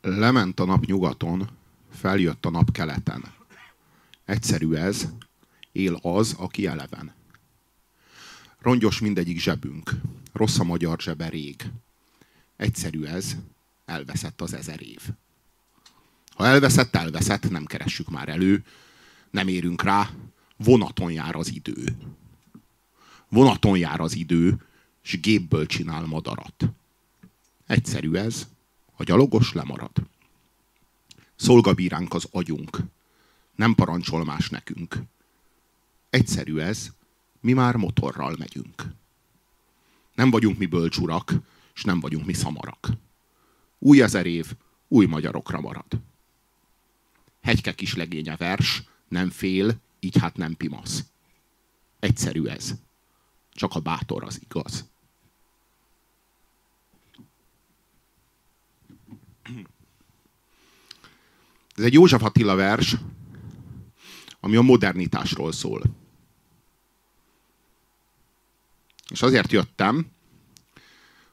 Lement a nap nyugaton, feljött a nap keleten. Egyszerű ez, él az, aki eleven. Rongyos mindegyik zsebünk, rossz a magyar zsebe rég. Egyszerű ez, elveszett az ezer év. Ha elveszett, elveszett, nem keressük már elő, nem érünk rá, vonaton jár az idő. Vonaton jár az idő, és gépből csinál madarat. Egyszerű ez, a gyalogos lemarad. Szolgabíránk az agyunk, nem parancsol más nekünk. Egyszerű ez, mi már motorral megyünk. Nem vagyunk mi bölcsurak, és nem vagyunk mi szamarak. Új ezer év, új magyarokra marad. Hegyke kis legénye vers, nem fél, így hát nem pimasz. Egyszerű ez. Csak a bátor az igaz. Ez egy József Attila vers, ami a modernitásról szól. És azért jöttem,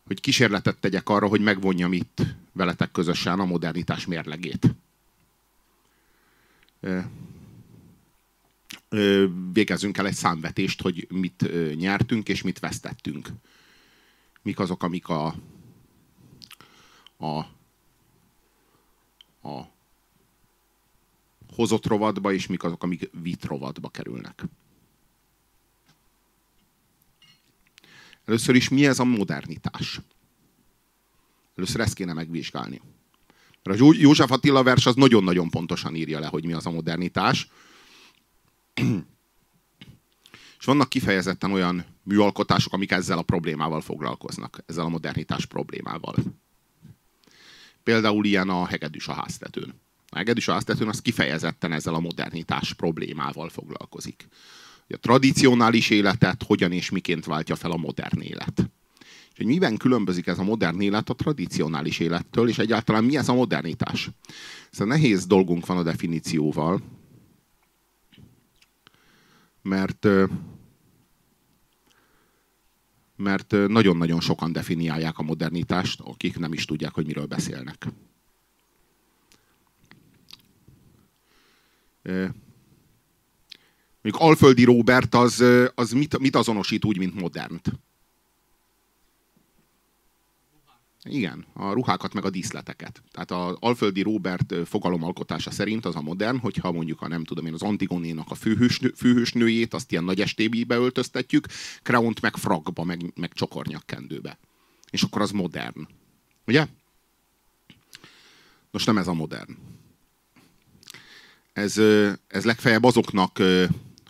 hogy kísérletet tegyek arra, hogy megvonjam itt veletek közösen a modernitás mérlegét. Végezzünk el egy számvetést, hogy mit nyertünk és mit vesztettünk. Mik azok, amik a, a, a hozott rovatba, és mik azok, amik vit rovatba kerülnek. Először is mi ez a modernitás? Először ezt kéne megvizsgálni. Mert a József Attila vers az nagyon-nagyon pontosan írja le, hogy mi az a modernitás. És vannak kifejezetten olyan műalkotások, amik ezzel a problémával foglalkoznak, ezzel a modernitás problémával. Például ilyen a hegedűs a háztetőn. A hegedűs a háztetőn az kifejezetten ezzel a modernitás problémával foglalkozik a tradicionális életet hogyan és miként váltja fel a modern élet. És hogy miben különbözik ez a modern élet a tradicionális élettől, és egyáltalán mi ez a modernitás. Szóval nehéz dolgunk van a definícióval, mert mert nagyon-nagyon sokan definiálják a modernitást, akik nem is tudják, hogy miről beszélnek. Mondjuk Alföldi Robert az, az mit, mit azonosít úgy, mint modernt? Igen, a ruhákat meg a díszleteket. Tehát az Alföldi Robert fogalomalkotása szerint az a modern, hogyha mondjuk a nem tudom én az Antigonénak a főhős, főhősnőjét, azt ilyen nagy estébébe öltöztetjük, Kraunt meg fragba, meg, meg csokornyakkendőbe. És akkor az modern. Ugye? Nos, nem ez a modern. Ez, ez legfeljebb azoknak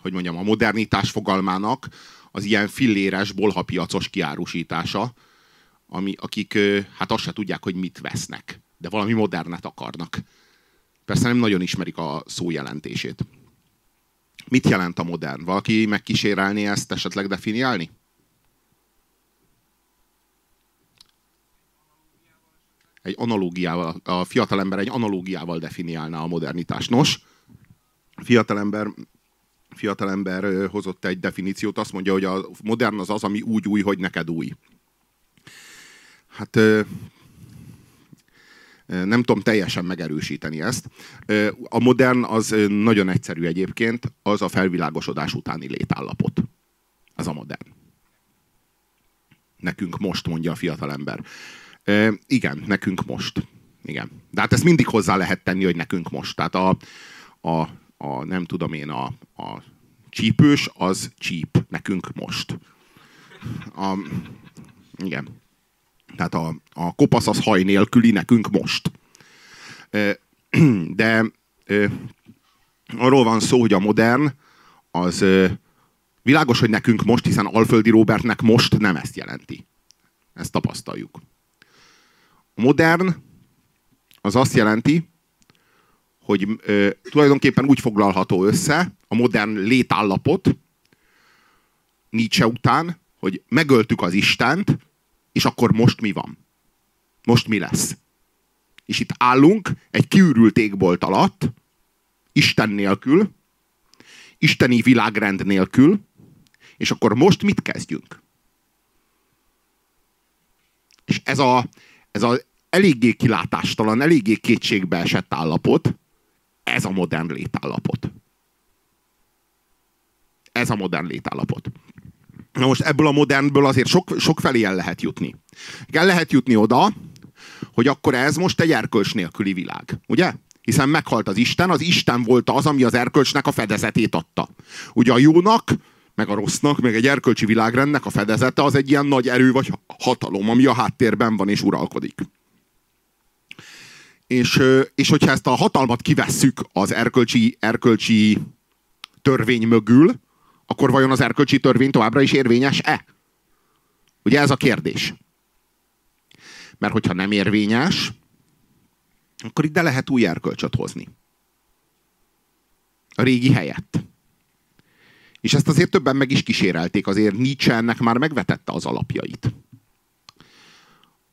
hogy mondjam, a modernitás fogalmának az ilyen filléres, bolhapiacos kiárusítása, ami, akik hát azt se tudják, hogy mit vesznek, de valami modernet akarnak. Persze nem nagyon ismerik a szó jelentését. Mit jelent a modern? Valaki megkísérelné ezt esetleg definiálni? Egy analógiával, a fiatalember egy analógiával definiálná a modernitást. Nos, fiatalember fiatalember hozott egy definíciót, azt mondja, hogy a modern az az, ami úgy új, hogy neked új. Hát nem tudom teljesen megerősíteni ezt. A modern az nagyon egyszerű egyébként, az a felvilágosodás utáni létállapot. Az a modern. Nekünk most, mondja a fiatalember. Igen, nekünk most. Igen. De hát ezt mindig hozzá lehet tenni, hogy nekünk most. Tehát a, a a nem tudom én, a, a csípős az csíp nekünk most. A, igen. Tehát a, a kopasz az haj nélküli nekünk most. De arról van szó, hogy a modern az világos, hogy nekünk most, hiszen Alföldi Robertnek most nem ezt jelenti. Ezt tapasztaljuk. A modern az azt jelenti, hogy ö, tulajdonképpen úgy foglalható össze a modern létállapot Nietzsche után, hogy megöltük az Istent, és akkor most mi van? Most mi lesz? És itt állunk egy kiürült égbolt alatt, Isten nélkül, isteni világrend nélkül, és akkor most mit kezdjünk? És ez a, ez a eléggé kilátástalan, eléggé kétségbe esett állapot, ez a modern létállapot. Ez a modern létállapot. Na most ebből a modernből azért sok, sok felé el lehet jutni. El lehet jutni oda, hogy akkor ez most egy erkölcs nélküli világ. Ugye? Hiszen meghalt az Isten, az Isten volt az, ami az erkölcsnek a fedezetét adta. Ugye a jónak, meg a rossznak, meg egy erkölcsi világrendnek a fedezete az egy ilyen nagy erő vagy hatalom, ami a háttérben van és uralkodik. És, és hogyha ezt a hatalmat kivesszük az erkölcsi, erkölcsi törvény mögül, akkor vajon az erkölcsi törvény továbbra is érvényes-e? Ugye ez a kérdés. Mert hogyha nem érvényes, akkor ide lehet új erkölcsöt hozni. A régi helyett. És ezt azért többen meg is kísérelték, azért Nietzsche ennek már megvetette az alapjait.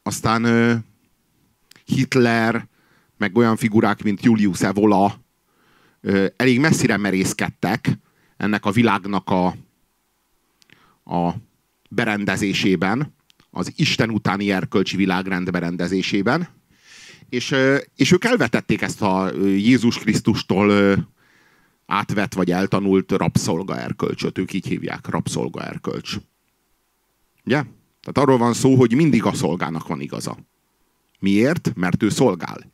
Aztán Hitler, meg olyan figurák, mint Julius Evola elég messzire merészkedtek ennek a világnak a, a berendezésében, az Isten utáni erkölcsi világrend berendezésében, és, és ők elvetették ezt a Jézus Krisztustól átvett vagy eltanult rabszolga erkölcsöt. Ők így hívják, rabszolga erkölcs. Ugye? Tehát arról van szó, hogy mindig a szolgának van igaza. Miért? Mert ő szolgál.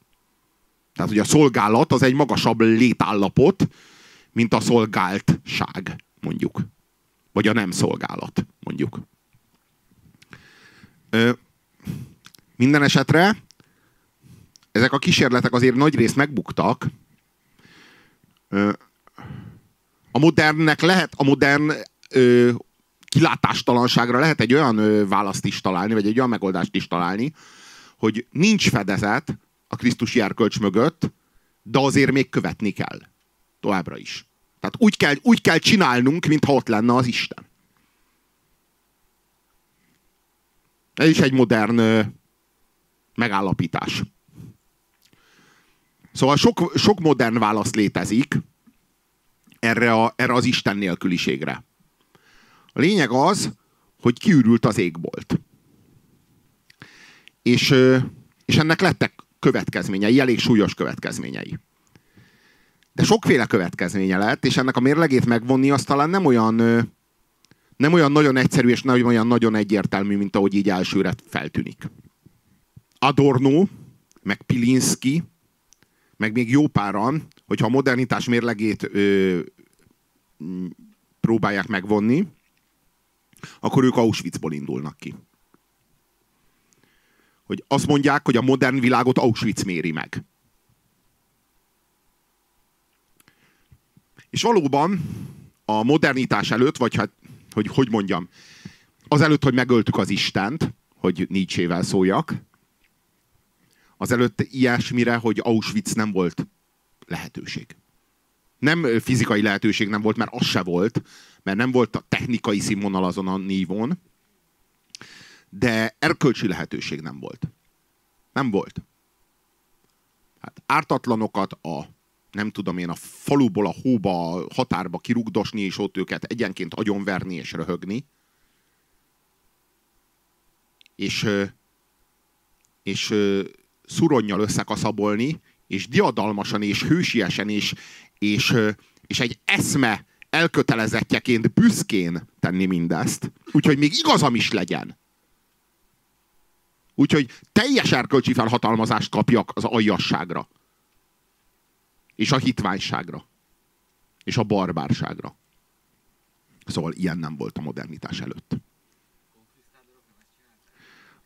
Tehát, hogy a szolgálat az egy magasabb létállapot, mint a szolgáltság, mondjuk. Vagy a nem szolgálat, mondjuk. Ö, minden esetre ezek a kísérletek azért nagy részt megbuktak. Ö, a modernnek lehet, a modern ö, kilátástalanságra lehet egy olyan ö, választ is találni, vagy egy olyan megoldást is találni, hogy nincs fedezet a Krisztusi erkölcs mögött, de azért még követni kell. Továbbra is. Tehát úgy kell, úgy kell csinálnunk, mintha ott lenne az Isten. Ez is egy modern megállapítás. Szóval sok, sok modern válasz létezik erre, a, erre az Isten nélküliségre. A lényeg az, hogy kiürült az égbolt. És, és ennek lettek következményei, elég súlyos következményei. De sokféle következménye lett, és ennek a mérlegét megvonni az talán nem olyan, nem olyan nagyon egyszerű, és nem olyan nagyon egyértelmű, mint ahogy így elsőre feltűnik. Adorno, meg Pilinski, meg még jó páran, hogyha a modernitás mérlegét ö, próbálják megvonni, akkor ők Auschwitzból indulnak ki. Hogy azt mondják, hogy a modern világot Auschwitz méri meg. És valóban a modernitás előtt, vagy hát, hogy hogy mondjam, azelőtt, hogy megöltük az Istent, hogy Nietzsével szóljak, azelőtt ilyesmire, hogy Auschwitz nem volt lehetőség. Nem fizikai lehetőség nem volt, mert az se volt, mert nem volt a technikai színvonal azon a nívón, de erkölcsi lehetőség nem volt. Nem volt. Hát ártatlanokat a nem tudom én, a faluból a hóba, határba kirugdosni, és ott őket egyenként agyonverni és röhögni. És, és szuronnyal összekaszabolni, és diadalmasan, és hősiesen, és, és, és egy eszme elkötelezettjeként büszkén tenni mindezt. Úgyhogy még igazam is legyen. Úgyhogy teljes erkölcsi felhatalmazást kapjak az aljasságra. És a hitványságra. És a barbárságra. Szóval ilyen nem volt a modernitás előtt.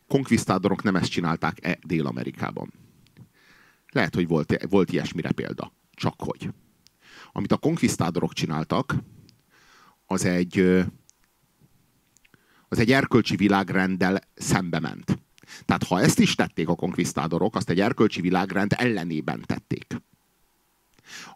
Konkvisztádorok nem ezt csinálták-e Dél-Amerikában? Lehet, hogy volt, volt ilyesmire példa. Csak hogy. Amit a konkvisztádorok csináltak, az egy, az egy erkölcsi világrenddel szembe ment. Tehát ha ezt is tették a konkvisztádorok, azt egy erkölcsi világrend ellenében tették.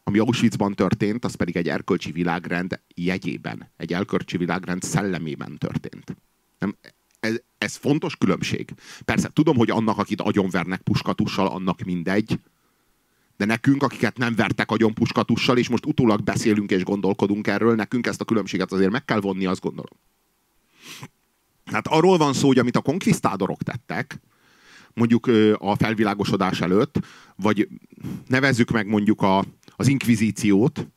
Ami Auschwitzban történt, az pedig egy erkölcsi világrend jegyében, egy erkölcsi világrend szellemében történt. Nem, ez, ez fontos különbség. Persze, tudom, hogy annak, akit agyonvernek puskatussal, annak mindegy, de nekünk, akiket nem vertek agyon puskatussal, és most utólag beszélünk és gondolkodunk erről, nekünk ezt a különbséget azért meg kell vonni, azt gondolom. Hát arról van szó, hogy amit a konkvisztádorok tettek, mondjuk a felvilágosodás előtt, vagy nevezzük meg mondjuk a, az inkvizíciót,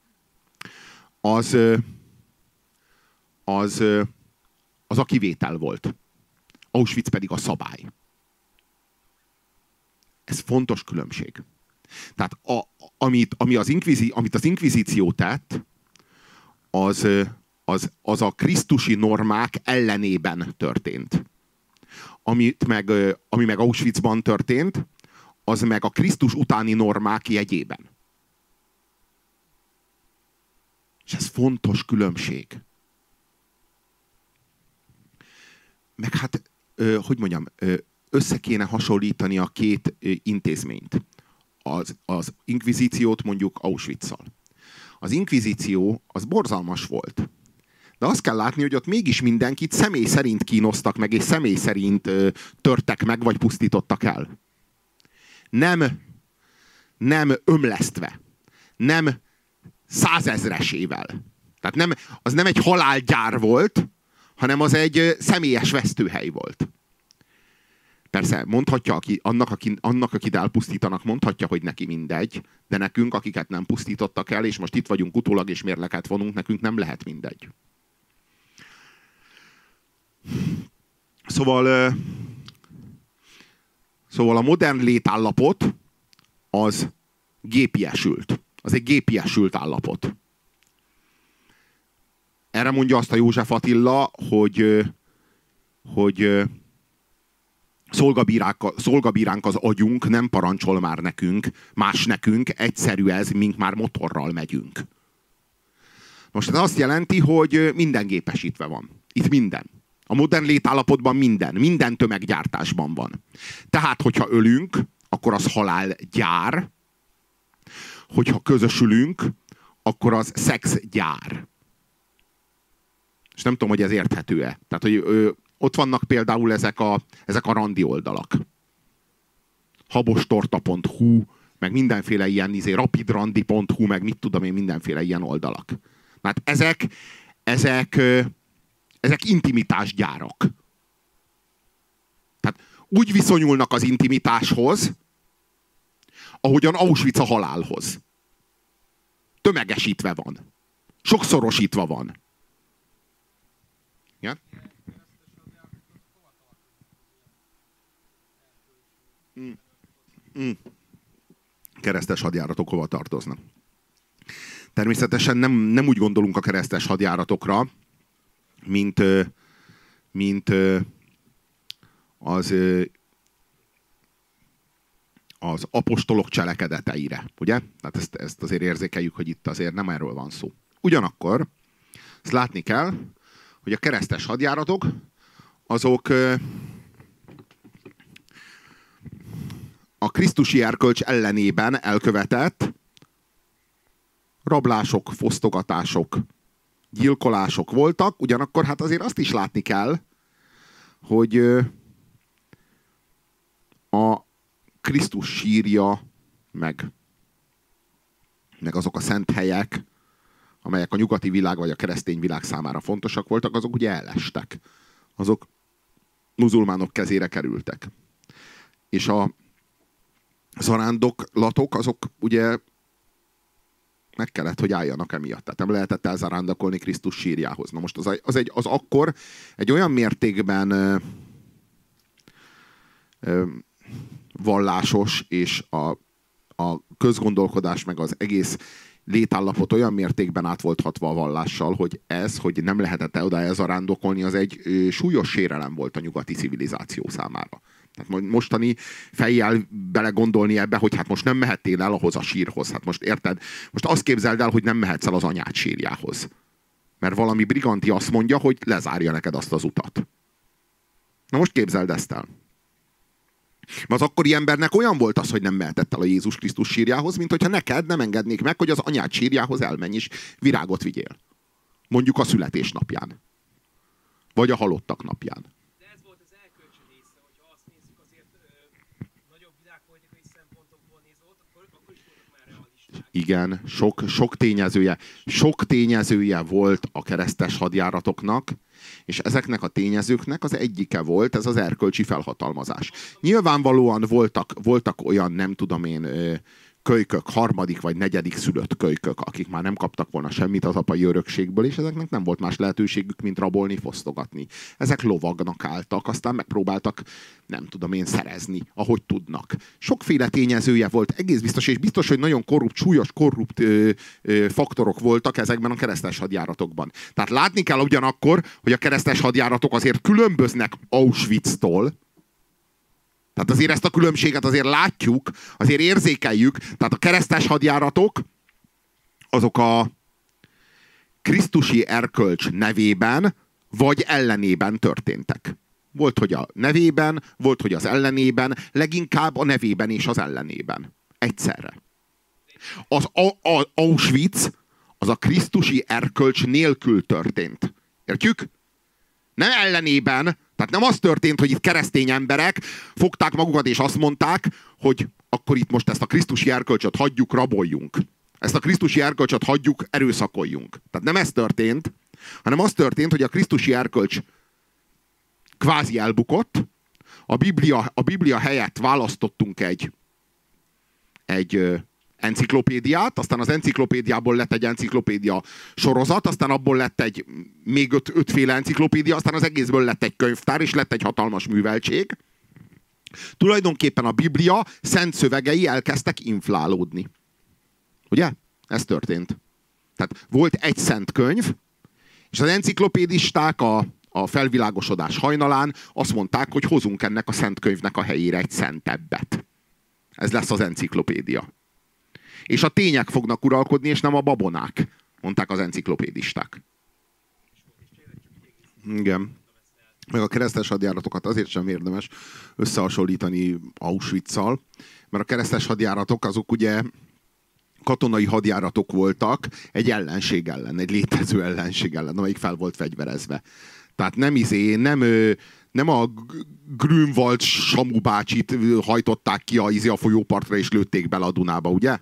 az, az, az a kivétel volt. Auschwitz pedig a szabály. Ez fontos különbség. Tehát a, amit, ami az inkvizi, amit az inkvizíció tett, az, az, az a krisztusi normák ellenében történt. Amit meg, ami meg Auschwitzban történt, az meg a Krisztus utáni normák jegyében. És ez fontos különbség. Meg hát, hogy mondjam, össze kéne hasonlítani a két intézményt. Az, az inkvizíciót mondjuk Auschwitz-szal. Az inkvizíció az borzalmas volt. De azt kell látni, hogy ott mégis mindenkit személy szerint kínoztak meg, és személy szerint ö, törtek meg, vagy pusztítottak el. Nem, nem ömlesztve. Nem százezresével. Tehát nem, az nem egy halálgyár volt, hanem az egy személyes vesztőhely volt. Persze, mondhatja, aki, annak, aki, annak, akit elpusztítanak, mondhatja, hogy neki mindegy, de nekünk, akiket nem pusztítottak el, és most itt vagyunk utólag, és mérleket vonunk, nekünk nem lehet mindegy. Szóval, szóval a modern létállapot az gépiesült. Az egy gépiesült állapot. Erre mondja azt a József Attila, hogy, hogy szolgabíránk, szolgabíránk az agyunk, nem parancsol már nekünk, más nekünk, egyszerű ez, mink már motorral megyünk. Most ez azt jelenti, hogy minden gépesítve van. Itt minden. A modern létállapotban minden. Minden tömeggyártásban van. Tehát, hogyha ölünk, akkor az halálgyár. Hogyha közösülünk, akkor az szexgyár. És nem tudom, hogy ez érthető-e. Tehát, hogy ö, ott vannak például ezek a, ezek a randi oldalak. habostorta.hu, meg mindenféle ilyen izé, rapidrandi.hu, meg mit tudom én, mindenféle ilyen oldalak. Hát ezek, ezek, ezek intimitásgyárak. Tehát úgy viszonyulnak az intimitáshoz, ahogyan Auschwitz a halálhoz. Tömegesítve van. Sokszorosítva van. Ja? Mm. Mm. Keresztes hadjáratok hova tartoznak? Természetesen nem, nem úgy gondolunk a keresztes hadjáratokra, mint, mint az, az apostolok cselekedeteire, ugye? Tehát ezt, ezt azért érzékeljük, hogy itt azért nem erről van szó. Ugyanakkor ezt látni kell, hogy a keresztes hadjáratok azok a Krisztusi erkölcs ellenében elkövetett rablások, fosztogatások, gyilkolások voltak, ugyanakkor hát azért azt is látni kell, hogy a Krisztus sírja, meg, meg azok a szent helyek, amelyek a nyugati világ vagy a keresztény világ számára fontosak voltak, azok ugye elestek. Azok muzulmánok kezére kerültek. És a zarándoklatok, azok ugye meg kellett, hogy álljanak emiatt. Tehát nem lehetett elzarándokolni Krisztus sírjához. Na most az, az, egy, az akkor egy olyan mértékben ö, ö, vallásos, és a, a közgondolkodás meg az egész létállapot olyan mértékben át volt hatva a vallással, hogy ez, hogy nem lehetett oda elzarándokolni, az egy súlyos sérelem volt a nyugati civilizáció számára. Tehát mostani fejjel belegondolni ebbe, hogy hát most nem mehettél el ahhoz a sírhoz. Hát most érted? Most azt képzeld el, hogy nem mehetsz el az anyád sírjához. Mert valami briganti azt mondja, hogy lezárja neked azt az utat. Na most képzeld ezt el. Mert az akkori embernek olyan volt az, hogy nem mehetett el a Jézus Krisztus sírjához, mint hogyha neked nem engednék meg, hogy az anyád sírjához elmenj és virágot vigyél. Mondjuk a születésnapján. Vagy a halottak napján. Igen, sok, sok tényezője. Sok tényezője volt a keresztes hadjáratoknak, és ezeknek a tényezőknek az egyike volt ez az erkölcsi felhatalmazás. Nyilvánvalóan voltak, voltak olyan, nem tudom én, kölykök, harmadik vagy negyedik szülött kölykök, akik már nem kaptak volna semmit az apai örökségből, és ezeknek nem volt más lehetőségük, mint rabolni, fosztogatni. Ezek lovagnak álltak, aztán megpróbáltak, nem tudom én, szerezni, ahogy tudnak. Sokféle tényezője volt, egész biztos, és biztos, hogy nagyon korrupt, súlyos korrupt ö, ö, faktorok voltak ezekben a keresztes hadjáratokban. Tehát látni kell ugyanakkor, hogy a keresztes hadjáratok azért különböznek Auschwitz-tól, tehát azért ezt a különbséget azért látjuk, azért érzékeljük. Tehát a keresztes hadjáratok azok a Krisztusi erkölcs nevében vagy ellenében történtek. Volt, hogy a nevében, volt, hogy az ellenében, leginkább a nevében és az ellenében. Egyszerre. Az a, a, Auschwitz az a Krisztusi erkölcs nélkül történt. Értjük? Nem ellenében, tehát nem az történt, hogy itt keresztény emberek fogták magukat és azt mondták, hogy akkor itt most ezt a Krisztusi erkölcsöt hagyjuk, raboljunk. Ezt a Krisztusi erkölcsöt hagyjuk, erőszakoljunk. Tehát nem ez történt, hanem az történt, hogy a Krisztusi erkölcs kvázi elbukott, a Biblia, a Biblia helyett választottunk egy, egy enciklopédiát, aztán az enciklopédiából lett egy enciklopédia sorozat, aztán abból lett egy még öt, ötféle enciklopédia, aztán az egészből lett egy könyvtár, és lett egy hatalmas műveltség. Tulajdonképpen a Biblia szent szövegei elkezdtek inflálódni. Ugye? Ez történt. Tehát volt egy szent könyv, és az enciklopédisták a, a felvilágosodás hajnalán azt mondták, hogy hozunk ennek a szent könyvnek a helyére egy szentebbet. Ez lesz az enciklopédia. És a tények fognak uralkodni, és nem a babonák, mondták az enciklopédisták. Igen. Meg a keresztes hadjáratokat azért sem érdemes összehasonlítani Auschwitz-szal, mert a keresztes hadjáratok azok ugye katonai hadjáratok voltak egy ellenség ellen, egy létező ellenség ellen, amelyik fel volt fegyverezve. Tehát nem izé, nem, nem a Grünwald Samu bácsit hajtották ki a, izé a folyópartra és lőtték bele a Dunába, ugye?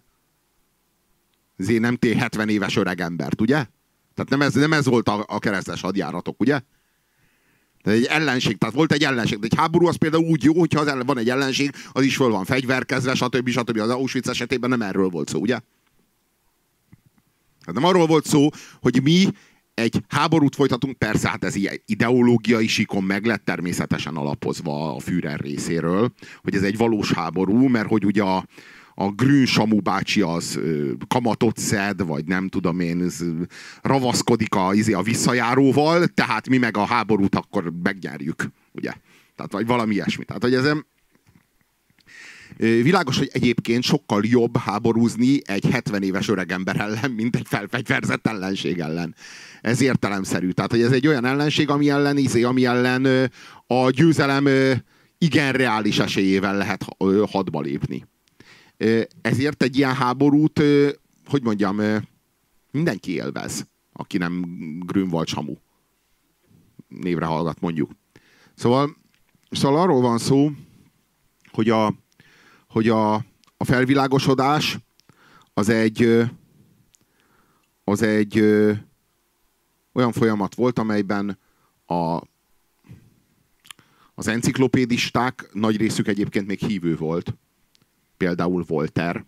Nem té 70 éves öreg embert, ugye? Tehát nem ez, nem ez volt a, a keresztes hadjáratok, ugye? Tehát egy ellenség, tehát volt egy ellenség. De egy háború az például úgy jó, hogyha az ellen, van egy ellenség, az is föl van fegyverkezve, stb. stb. Az Auschwitz esetében nem erről volt szó, ugye? Hát nem arról volt szó, hogy mi egy háborút folytatunk, persze hát ez ideológiai sikon meg lett természetesen alapozva a Führer részéről, hogy ez egy valós háború, mert hogy ugye a, a Grün Samu bácsi az kamatot szed, vagy nem tudom én, ravaszkodik a, izé, a visszajáróval, tehát mi meg a háborút akkor megnyerjük, ugye? Tehát vagy valami ilyesmi. Tehát, hogy ezen Világos, hogy egyébként sokkal jobb háborúzni egy 70 éves öregember ellen, mint egy felfegyverzett ellenség ellen. Ez értelemszerű. Tehát, hogy ez egy olyan ellenség, ami ellen, izé, ami ellen a győzelem igen reális esélyével lehet hadba lépni. Ezért egy ilyen háborút, hogy mondjam, mindenki élvez, aki nem Grünwald Samu névre hallgat, mondjuk. Szóval, szóval arról van szó, hogy a, hogy a, a felvilágosodás az egy, az egy olyan folyamat volt, amelyben a, az enciklopédisták nagy részük egyébként még hívő volt például Voltaire,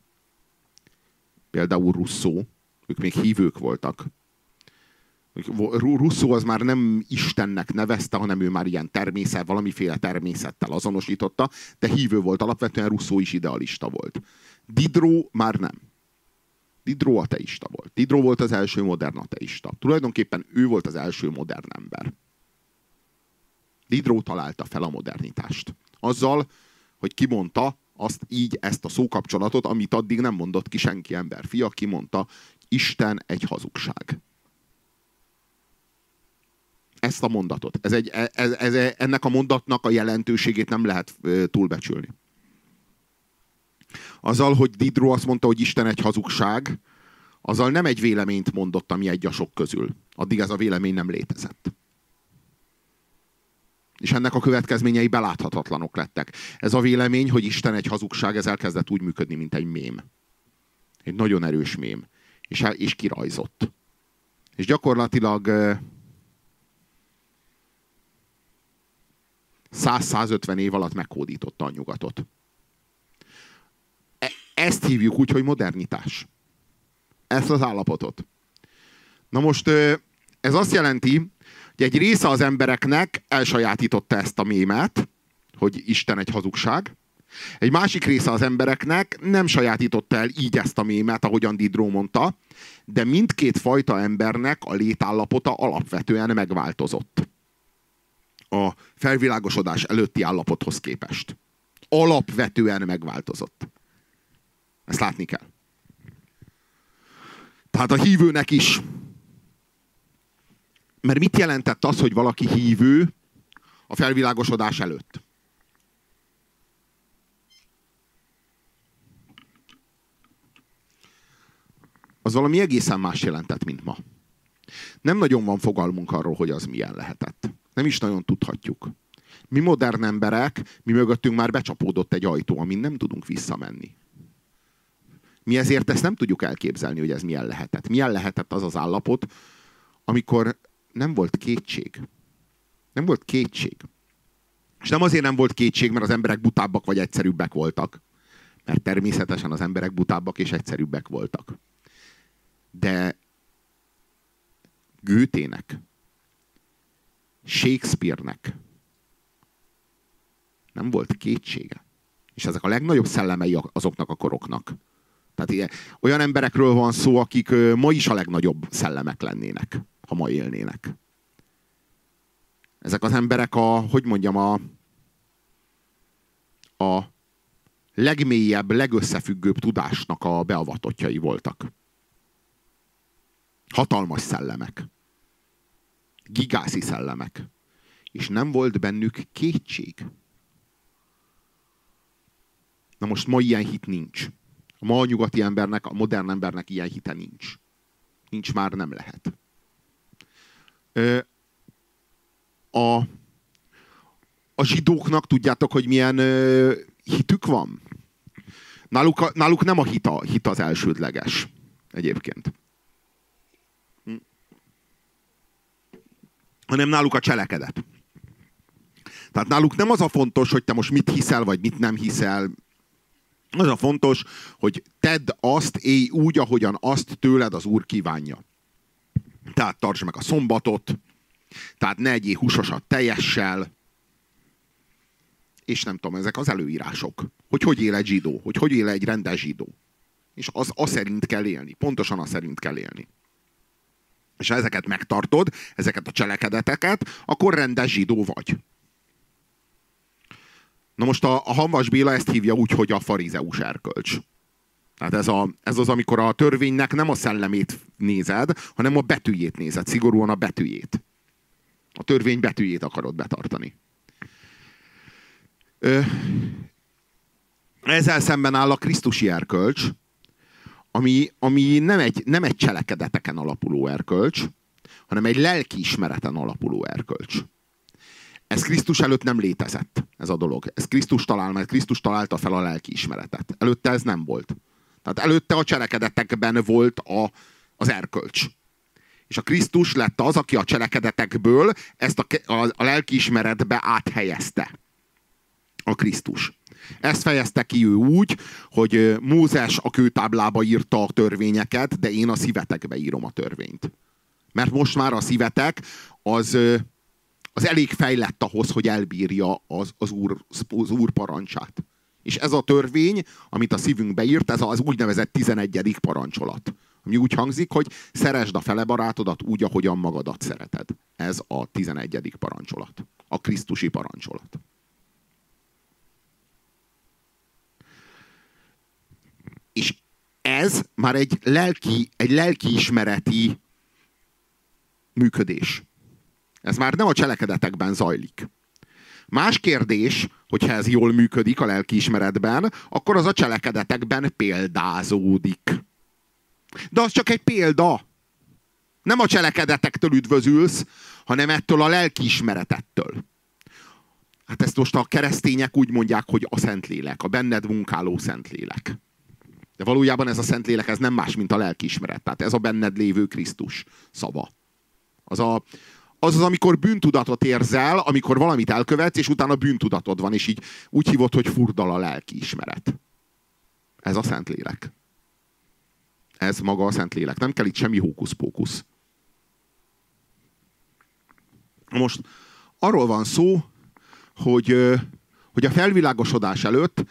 például Rousseau, ők még hívők voltak. Rousseau az már nem Istennek nevezte, hanem ő már ilyen természet, valamiféle természettel azonosította, de hívő volt, alapvetően Rousseau is idealista volt. Diderot már nem. Diderot ateista volt. Diderot volt az első modern ateista. Tulajdonképpen ő volt az első modern ember. Diderot találta fel a modernitást. Azzal, hogy kimondta, azt így, ezt a szókapcsolatot, amit addig nem mondott ki senki ember. Fia kimondta, Isten egy hazugság. Ezt a mondatot. Ez egy, ez, ez, ennek a mondatnak a jelentőségét nem lehet túlbecsülni. Azzal, hogy Diderot azt mondta, hogy Isten egy hazugság, azzal nem egy véleményt mondott, ami egy a sok közül. Addig ez a vélemény nem létezett és ennek a következményei beláthatatlanok lettek. Ez a vélemény, hogy Isten egy hazugság, ez elkezdett úgy működni, mint egy mém. Egy nagyon erős mém. És, és kirajzott. És gyakorlatilag 100-150 év alatt megkódította a nyugatot. E, ezt hívjuk úgy, hogy modernitás. Ezt az állapotot. Na most ez azt jelenti, hogy egy része az embereknek elsajátította ezt a mémet, hogy Isten egy hazugság. Egy másik része az embereknek nem sajátította el így ezt a mémet, ahogyan Diderot mondta, de mindkét fajta embernek a létállapota alapvetően megváltozott a felvilágosodás előtti állapothoz képest. Alapvetően megváltozott. Ezt látni kell. Tehát a hívőnek is. Mert mit jelentett az, hogy valaki hívő a felvilágosodás előtt? Az valami egészen más jelentett, mint ma. Nem nagyon van fogalmunk arról, hogy az milyen lehetett. Nem is nagyon tudhatjuk. Mi modern emberek, mi mögöttünk már becsapódott egy ajtó, amin nem tudunk visszamenni. Mi ezért ezt nem tudjuk elképzelni, hogy ez milyen lehetett. Milyen lehetett az az állapot, amikor nem volt kétség. Nem volt kétség. És nem azért nem volt kétség, mert az emberek butábbak vagy egyszerűbbek voltak. Mert természetesen az emberek butábbak és egyszerűbbek voltak. De Gőtének, Shakespeare-nek nem volt kétsége. És ezek a legnagyobb szellemei azoknak a koroknak. Tehát ilyen, olyan emberekről van szó, akik ma is a legnagyobb szellemek lennének, ha ma élnének. Ezek az emberek a, hogy mondjam, a, a legmélyebb, legösszefüggőbb tudásnak a beavatottjai voltak. Hatalmas szellemek. Gigászi szellemek. És nem volt bennük kétség. Na most ma ilyen hit nincs. Ma a nyugati embernek, a modern embernek ilyen hite nincs. Nincs már, nem lehet. A, a zsidóknak tudjátok, hogy milyen hitük van? Náluk, náluk nem a hit, a hit az elsődleges egyébként. hanem náluk a cselekedet. Tehát náluk nem az a fontos, hogy te most mit hiszel, vagy mit nem hiszel. Az a fontos, hogy tedd azt, élj úgy, ahogyan azt tőled az Úr kívánja. Tehát tartsd meg a szombatot, tehát ne egyél húsosat teljessel, és nem tudom, ezek az előírások. Hogy hogy él egy zsidó, hogy hogy él egy rendes zsidó. És az, az szerint kell élni. Pontosan az szerint kell élni és ha ezeket megtartod, ezeket a cselekedeteket, akkor rendes zsidó vagy. Na most a, a Hanvas Béla ezt hívja úgy, hogy a farizeus erkölcs. Tehát ez, a, ez az, amikor a törvénynek nem a szellemét nézed, hanem a betűjét nézed, szigorúan a betűjét. A törvény betűjét akarod betartani. Ö, ezzel szemben áll a Krisztusi erkölcs, ami, ami nem, egy, nem egy cselekedeteken alapuló erkölcs, hanem egy lelkiismereten alapuló erkölcs. Ez Krisztus előtt nem létezett, ez a dolog. Ez Krisztus talál, mert Krisztus találta fel a lelkiismeretet. Előtte ez nem volt. Tehát előtte a cselekedetekben volt a, az erkölcs. És a Krisztus lett az, aki a cselekedetekből ezt a, a, a lelkiismeretbe áthelyezte. A Krisztus. Ezt fejezte ki ő úgy, hogy Mózes a kőtáblába írta a törvényeket, de én a szívetekbe írom a törvényt. Mert most már a szívetek az, az elég fejlett ahhoz, hogy elbírja az, az, úr, az úr parancsát. És ez a törvény, amit a szívünkbe írt, ez az úgynevezett 11. parancsolat. Ami úgy hangzik, hogy szeresd a fele barátodat úgy, ahogyan magadat szereted. Ez a 11. parancsolat. A Krisztusi parancsolat. És ez már egy lelki, egy lelkiismereti működés. Ez már nem a cselekedetekben zajlik. Más kérdés, hogyha ez jól működik a lelkiismeretben, akkor az a cselekedetekben példázódik. De az csak egy példa. Nem a cselekedetektől üdvözülsz, hanem ettől a lelkiismeretettől. Hát ezt most a keresztények úgy mondják, hogy a Szentlélek, a benned munkáló Szentlélek. De valójában ez a Szentlélek, ez nem más, mint a lelkiismeret. Tehát ez a benned lévő Krisztus szava. Az a, az az, amikor bűntudatot érzel, amikor valamit elkövetsz, és utána bűntudatod van, és így úgy hívod, hogy furdal a lelkiismeret. Ez a Szentlélek. Ez maga a Szentlélek. Nem kell itt semmi hókusz-pókusz. Most arról van szó, hogy, hogy a felvilágosodás előtt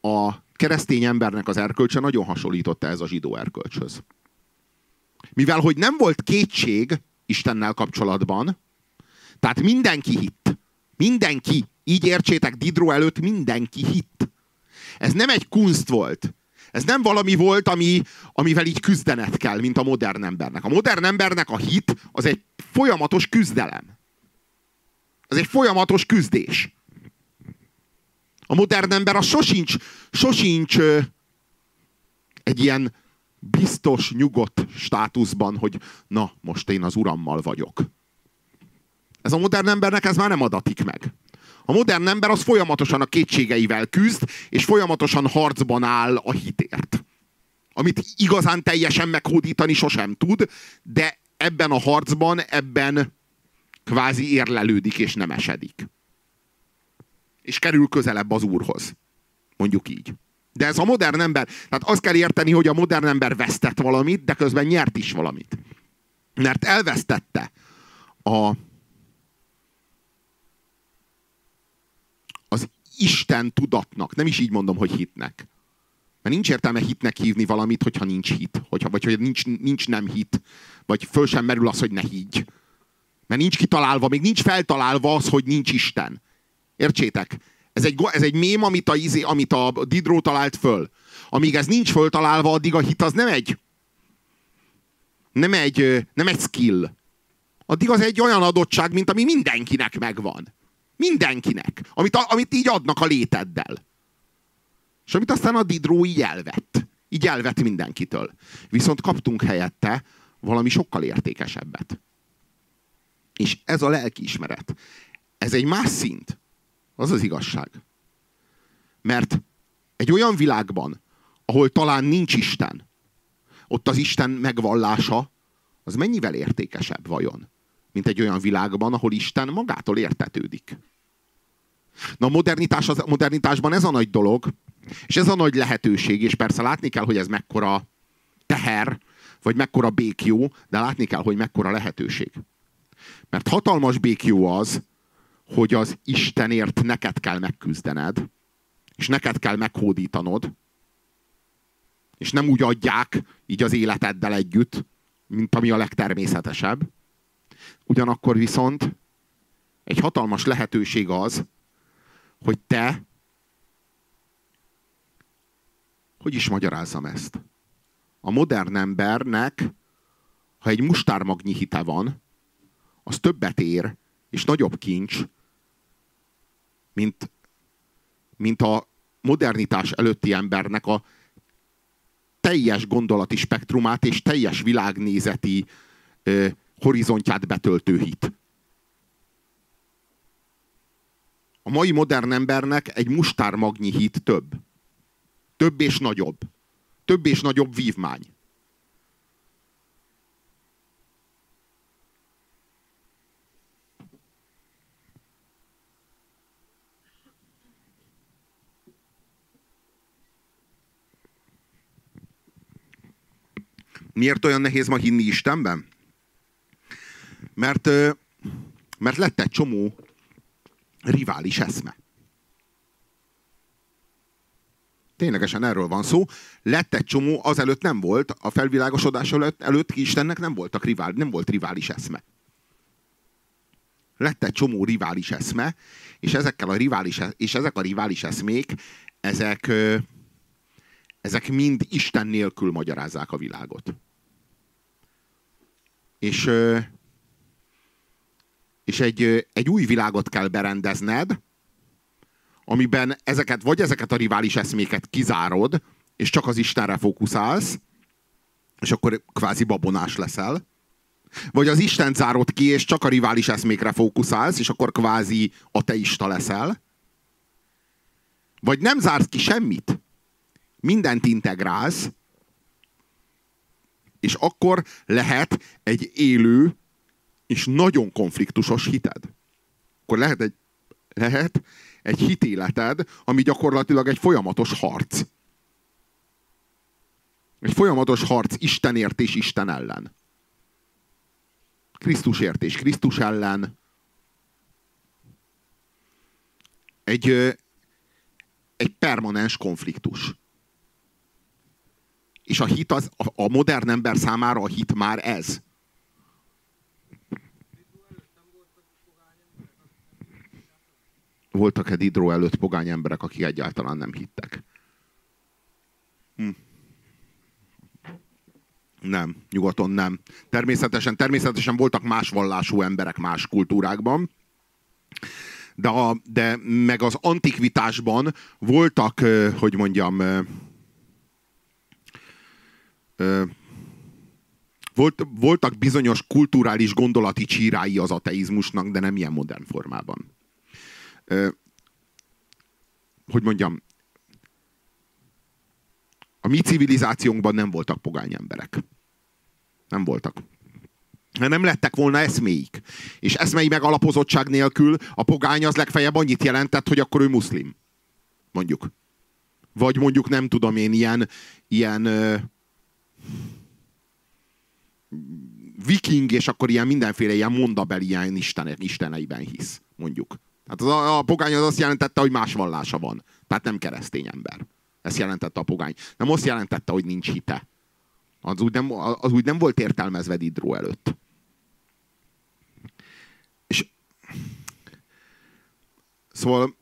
a keresztény embernek az erkölcse nagyon hasonlította ez a zsidó erkölcshöz. Mivel, hogy nem volt kétség Istennel kapcsolatban, tehát mindenki hitt. Mindenki. Így értsétek, Didro előtt mindenki hitt. Ez nem egy kunst volt. Ez nem valami volt, ami, amivel így küzdenet kell, mint a modern embernek. A modern embernek a hit az egy folyamatos küzdelem. Ez egy folyamatos küzdés. A modern ember az sosincs, sosincs egy ilyen biztos, nyugodt státuszban, hogy na, most én az urammal vagyok. Ez a modern embernek ez már nem adatik meg. A modern ember az folyamatosan a kétségeivel küzd, és folyamatosan harcban áll a hitért. Amit igazán teljesen meghódítani sosem tud, de ebben a harcban, ebben kvázi érlelődik és nem esedik. És kerül közelebb az úrhoz. Mondjuk így. De ez a modern ember, tehát azt kell érteni, hogy a modern ember vesztett valamit, de közben nyert is valamit. Mert elvesztette a, az Isten tudatnak, nem is így mondom, hogy hitnek. Mert nincs értelme hitnek hívni valamit, hogyha nincs hit. Hogyha, vagy hogy nincs, nincs nem hit. Vagy föl sem merül az, hogy ne higgy. Mert nincs kitalálva, még nincs feltalálva az, hogy nincs Isten. Értsétek? Ez egy, ez egy mém, amit a, izé, amit a Didró talált föl. Amíg ez nincs föltalálva, addig a hit az nem egy nem egy, nem egy skill. Addig az egy olyan adottság, mint ami mindenkinek megvan. Mindenkinek. Amit, amit így adnak a léteddel. És amit aztán a Didró így elvett. Így elvett mindenkitől. Viszont kaptunk helyette valami sokkal értékesebbet. És ez a lelkiismeret. Ez egy más szint. Az az igazság. Mert egy olyan világban, ahol talán nincs Isten, ott az Isten megvallása, az mennyivel értékesebb vajon, mint egy olyan világban, ahol Isten magától értetődik. Na a modernitás, az, modernitásban ez a nagy dolog, és ez a nagy lehetőség, és persze látni kell, hogy ez mekkora teher, vagy mekkora békjó, de látni kell, hogy mekkora lehetőség. Mert hatalmas békjó az, hogy az Istenért neked kell megküzdened, és neked kell meghódítanod, és nem úgy adják így az életeddel együtt, mint ami a legtermészetesebb. Ugyanakkor viszont egy hatalmas lehetőség az, hogy te hogy is magyarázzam ezt? A modern embernek, ha egy mustármagnyi hite van, az többet ér, és nagyobb kincs, mint, mint a modernitás előtti embernek a teljes gondolati spektrumát és teljes világnézeti ö, horizontját betöltő hit. A mai modern embernek egy mustármagnyi hit több. Több és nagyobb. Több és nagyobb vívmány. Miért olyan nehéz ma hinni Istenben? Mert, mert lett egy csomó rivális eszme. Ténylegesen erről van szó. Lett egy csomó, azelőtt nem volt, a felvilágosodás előtt, előtt Istennek nem voltak rivál, nem volt rivális eszme. Lett egy csomó rivális eszme, és ezekkel a rivális, és ezek a rivális eszmék, ezek, ezek mind Isten nélkül magyarázzák a világot. És, és egy, egy új világot kell berendezned, amiben ezeket, vagy ezeket a rivális eszméket kizárod, és csak az Istenre fókuszálsz, és akkor kvázi babonás leszel, vagy az Isten zárod ki, és csak a rivális eszmékre fókuszálsz, és akkor kvázi ateista leszel, vagy nem zársz ki semmit, mindent integrálsz, és akkor lehet egy élő és nagyon konfliktusos hited. Akkor lehet egy, lehet egy hitéleted, ami gyakorlatilag egy folyamatos harc. Egy folyamatos harc Istenért és Isten ellen. Krisztusért és Krisztus ellen. Egy, egy permanens konfliktus. És a hit az, a, modern ember számára a hit már ez. Voltak-e Didró előtt pogány emberek, akik egyáltalán nem hittek? Hm. Nem, nyugaton nem. Természetesen, természetesen voltak más vallású emberek más kultúrákban, de, a, de meg az antikvitásban voltak, hogy mondjam, volt, voltak bizonyos kulturális gondolati csírái az ateizmusnak, de nem ilyen modern formában. Hogy mondjam, a mi civilizációnkban nem voltak pogány emberek. Nem voltak. Nem lettek volna eszméik. És eszmei megalapozottság nélkül a pogány az legfeljebb annyit jelentett, hogy akkor ő muszlim. Mondjuk. Vagy mondjuk nem tudom én, ilyen, ilyen viking, és akkor ilyen mindenféle ilyen mondabeli ilyen istene, isteneiben hisz, mondjuk. Tehát az a, a pogány az azt jelentette, hogy más vallása van. Tehát nem keresztény ember. Ezt jelentette a pogány. Nem azt jelentette, hogy nincs hite. Az úgy nem, az úgy nem volt értelmezve Didró előtt. És szóval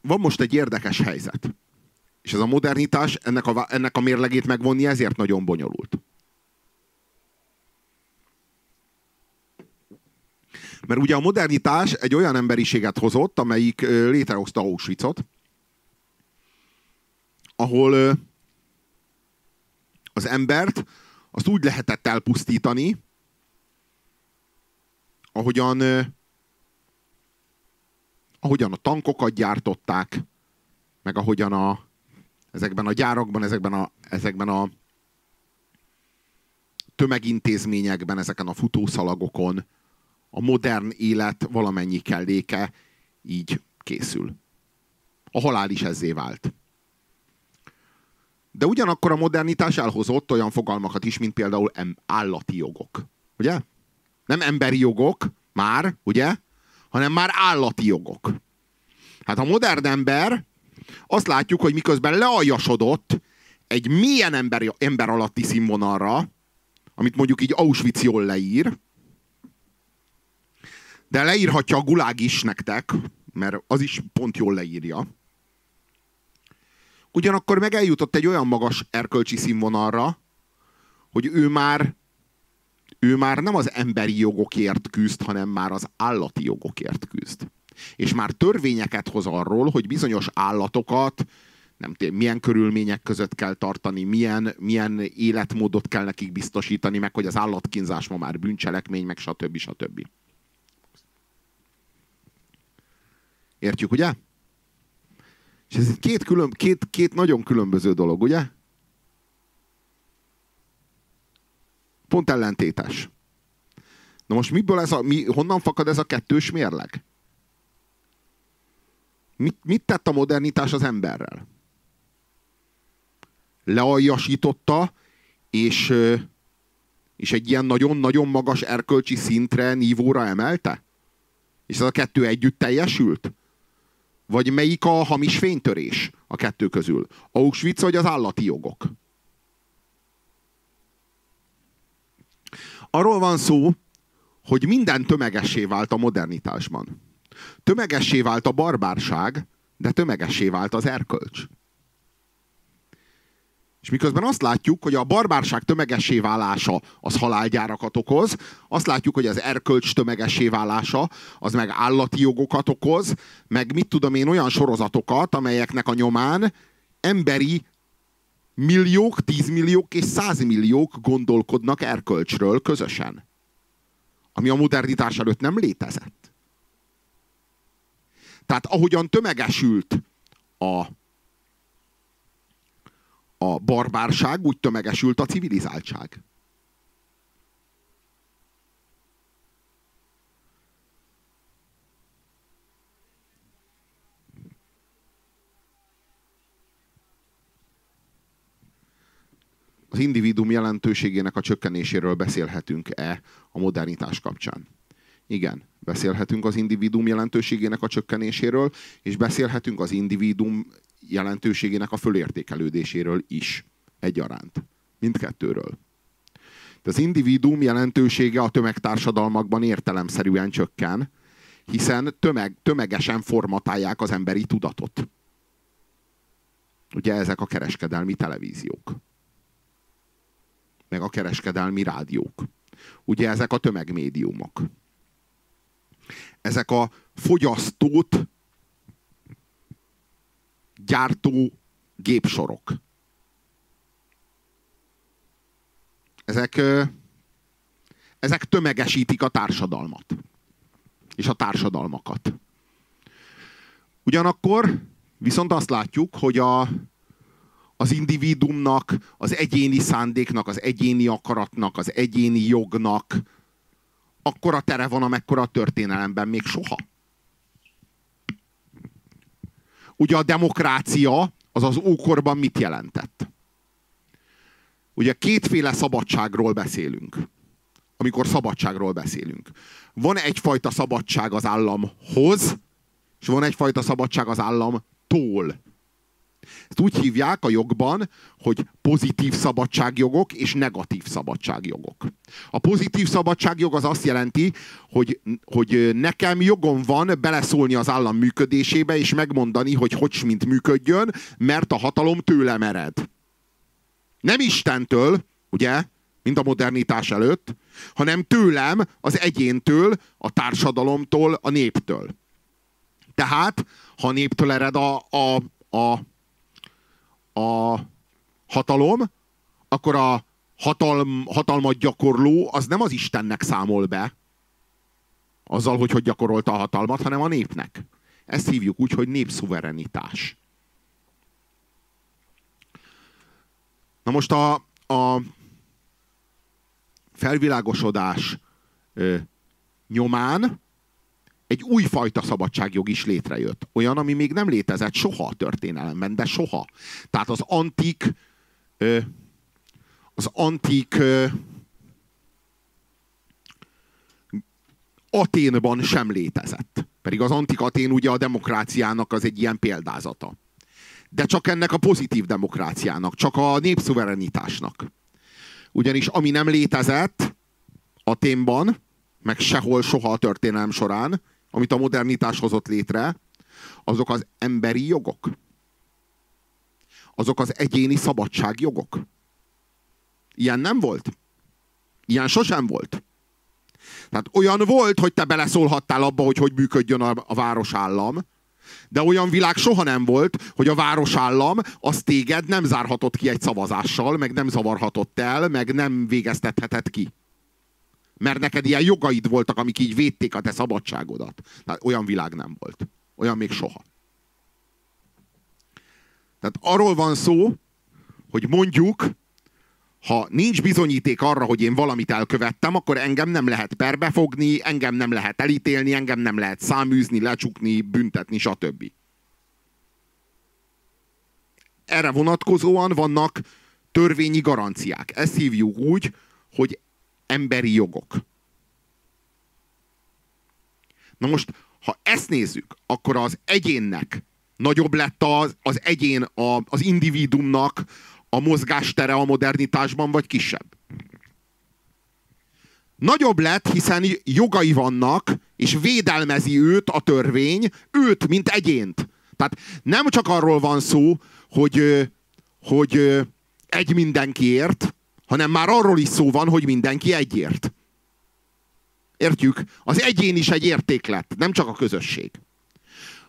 van most egy érdekes helyzet. És ez a modernitás, ennek a, ennek a mérlegét megvonni ezért nagyon bonyolult. Mert ugye a modernitás egy olyan emberiséget hozott, amelyik létrehozta Auschwitzot, ahol az embert azt úgy lehetett elpusztítani, ahogyan, ahogyan a tankokat gyártották, meg ahogyan a, ezekben a gyárakban, ezekben a, ezekben a tömegintézményekben, ezeken a futószalagokon a modern élet valamennyi kelléke így készül. A halál is ezzé vált. De ugyanakkor a modernitás elhozott olyan fogalmakat is, mint például állati jogok. Ugye? Nem emberi jogok, már, ugye? Hanem már állati jogok. Hát a modern ember azt látjuk, hogy miközben lealjasodott egy milyen ember, ember alatti színvonalra, amit mondjuk így Auschwitz jól leír, de leírhatja a gulág is nektek, mert az is pont jól leírja. Ugyanakkor meg eljutott egy olyan magas erkölcsi színvonalra, hogy ő már ő már nem az emberi jogokért küzd, hanem már az állati jogokért küzd. És már törvényeket hoz arról, hogy bizonyos állatokat nem tudom, milyen körülmények között kell tartani, milyen, milyen életmódot kell nekik biztosítani, meg hogy az állatkínzás ma már bűncselekmény, meg stb. stb. Értjük, ugye? És ez két, külön, két, két nagyon különböző dolog, ugye? Pont ellentétes. Na most miből ez a, mi, honnan fakad ez a kettős mérleg? Mit, mit tett a modernitás az emberrel? Lealjasította, és, és egy ilyen nagyon-nagyon magas erkölcsi szintre, nívóra emelte? És ez a kettő együtt teljesült? Vagy melyik a hamis fénytörés a kettő közül? Auschwitz vagy az állati jogok? Arról van szó, hogy minden tömegessé vált a modernitásban. Tömegessé vált a barbárság, de tömegessé vált az erkölcs. És miközben azt látjuk, hogy a barbárság tömegessé válása az halálgyárakat okoz, azt látjuk, hogy az erkölcs tömegessé válása az meg állati jogokat okoz, meg mit tudom én olyan sorozatokat, amelyeknek a nyomán emberi milliók, tízmilliók és százmilliók gondolkodnak erkölcsről közösen. Ami a modernitás előtt nem létezett. Tehát ahogyan tömegesült a, a barbárság, úgy tömegesült a civilizáltság. az individuum jelentőségének a csökkenéséről beszélhetünk-e a modernitás kapcsán? Igen, beszélhetünk az individuum jelentőségének a csökkenéséről, és beszélhetünk az individuum jelentőségének a fölértékelődéséről is egyaránt. Mindkettőről. De az individuum jelentősége a tömegtársadalmakban értelemszerűen csökken, hiszen tömeg, tömegesen formatálják az emberi tudatot. Ugye ezek a kereskedelmi televíziók meg a kereskedelmi rádiók. Ugye ezek a tömegmédiumok. Ezek a fogyasztót gyártó gépsorok. Ezek, ezek tömegesítik a társadalmat. És a társadalmakat. Ugyanakkor viszont azt látjuk, hogy a, az individumnak, az egyéni szándéknak, az egyéni akaratnak, az egyéni jognak akkora tere van, amekkora a történelemben még soha. Ugye a demokrácia az az ókorban mit jelentett? Ugye kétféle szabadságról beszélünk, amikor szabadságról beszélünk. Van egyfajta szabadság az államhoz, és van egyfajta szabadság az államtól. Ezt úgy hívják a jogban, hogy pozitív szabadságjogok és negatív szabadságjogok. A pozitív szabadságjog az azt jelenti, hogy, hogy nekem jogom van beleszólni az állam működésébe, és megmondani, hogy hogy mint működjön, mert a hatalom tőlem ered. Nem Istentől, ugye, mint a modernitás előtt, hanem tőlem, az egyéntől, a társadalomtól, a néptől. Tehát, ha a néptől ered a, a, a a hatalom, akkor a hatalm, hatalmat gyakorló az nem az Istennek számol be, azzal, hogy hogy gyakorolta a hatalmat, hanem a népnek. Ezt hívjuk úgy, hogy népszuverenitás. Na most a, a felvilágosodás ö, nyomán egy újfajta szabadságjog is létrejött. Olyan, ami még nem létezett soha a történelemben, de soha. Tehát az antik az antik Aténban sem létezett. Pedig az antik Atén ugye a demokráciának az egy ilyen példázata. De csak ennek a pozitív demokráciának, csak a népszuverenitásnak. Ugyanis ami nem létezett Aténban, meg sehol soha a történelem során, amit a modernitás hozott létre, azok az emberi jogok. Azok az egyéni szabadságjogok. Ilyen nem volt. Ilyen sosem volt. Tehát olyan volt, hogy te beleszólhattál abba, hogy hogy működjön a, a városállam, de olyan világ soha nem volt, hogy a városállam az téged nem zárhatott ki egy szavazással, meg nem zavarhatott el, meg nem végeztethetett ki. Mert neked ilyen jogaid voltak, amik így védték a te szabadságodat. Tehát olyan világ nem volt. Olyan még soha. Tehát arról van szó, hogy mondjuk, ha nincs bizonyíték arra, hogy én valamit elkövettem, akkor engem nem lehet perbefogni, engem nem lehet elítélni, engem nem lehet száműzni, lecsukni, büntetni, stb. Erre vonatkozóan vannak törvényi garanciák. Ezt hívjuk úgy, hogy emberi jogok. Na most, ha ezt nézzük, akkor az egyénnek nagyobb lett az, az egyén, a, az individumnak a mozgástere a modernitásban, vagy kisebb? Nagyobb lett, hiszen jogai vannak, és védelmezi őt a törvény, őt, mint egyént. Tehát nem csak arról van szó, hogy, hogy egy mindenkiért, hanem már arról is szó van, hogy mindenki egyért. Értjük? Az egyén is egy értéklet, nem csak a közösség.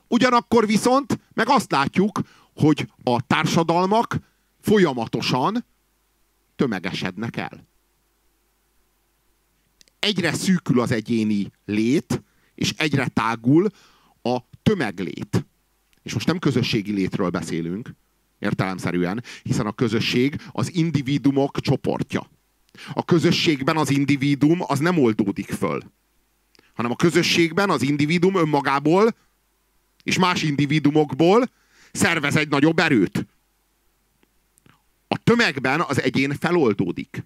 Ugyanakkor viszont meg azt látjuk, hogy a társadalmak folyamatosan tömegesednek el. Egyre szűkül az egyéni lét, és egyre tágul a tömeglét. És most nem közösségi létről beszélünk, értelemszerűen, hiszen a közösség az individumok csoportja. A közösségben az individum az nem oldódik föl, hanem a közösségben az individum önmagából és más individumokból szervez egy nagyobb erőt. A tömegben az egyén feloldódik.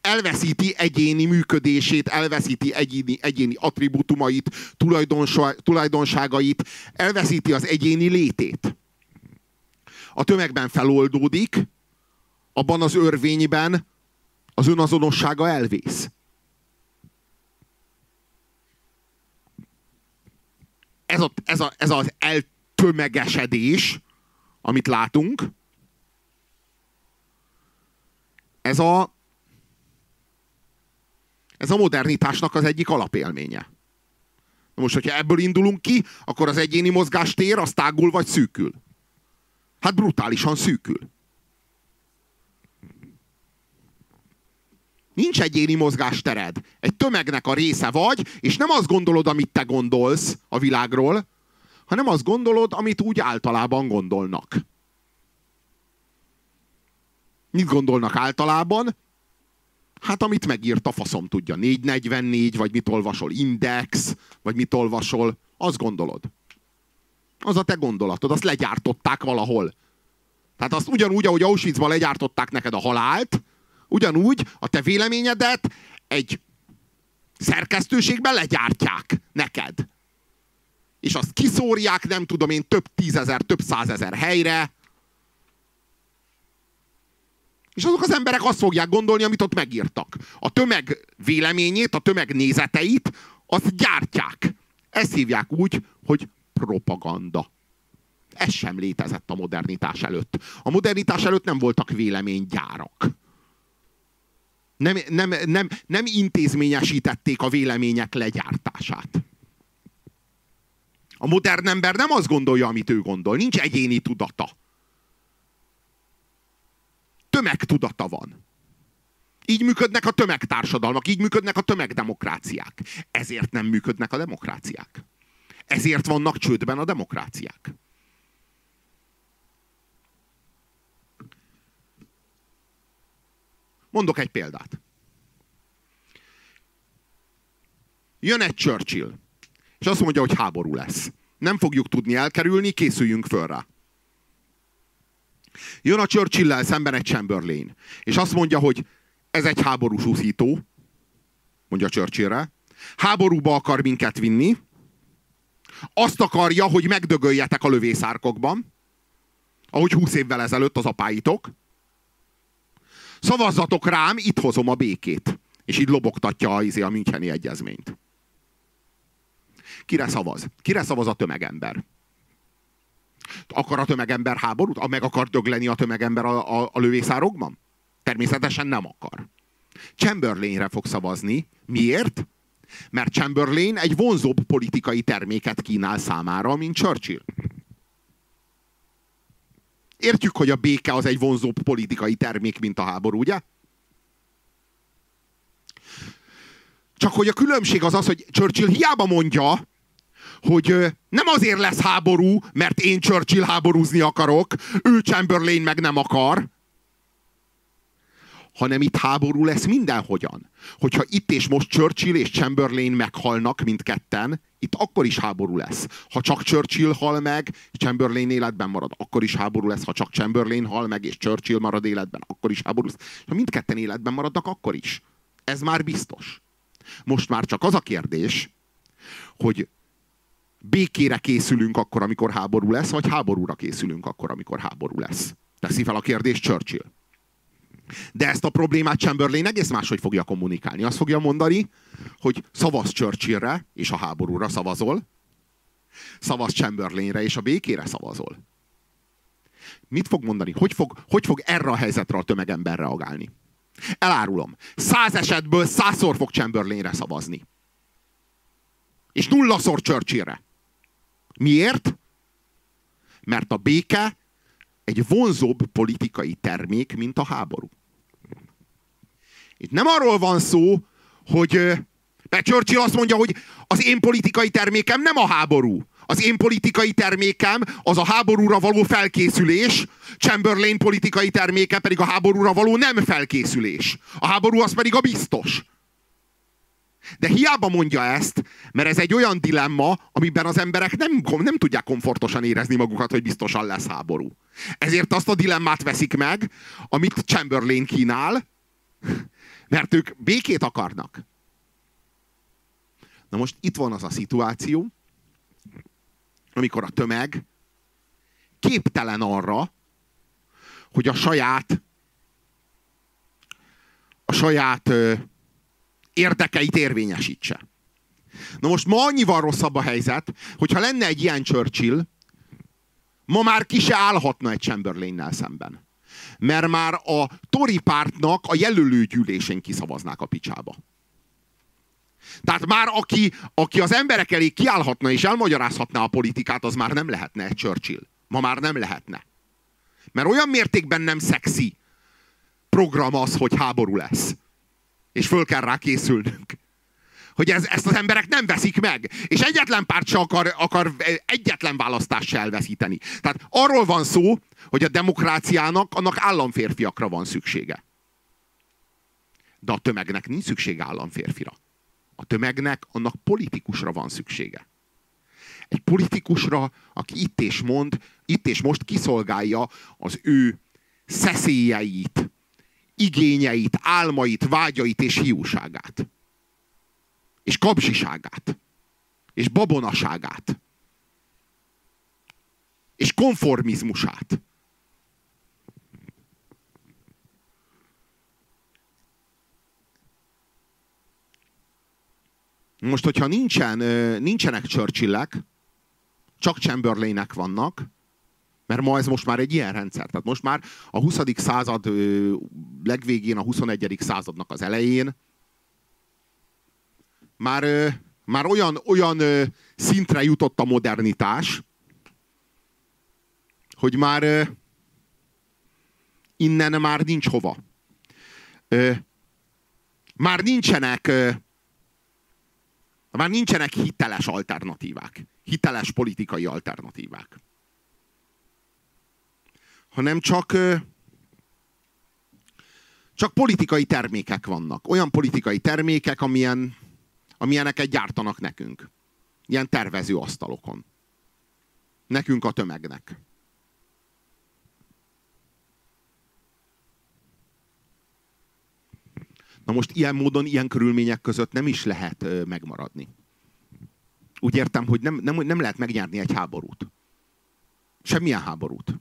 Elveszíti egyéni működését, elveszíti egyéni, egyéni attribútumait, tulajdonságait, elveszíti az egyéni létét. A tömegben feloldódik, abban az örvényben az önazonossága elvész. Ez, a, ez, a, ez az eltömegesedés, amit látunk, ez a, ez a modernitásnak az egyik alapélménye. Na most, hogyha ebből indulunk ki, akkor az egyéni mozgástér az tágul vagy szűkül. Hát brutálisan szűkül. Nincs egyéni mozgástered. Egy tömegnek a része vagy, és nem azt gondolod, amit te gondolsz a világról, hanem azt gondolod, amit úgy általában gondolnak. Mit gondolnak általában? Hát amit megírt a faszom tudja. 444, vagy mit olvasol, Index, vagy mit olvasol, azt gondolod. Az a te gondolatod, azt legyártották valahol. Tehát azt ugyanúgy, ahogy Auschwitzban legyártották neked a halált, ugyanúgy a te véleményedet egy szerkesztőségben legyártják neked. És azt kiszórják, nem tudom én, több tízezer, több százezer helyre, és azok az emberek azt fogják gondolni, amit ott megírtak. A tömeg véleményét, a tömeg nézeteit, azt gyártják. Ezt hívják úgy, hogy propaganda. Ez sem létezett a modernitás előtt. A modernitás előtt nem voltak véleménygyárak. Nem, nem, nem, nem intézményesítették a vélemények legyártását. A modern ember nem azt gondolja, amit ő gondol. Nincs egyéni tudata. Tömegtudata van. Így működnek a tömegtársadalmak, így működnek a tömegdemokráciák. Ezért nem működnek a demokráciák. Ezért vannak csődben a demokráciák. Mondok egy példát. Jön egy Churchill, és azt mondja, hogy háború lesz. Nem fogjuk tudni elkerülni, készüljünk föl rá. Jön a churchill szemben egy Chamberlain, és azt mondja, hogy ez egy háborús úszító, mondja Churchillre, háborúba akar minket vinni, azt akarja, hogy megdögöljetek a lövészárkokban, ahogy húsz évvel ezelőtt az apáitok, Szavazzatok rám, itt hozom a békét. És így lobogtatja a, izé, a Müncheni egyezményt. Kire szavaz? Kire szavaz a tömegember? Akar a tömegember háborút? Meg akar dögleni a tömegember a, a, a lövészárokban? Természetesen nem akar. Chamberlainre fog szavazni. Miért? Mert Chamberlain egy vonzóbb politikai terméket kínál számára, mint Churchill. Értjük, hogy a béke az egy vonzóbb politikai termék, mint a háború, ugye? Csak hogy a különbség az az, hogy Churchill hiába mondja, hogy nem azért lesz háború, mert én Churchill háborúzni akarok, ő Chamberlain meg nem akar, hanem itt háború lesz mindenhogyan. Hogyha itt és most Churchill és Chamberlain meghalnak mindketten, itt akkor is háború lesz. Ha csak Churchill hal meg, Chamberlain életben marad, akkor is háború lesz. Ha csak Chamberlain hal meg, és Churchill marad életben, akkor is háború lesz. Ha mindketten életben maradnak, akkor is. Ez már biztos. Most már csak az a kérdés, hogy békére készülünk akkor, amikor háború lesz, vagy háborúra készülünk akkor, amikor háború lesz. Teszi fel a kérdést Churchill. De ezt a problémát Chamberlain egész máshogy fogja kommunikálni. Azt fogja mondani, hogy szavaz Churchillre, és a háborúra szavazol, szavaz Chamberlainre, és a békére szavazol. Mit fog mondani? Hogy fog, hogy fog erre a helyzetre a tömegember reagálni? Elárulom. Száz esetből százszor fog Chamberlainre szavazni. És nullaszor Churchillre. Miért? Mert a béke egy vonzóbb politikai termék, mint a háború. Itt nem arról van szó, hogy mert Churchill azt mondja, hogy az én politikai termékem nem a háború. Az én politikai termékem az a háborúra való felkészülés, Chamberlain politikai terméke pedig a háborúra való nem felkészülés. A háború az pedig a biztos. De hiába mondja ezt, mert ez egy olyan dilemma, amiben az emberek nem, nem tudják komfortosan érezni magukat, hogy biztosan lesz háború. Ezért azt a dilemmát veszik meg, amit Chamberlain kínál, mert ők békét akarnak. Na most itt van az a szituáció, amikor a tömeg képtelen arra, hogy a saját a saját érdekeit érvényesítse. Na most ma annyival rosszabb a helyzet, hogyha lenne egy ilyen Churchill, ma már ki se állhatna egy Chamberlainnel szemben. Mert már a Tory pártnak a jelölőgyűlésén kiszavaznák a picsába. Tehát már aki, aki az emberek elé kiállhatna és elmagyarázhatná a politikát, az már nem lehetne egy Churchill. Ma már nem lehetne. Mert olyan mértékben nem szexi program az, hogy háború lesz. És föl kell rá készülnünk. Hogy ez, ezt az emberek nem veszik meg. És egyetlen párt se akar, akar egyetlen választást se elveszíteni. Tehát arról van szó, hogy a demokráciának annak államférfiakra van szüksége. De a tömegnek nincs szüksége államférfira. A tömegnek annak politikusra van szüksége. Egy politikusra, aki itt és mond, itt és most kiszolgálja az ő szeszélyeit, igényeit, álmait, vágyait és hiúságát. És kapzsiságát. És babonaságát. És konformizmusát. Most, hogyha nincsen, nincsenek Churchillek, csak Chamberlainek vannak, mert ma ez most már egy ilyen rendszer. Tehát most már a 20. század legvégén, a 21. századnak az elején már, már olyan, olyan szintre jutott a modernitás, hogy már innen már nincs hova. Már nincsenek már nincsenek hiteles alternatívák. Hiteles politikai alternatívák. Hanem csak csak politikai termékek vannak. Olyan politikai termékek, amilyen, amilyeneket gyártanak nekünk. Ilyen tervező asztalokon. Nekünk a tömegnek. Na most ilyen módon, ilyen körülmények között nem is lehet ö, megmaradni. Úgy értem, hogy nem, nem, nem lehet megnyerni egy háborút. Semmilyen háborút.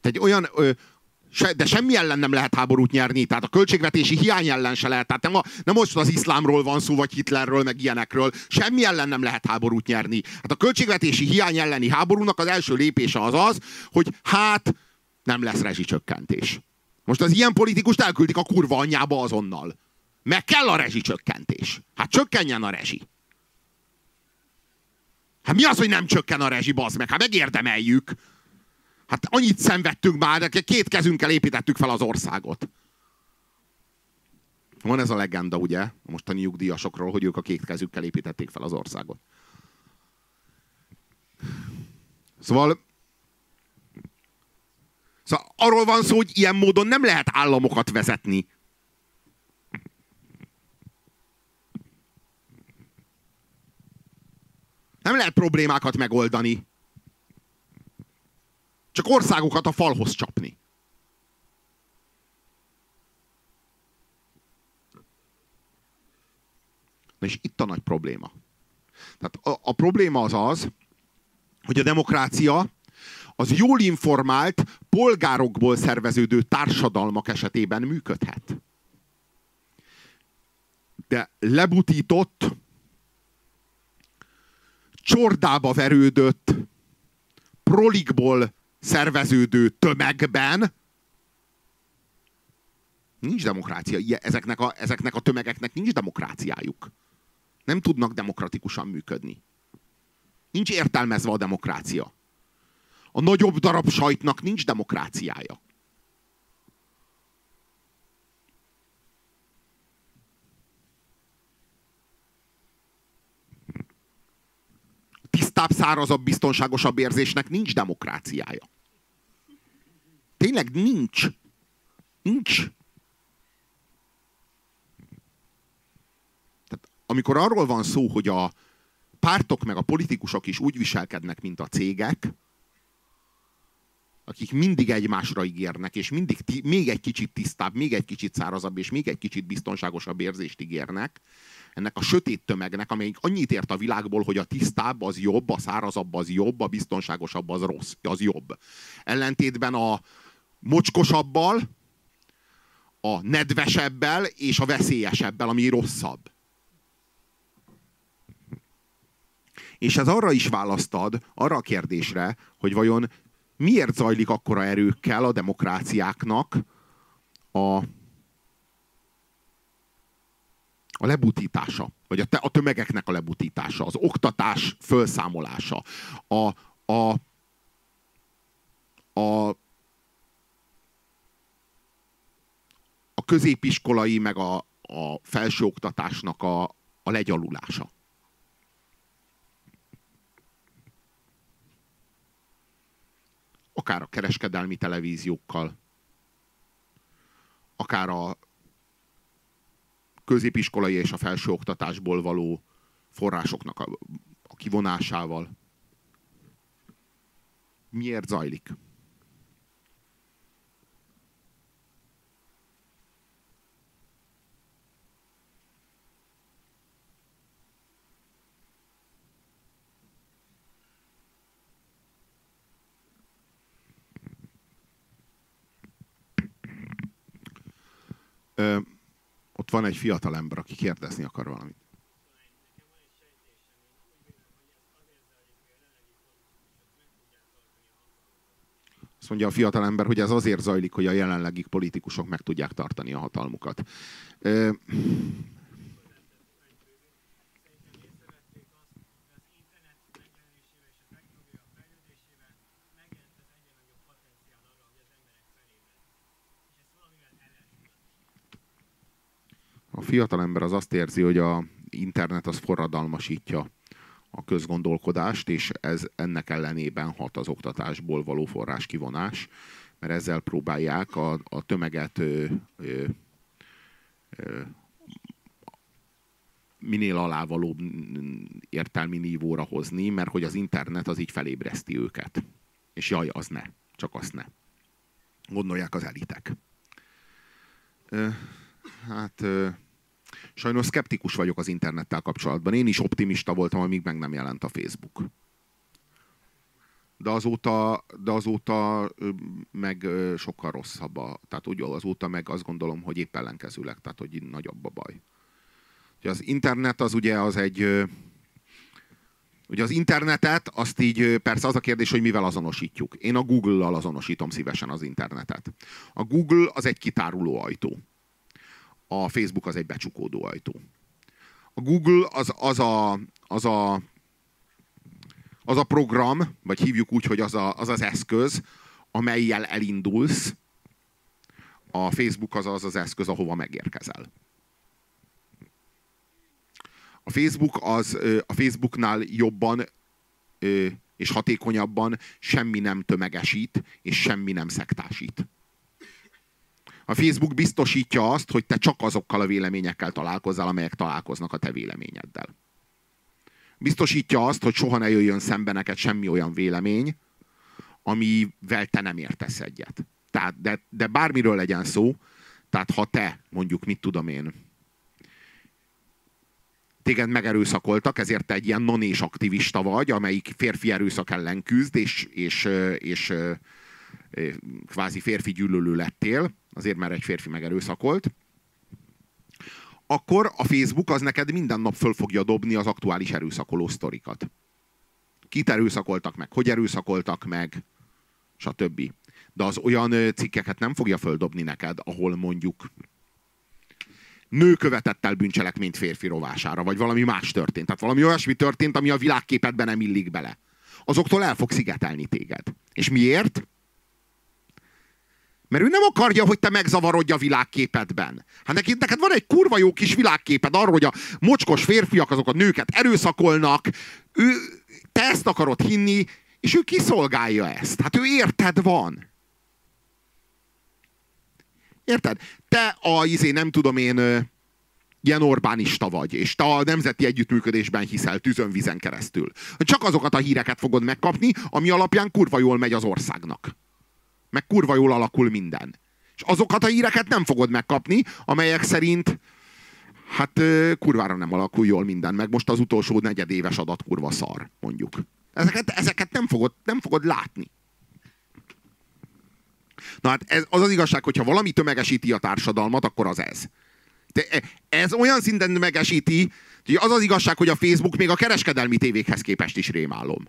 Egy olyan, ö, se, de semmi ellen nem lehet háborút nyerni, tehát a költségvetési hiány ellen se lehet. Tehát nem, a, nem most az iszlámról van szó, vagy Hitlerről, meg ilyenekről. Semmi ellen nem lehet háborút nyerni. Hát a költségvetési hiány elleni háborúnak az első lépése az az, hogy hát nem lesz rezsicsökkentés. Most az ilyen politikust elküldik a kurva anyjába azonnal. Meg kell a rezsicsökkentés. Hát csökkenjen a rezsi. Hát mi az, hogy nem csökken a rezsi, bazd meg? Hát megérdemeljük. Hát annyit szenvedtünk már, két kezünkkel építettük fel az országot. Van ez a legenda, ugye, a mostani nyugdíjasokról, hogy ők a két kezükkel építették fel az országot. Szóval Szóval arról van szó, hogy ilyen módon nem lehet államokat vezetni. Nem lehet problémákat megoldani. Csak országokat a falhoz csapni. Na és itt a nagy probléma. Tehát a, a probléma az az, hogy a demokrácia az jól informált, polgárokból szerveződő társadalmak esetében működhet. De lebutított, csordába verődött, prolikból szerveződő tömegben nincs demokrácia. Ezeknek a, ezeknek a tömegeknek nincs demokráciájuk. Nem tudnak demokratikusan működni. Nincs értelmezve a demokrácia. A nagyobb darab sajtnak nincs demokráciája. Tisztább, szárazabb, biztonságosabb érzésnek nincs demokráciája. Tényleg nincs. Nincs. Tehát, amikor arról van szó, hogy a pártok meg a politikusok is úgy viselkednek, mint a cégek, akik mindig egymásra ígérnek, és mindig még egy kicsit tisztább, még egy kicsit szárazabb, és még egy kicsit biztonságosabb érzést ígérnek, ennek a sötét tömegnek, amelyik annyit ért a világból, hogy a tisztább az jobb, a szárazabb az jobb, a biztonságosabb az rossz, az jobb. Ellentétben a mocskosabbal, a nedvesebbel és a veszélyesebbel, ami rosszabb. És ez arra is választad, arra a kérdésre, hogy vajon miért zajlik akkora erőkkel a demokráciáknak a, a lebutítása, vagy a, te, a tömegeknek a lebutítása, az oktatás felszámolása, a, a, a, a középiskolai, meg a, a felsőoktatásnak a, a legyalulása. akár a kereskedelmi televíziókkal, akár a középiskolai és a felsőoktatásból való forrásoknak a, a kivonásával. Miért zajlik? Ö, ott van egy fiatal ember, aki kérdezni akar valamit. Azt mondja a fiatal ember, hogy ez azért zajlik, hogy a jelenlegi politikusok meg tudják tartani a hatalmukat. A fiatal ember az azt érzi, hogy a internet az forradalmasítja a közgondolkodást, és ez ennek ellenében hat az oktatásból való forrás kivonás, mert ezzel próbálják a, a tömeget ö, ö, ö, minél alávalóbb értelmi nívóra hozni, mert hogy az internet az így felébreszti őket. És jaj, az ne. Csak azt ne. Gondolják az elitek. Hát sajnos szkeptikus vagyok az internettel kapcsolatban. Én is optimista voltam, amíg meg nem jelent a Facebook. De azóta, de azóta meg sokkal rosszabb. A, tehát úgy azóta meg azt gondolom, hogy épp ellenkezőleg, tehát hogy nagyobb a baj. Ugye az internet az ugye az egy... Ugye az internetet, azt így persze az a kérdés, hogy mivel azonosítjuk. Én a Google-lal azonosítom szívesen az internetet. A Google az egy kitáruló ajtó a Facebook az egy becsukódó ajtó. A Google az, az, a, az, a, az a program, vagy hívjuk úgy, hogy az, a, az az eszköz, amelyel elindulsz. A Facebook az az az eszköz, ahova megérkezel. A Facebook az a Facebooknál jobban és hatékonyabban semmi nem tömegesít, és semmi nem szektásít. A Facebook biztosítja azt, hogy te csak azokkal a véleményekkel találkozzál, amelyek találkoznak a te véleményeddel. Biztosítja azt, hogy soha ne jöjjön szembe neked semmi olyan vélemény, amivel te nem értesz egyet. Tehát, de, de bármiről legyen szó, tehát ha te, mondjuk, mit tudom én, téged megerőszakoltak, ezért te egy ilyen nonés aktivista vagy, amelyik férfi erőszak ellen küzd, és, és, és, és kvázi férfi gyűlölő lettél, azért mert egy férfi megerőszakolt, akkor a Facebook az neked minden nap föl fogja dobni az aktuális erőszakoló sztorikat. Kit erőszakoltak meg, hogy erőszakoltak meg, stb. De az olyan cikkeket nem fogja földobni neked, ahol mondjuk nő követett el bűncselekményt férfi rovására, vagy valami más történt. Tehát valami olyasmi történt, ami a világképedben nem illik bele. Azoktól el fog szigetelni téged. És miért? Mert ő nem akarja, hogy te megzavarodj a világképedben. Hát neked, neked van egy kurva jó kis világképed arról, hogy a mocskos férfiak azok a nőket erőszakolnak. Ő, te ezt akarod hinni, és ő kiszolgálja ezt. Hát ő érted van. Érted? Te a, izé, nem tudom én, ilyen Orbánista vagy, és te a nemzeti együttműködésben hiszel tűzönvízen keresztül. Csak azokat a híreket fogod megkapni, ami alapján kurva jól megy az országnak. Meg kurva jól alakul minden. És azokat a híreket nem fogod megkapni, amelyek szerint hát kurvára nem alakul jól minden, meg most az utolsó negyedéves adat kurva szar, mondjuk. Ezeket, ezeket nem, fogod, nem fogod látni. Na hát ez, az az igazság, hogyha valami tömegesíti a társadalmat, akkor az ez. De e, ez olyan szinten tömegesíti, hogy az az igazság, hogy a Facebook még a kereskedelmi tévékhez képest is rémálom.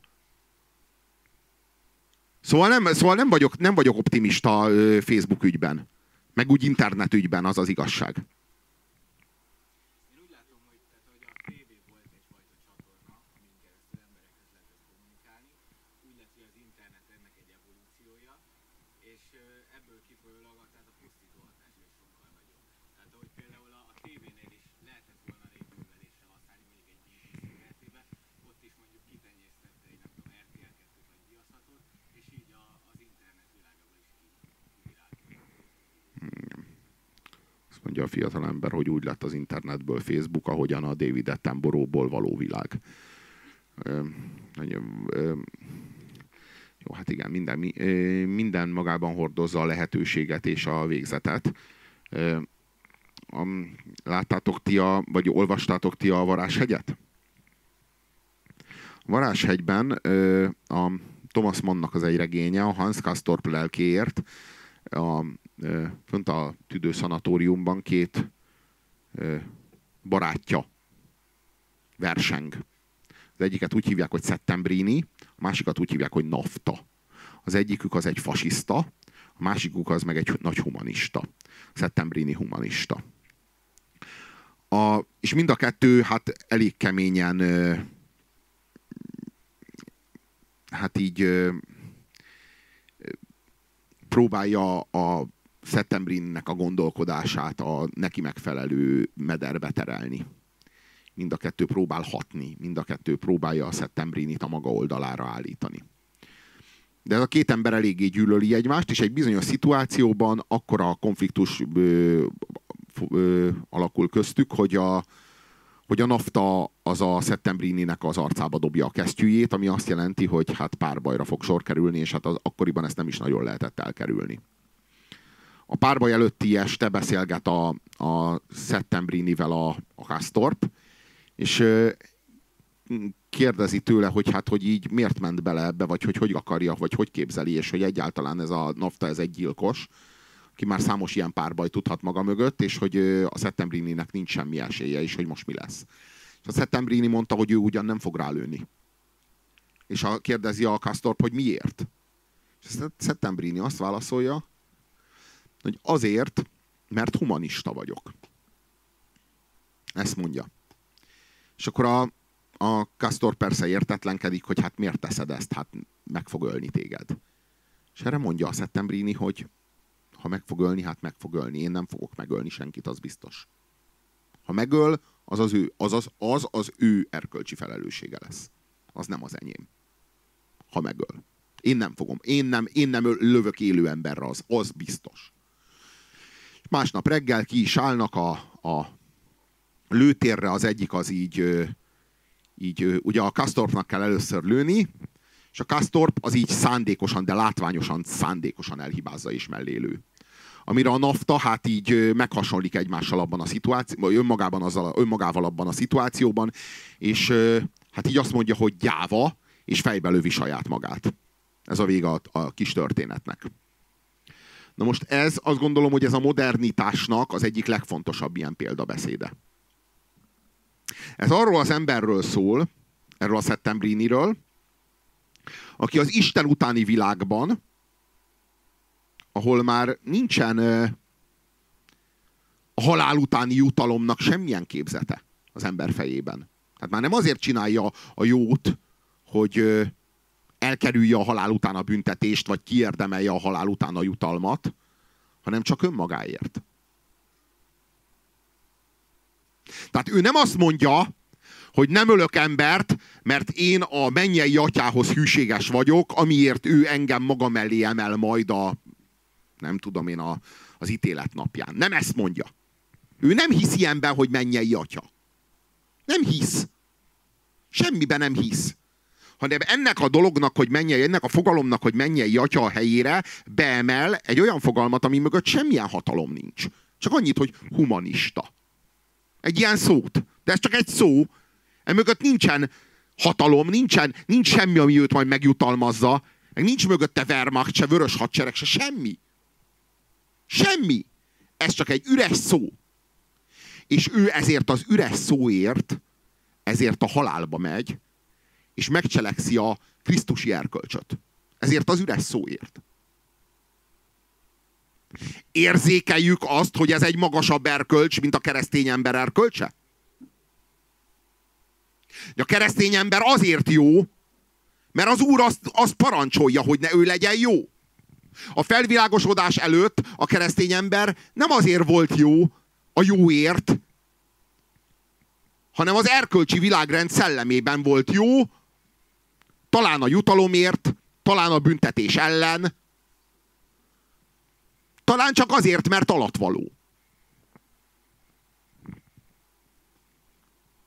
Szóval nem, szóval nem, vagyok, nem vagyok optimista Facebook ügyben. Meg úgy internet ügyben, az az igazság. Mondja a fiatalember, hogy úgy lett az internetből Facebook, ahogyan a David Attenborough-ból való világ. Ö, ö, jó, hát igen, minden, minden magában hordozza a lehetőséget és a végzetet. Láttátok ti a, vagy olvastátok ti a Varázshegyet? A Varázshegyben a Thomas Mannnak az egy regénye, a Hans Kastorp lelkéért, a fönt a tüdőszanatóriumban két barátja verseng. Az egyiket úgy hívják, hogy Settembrini, a másikat úgy hívják, hogy Nafta. Az egyikük az egy fasiszta, a másikuk az meg egy nagy humanista. Settembrini humanista. A, és mind a kettő hát elég keményen hát így próbálja a Settembrinnek a gondolkodását a neki megfelelő mederbe terelni. Mind a kettő próbál hatni, mind a kettő próbálja a Settembrinit a maga oldalára állítani. De ez a két ember eléggé gyűlöli egymást, és egy bizonyos szituációban akkora a konfliktus ö, ö, alakul köztük, hogy a, hogy a nafta az a Settembrininek az arcába dobja a kesztyűjét, ami azt jelenti, hogy hát párbajra fog sor kerülni, és hát az, akkoriban ezt nem is nagyon lehetett elkerülni a párbaj előtti este beszélget a, a Settembrinivel a, a Castorp, és kérdezi tőle, hogy hát, hogy így miért ment bele ebbe, vagy hogy hogy akarja, vagy hogy képzeli, és hogy egyáltalán ez a nafta, ez egy gyilkos, aki már számos ilyen párbaj tudhat maga mögött, és hogy a Settembrininek nincs semmi esélye, és hogy most mi lesz. És a Settembrini mondta, hogy ő ugyan nem fog rálőni. És a, kérdezi a Castorp, hogy miért. És a Settembrini azt válaszolja, hogy azért, mert humanista vagyok. Ezt mondja. És akkor a, a Castor persze értetlenkedik, hogy hát miért teszed ezt, hát meg fog ölni téged. És erre mondja a Settembrini, hogy ha meg fog ölni, hát meg fog ölni. Én nem fogok megölni senkit, az biztos. Ha megöl, az az ő, az, az, az, az ő erkölcsi felelőssége lesz. Az nem az enyém. Ha megöl. Én nem fogom. Én nem, én nem lövök élő emberre, az, az biztos. Másnap reggel ki is állnak a, a lőtérre, az egyik az így, így ugye a Kastorpnak kell először lőni, és a Kastorp az így szándékosan, de látványosan, szándékosan elhibázza és mellé lő. Amire a nafta hát így meghasonlik egymással abban a szituációban, önmagában azzal, önmagával abban a szituációban, és hát így azt mondja, hogy gyáva, és fejbe lövi saját magát. Ez a vége a, a kis történetnek. Na most ez, azt gondolom, hogy ez a modernitásnak az egyik legfontosabb ilyen példabeszéde. Ez arról az emberről szól, erről a Settembriniről, aki az Isten utáni világban, ahol már nincsen a halál utáni jutalomnak semmilyen képzete az ember fejében. Tehát már nem azért csinálja a jót, hogy elkerülje a halál után a büntetést, vagy kiérdemelje a halál után a jutalmat, hanem csak önmagáért. Tehát ő nem azt mondja, hogy nem ölök embert, mert én a mennyei atyához hűséges vagyok, amiért ő engem maga mellé emel majd a, nem tudom én, a, az ítélet napján. Nem ezt mondja. Ő nem hisz ilyenben, hogy mennyei atya. Nem hisz. Semmiben nem hisz. Hanem ennek a dolognak, hogy mennyei, ennek a fogalomnak, hogy mennyei atya a helyére beemel egy olyan fogalmat, ami mögött semmilyen hatalom nincs. Csak annyit, hogy humanista. Egy ilyen szót. De ez csak egy szó. Emögött nincsen hatalom, nincsen, nincs semmi, ami őt majd megjutalmazza. Meg nincs mögötte Wehrmacht, se vörös hadsereg, se semmi. Semmi. Ez csak egy üres szó. És ő ezért az üres szóért, ezért a halálba megy, és megcselekszi a Krisztusi erkölcsöt. Ezért az üres szóért. Érzékeljük azt, hogy ez egy magasabb erkölcs, mint a keresztény ember erkölcse? A keresztény ember azért jó, mert az Úr azt, azt parancsolja, hogy ne ő legyen jó. A felvilágosodás előtt a keresztény ember nem azért volt jó a jóért, hanem az erkölcsi világrend szellemében volt jó, talán a jutalomért, talán a büntetés ellen, talán csak azért, mert alatvaló.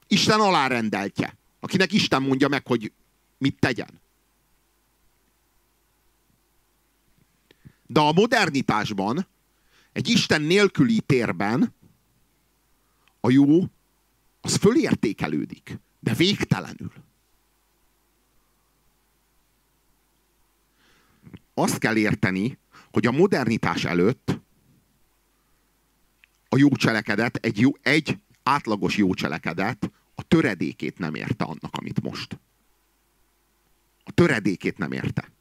Isten alárendeltje, akinek Isten mondja meg, hogy mit tegyen. De a modernitásban, egy Isten nélküli térben a jó az fölértékelődik, de végtelenül. Azt kell érteni, hogy a modernitás előtt a jó cselekedet, egy, jó, egy átlagos jó cselekedet a töredékét nem érte annak, amit most. A töredékét nem érte.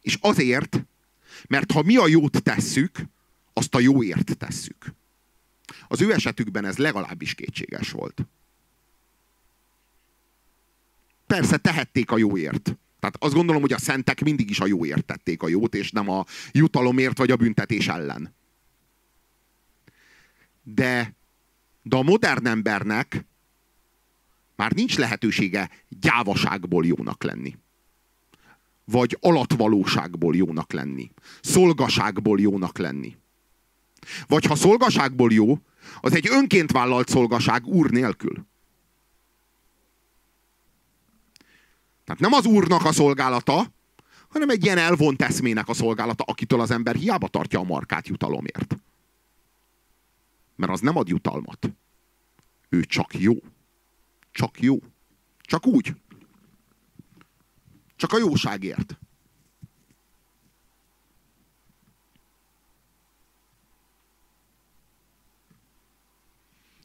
És azért, mert ha mi a jót tesszük, azt a jóért tesszük. Az ő esetükben ez legalábbis kétséges volt. Persze tehették a jóért. Tehát azt gondolom, hogy a szentek mindig is a jóért tették a jót, és nem a jutalomért vagy a büntetés ellen. De, de a modern embernek már nincs lehetősége gyávaságból jónak lenni. Vagy alatvalóságból jónak lenni. Szolgaságból jónak lenni. Vagy ha szolgaságból jó, az egy önként vállalt szolgaság úr nélkül. Tehát nem az úrnak a szolgálata, hanem egy ilyen elvont eszmének a szolgálata, akitől az ember hiába tartja a markát jutalomért. Mert az nem ad jutalmat. Ő csak jó. Csak jó. Csak úgy. Csak a jóságért.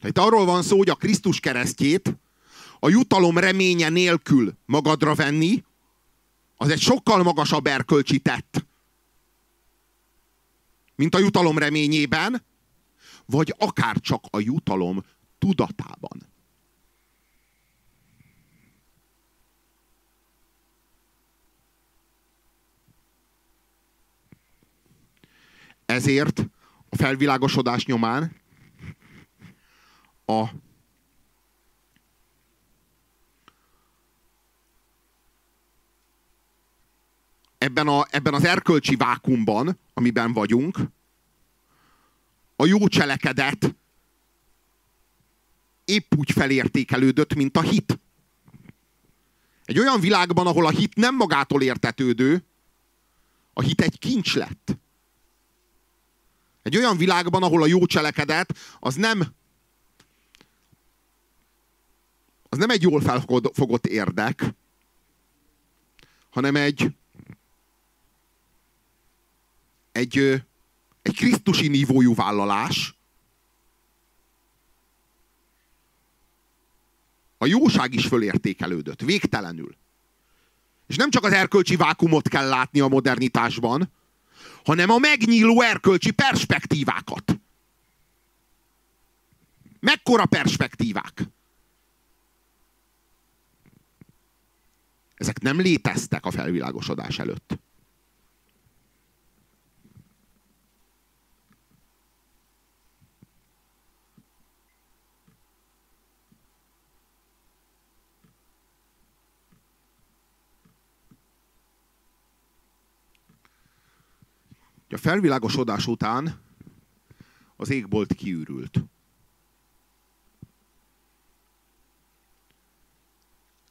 Itt arról van szó, hogy a Krisztus keresztjét a jutalom reménye nélkül magadra venni, az egy sokkal magasabb erkölcsi tett, mint a jutalom reményében, vagy akár csak a jutalom tudatában. Ezért a felvilágosodás nyomán a ebben, a, ebben az erkölcsi vákumban, amiben vagyunk, a jó cselekedet épp úgy felértékelődött, mint a hit. Egy olyan világban, ahol a hit nem magától értetődő, a hit egy kincs lett. Egy olyan világban, ahol a jó cselekedet az nem az nem egy jól felfogott érdek, hanem egy egy, egy krisztusi nívójú vállalás, a jóság is fölértékelődött, végtelenül. És nem csak az erkölcsi vákumot kell látni a modernitásban, hanem a megnyíló erkölcsi perspektívákat. Mekkora perspektívák? Ezek nem léteztek a felvilágosodás előtt. A felvilágosodás után az égbolt kiürült.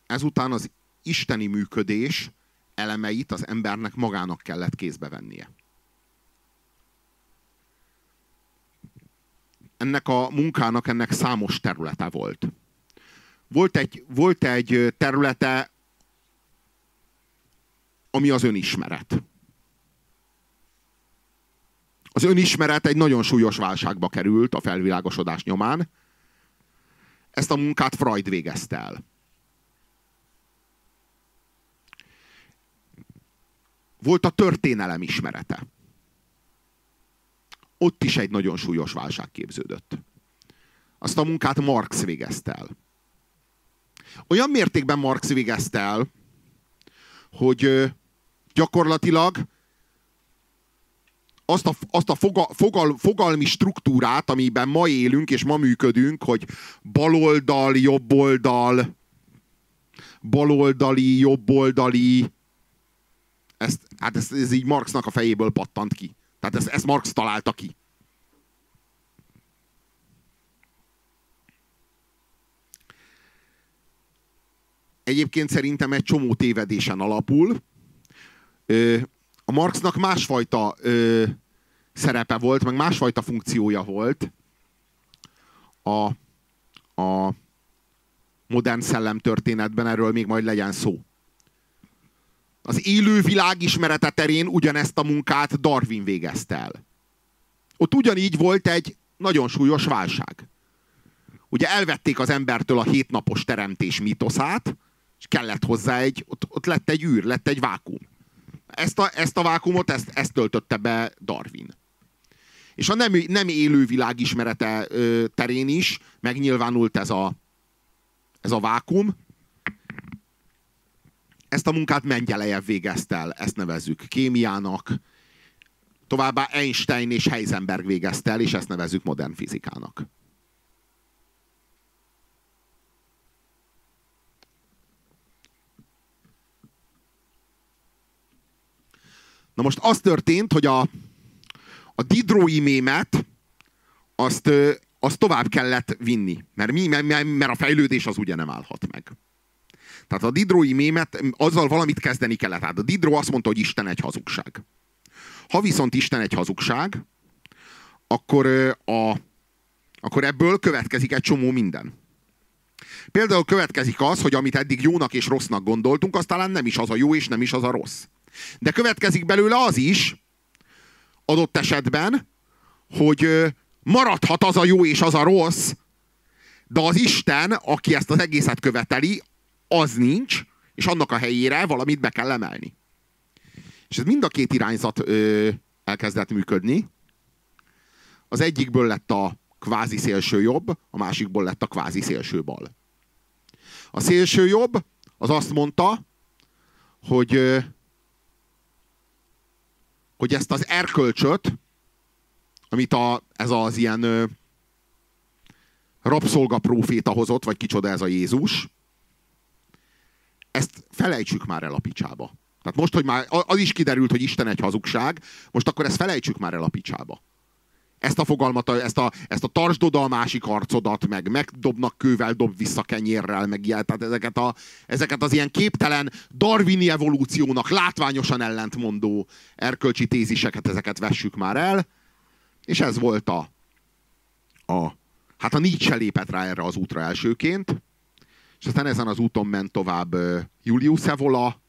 Ezután az isteni működés elemeit az embernek magának kellett kézbe vennie. Ennek a munkának ennek számos területe volt. Volt egy, volt egy területe, ami az önismeret. Az önismeret egy nagyon súlyos válságba került a felvilágosodás nyomán. Ezt a munkát Freud végezte el. Volt a történelem ismerete. Ott is egy nagyon súlyos válság képződött. Azt a munkát Marx végezte el. Olyan mértékben Marx végezte el, hogy gyakorlatilag azt a, azt a foga, fogal, fogalmi struktúrát, amiben ma élünk és ma működünk, hogy baloldal, jobboldal, baloldali, jobboldali, ezt, hát ez, ez így Marxnak a fejéből pattant ki. Tehát ezt, ezt Marx találta ki. Egyébként szerintem egy csomó tévedésen alapul. A Marxnak másfajta szerepe volt, meg másfajta funkciója volt a, a modern szellemtörténetben, erről még majd legyen szó. Az élő világ ismerete terén ugyanezt a munkát Darwin végezte el. Ott ugyanígy volt egy nagyon súlyos válság. Ugye elvették az embertől a hétnapos teremtés mitoszát, és kellett hozzá egy, ott, ott lett egy űr, lett egy vákum. Ezt a, ezt a vákumot, ezt, ezt töltötte be Darwin. És a nem, nem élő világ ismerete ö, terén is megnyilvánult ez a, ez a vákum, ezt a munkát Mengyelejev végezte el, ezt nevezzük kémiának. Továbbá Einstein és Heisenberg végezte el, és ezt nevezzük modern fizikának. Na most az történt, hogy a, a didrói mémet azt, azt tovább kellett vinni. Mert, mi, mert a fejlődés az ugye nem állhat meg. Tehát a Didrói mémet, azzal valamit kezdeni kellett. Tehát a Didró azt mondta, hogy Isten egy hazugság. Ha viszont Isten egy hazugság, akkor, a, akkor ebből következik egy csomó minden. Például következik az, hogy amit eddig jónak és rossznak gondoltunk, az talán nem is az a jó és nem is az a rossz. De következik belőle az is, adott esetben, hogy maradhat az a jó és az a rossz, de az Isten, aki ezt az egészet követeli, az nincs, és annak a helyére valamit be kell emelni. És ez mind a két irányzat ö, elkezdett működni. Az egyikből lett a kvázi szélső jobb, a másikból lett a kvázi szélső bal. A szélső jobb az azt mondta, hogy, hogy ezt az erkölcsöt, amit a, ez az ilyen ö, rabszolgapróféta hozott, vagy kicsoda ez a Jézus, ezt felejtsük már el a picsába. Tehát most, hogy már az is kiderült, hogy Isten egy hazugság, most akkor ezt felejtsük már el a picsába. Ezt a fogalmat, ezt a, ezt a tartsd oda a másik arcodat, meg megdobnak kővel, dob vissza kenyérrel, meg ilyen, tehát ezeket, a, ezeket az ilyen képtelen darwini evolúciónak látványosan ellentmondó erkölcsi téziseket, ezeket vessük már el. És ez volt a, a hát a Nietzsche lépett rá erre az útra elsőként, és aztán ezen az úton ment tovább Julius Evola,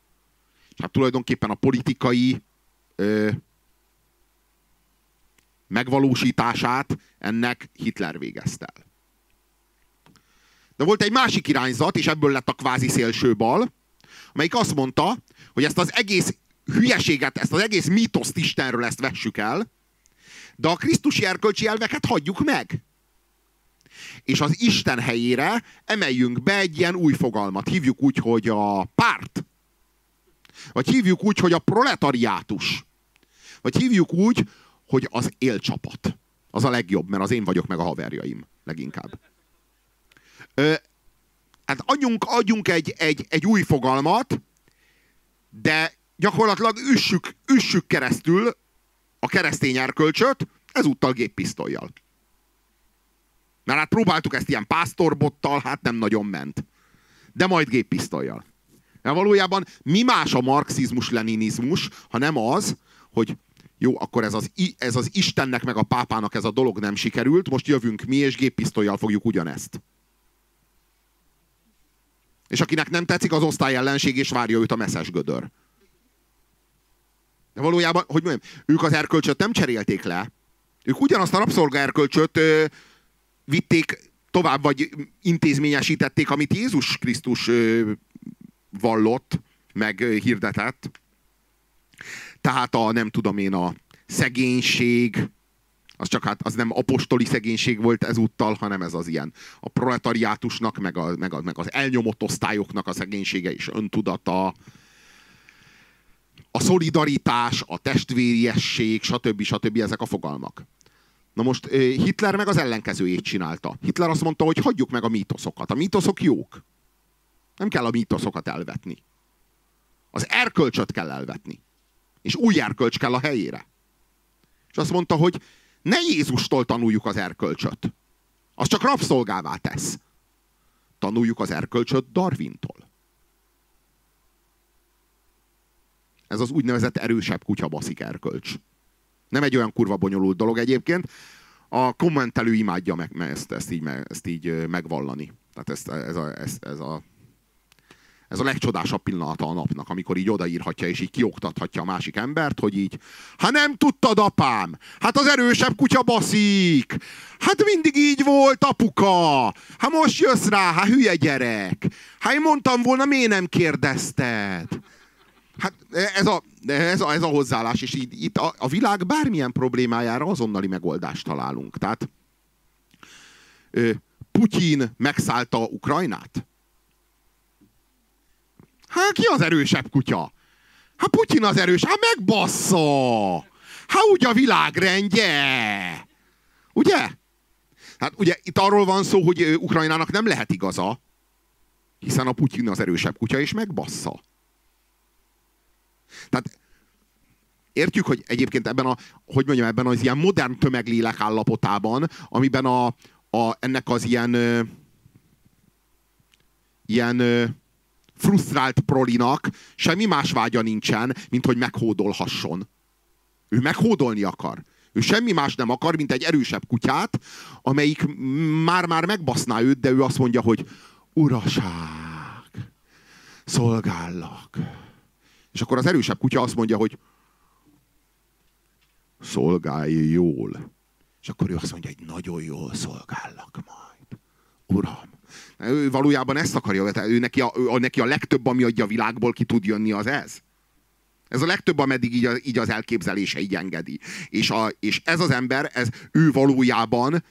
és hát tulajdonképpen a politikai megvalósítását ennek Hitler végezte el. De volt egy másik irányzat, és ebből lett a kvázi szélső bal, amelyik azt mondta, hogy ezt az egész hülyeséget, ezt az egész mítoszt Istenről ezt vessük el, de a krisztusi erkölcsi elveket hagyjuk meg és az Isten helyére emeljünk be egy ilyen új fogalmat. Hívjuk úgy, hogy a párt. Vagy hívjuk úgy, hogy a proletariátus. Vagy hívjuk úgy, hogy az élcsapat. Az a legjobb, mert az én vagyok meg a haverjaim leginkább. Ö, hát adjunk, adjunk egy, egy, egy új fogalmat, de gyakorlatilag üssük, üssük keresztül a keresztény erkölcsöt, ezúttal géppisztolyjal. Mert hát próbáltuk ezt ilyen pásztorbottal, hát nem nagyon ment. De majd géppisztolyjal. Mert valójában mi más a marxizmus-leninizmus, ha nem az, hogy jó, akkor ez az, ez az Istennek meg a pápának ez a dolog nem sikerült, most jövünk mi, és géppisztolyjal fogjuk ugyanezt. És akinek nem tetszik, az osztály ellenség, és várja őt a messzes gödör. De valójában, hogy mondjam, ők az erkölcsöt nem cserélték le. Ők ugyanazt a rabszolga erkölcsöt ö, vitték tovább, vagy intézményesítették, amit Jézus Krisztus ö, vallott, meg hirdetett. Tehát a, nem tudom én, a szegénység, az csak hát az nem apostoli szegénység volt ezúttal, hanem ez az ilyen a proletariátusnak, meg, a, meg, a, meg az elnyomott osztályoknak a szegénysége és öntudata, a szolidaritás, a testvériesség, stb. stb. ezek a fogalmak. Na most Hitler meg az ellenkezőjét csinálta. Hitler azt mondta, hogy hagyjuk meg a mítoszokat. A mítoszok jók. Nem kell a mítoszokat elvetni. Az erkölcsöt kell elvetni. És új erkölcs kell a helyére. És azt mondta, hogy ne Jézustól tanuljuk az erkölcsöt. Az csak rabszolgává tesz. Tanuljuk az erkölcsöt Darwintól. Ez az úgynevezett erősebb kutyabaszik erkölcs. Nem egy olyan kurva bonyolult dolog egyébként. A kommentelő imádja meg, ezt, ezt, így, ezt így megvallani. Tehát ezt, ez, a, ez, ez a ez a legcsodásabb pillanata a napnak, amikor így odaírhatja, és így kioktathatja a másik embert, hogy így, ha nem tudtad, apám, hát az erősebb kutya baszik, hát mindig így volt, apuka, hát most jössz rá, hát hülye gyerek, hát én mondtam volna, miért nem kérdezted? Hát ez a, ez a, ez a hozzáállás, és így, itt a, a világ bármilyen problémájára azonnali megoldást találunk. Tehát Putyin megszállta Ukrajnát? Hát ki az erősebb kutya? Hát Putyin az erős, hát megbassza! Hát úgy a világrendje! Ugye? Hát ugye itt arról van szó, hogy Ukrajnának nem lehet igaza, hiszen a Putyin az erősebb kutya, és megbassza. Tehát értjük, hogy egyébként ebben a, hogy mondjam, ebben az ilyen modern tömeglélek állapotában, amiben a, a, ennek az ilyen ilyen frusztrált prolinak semmi más vágya nincsen, mint hogy meghódolhasson. Ő meghódolni akar. Ő semmi más nem akar, mint egy erősebb kutyát, amelyik már-már megbaszná őt, de ő azt mondja, hogy uraság, szolgállak. És akkor az erősebb kutya azt mondja, hogy szolgálj jól. És akkor ő azt mondja, hogy nagyon jól szolgállak majd. Uram, ő valójában ezt akarja, ő neki a, ő, neki a legtöbb, ami adja a világból ki tud jönni, az ez. Ez a legtöbb, ameddig így, a, így az elképzelése így engedi. És, a, és ez az ember, ez ő valójában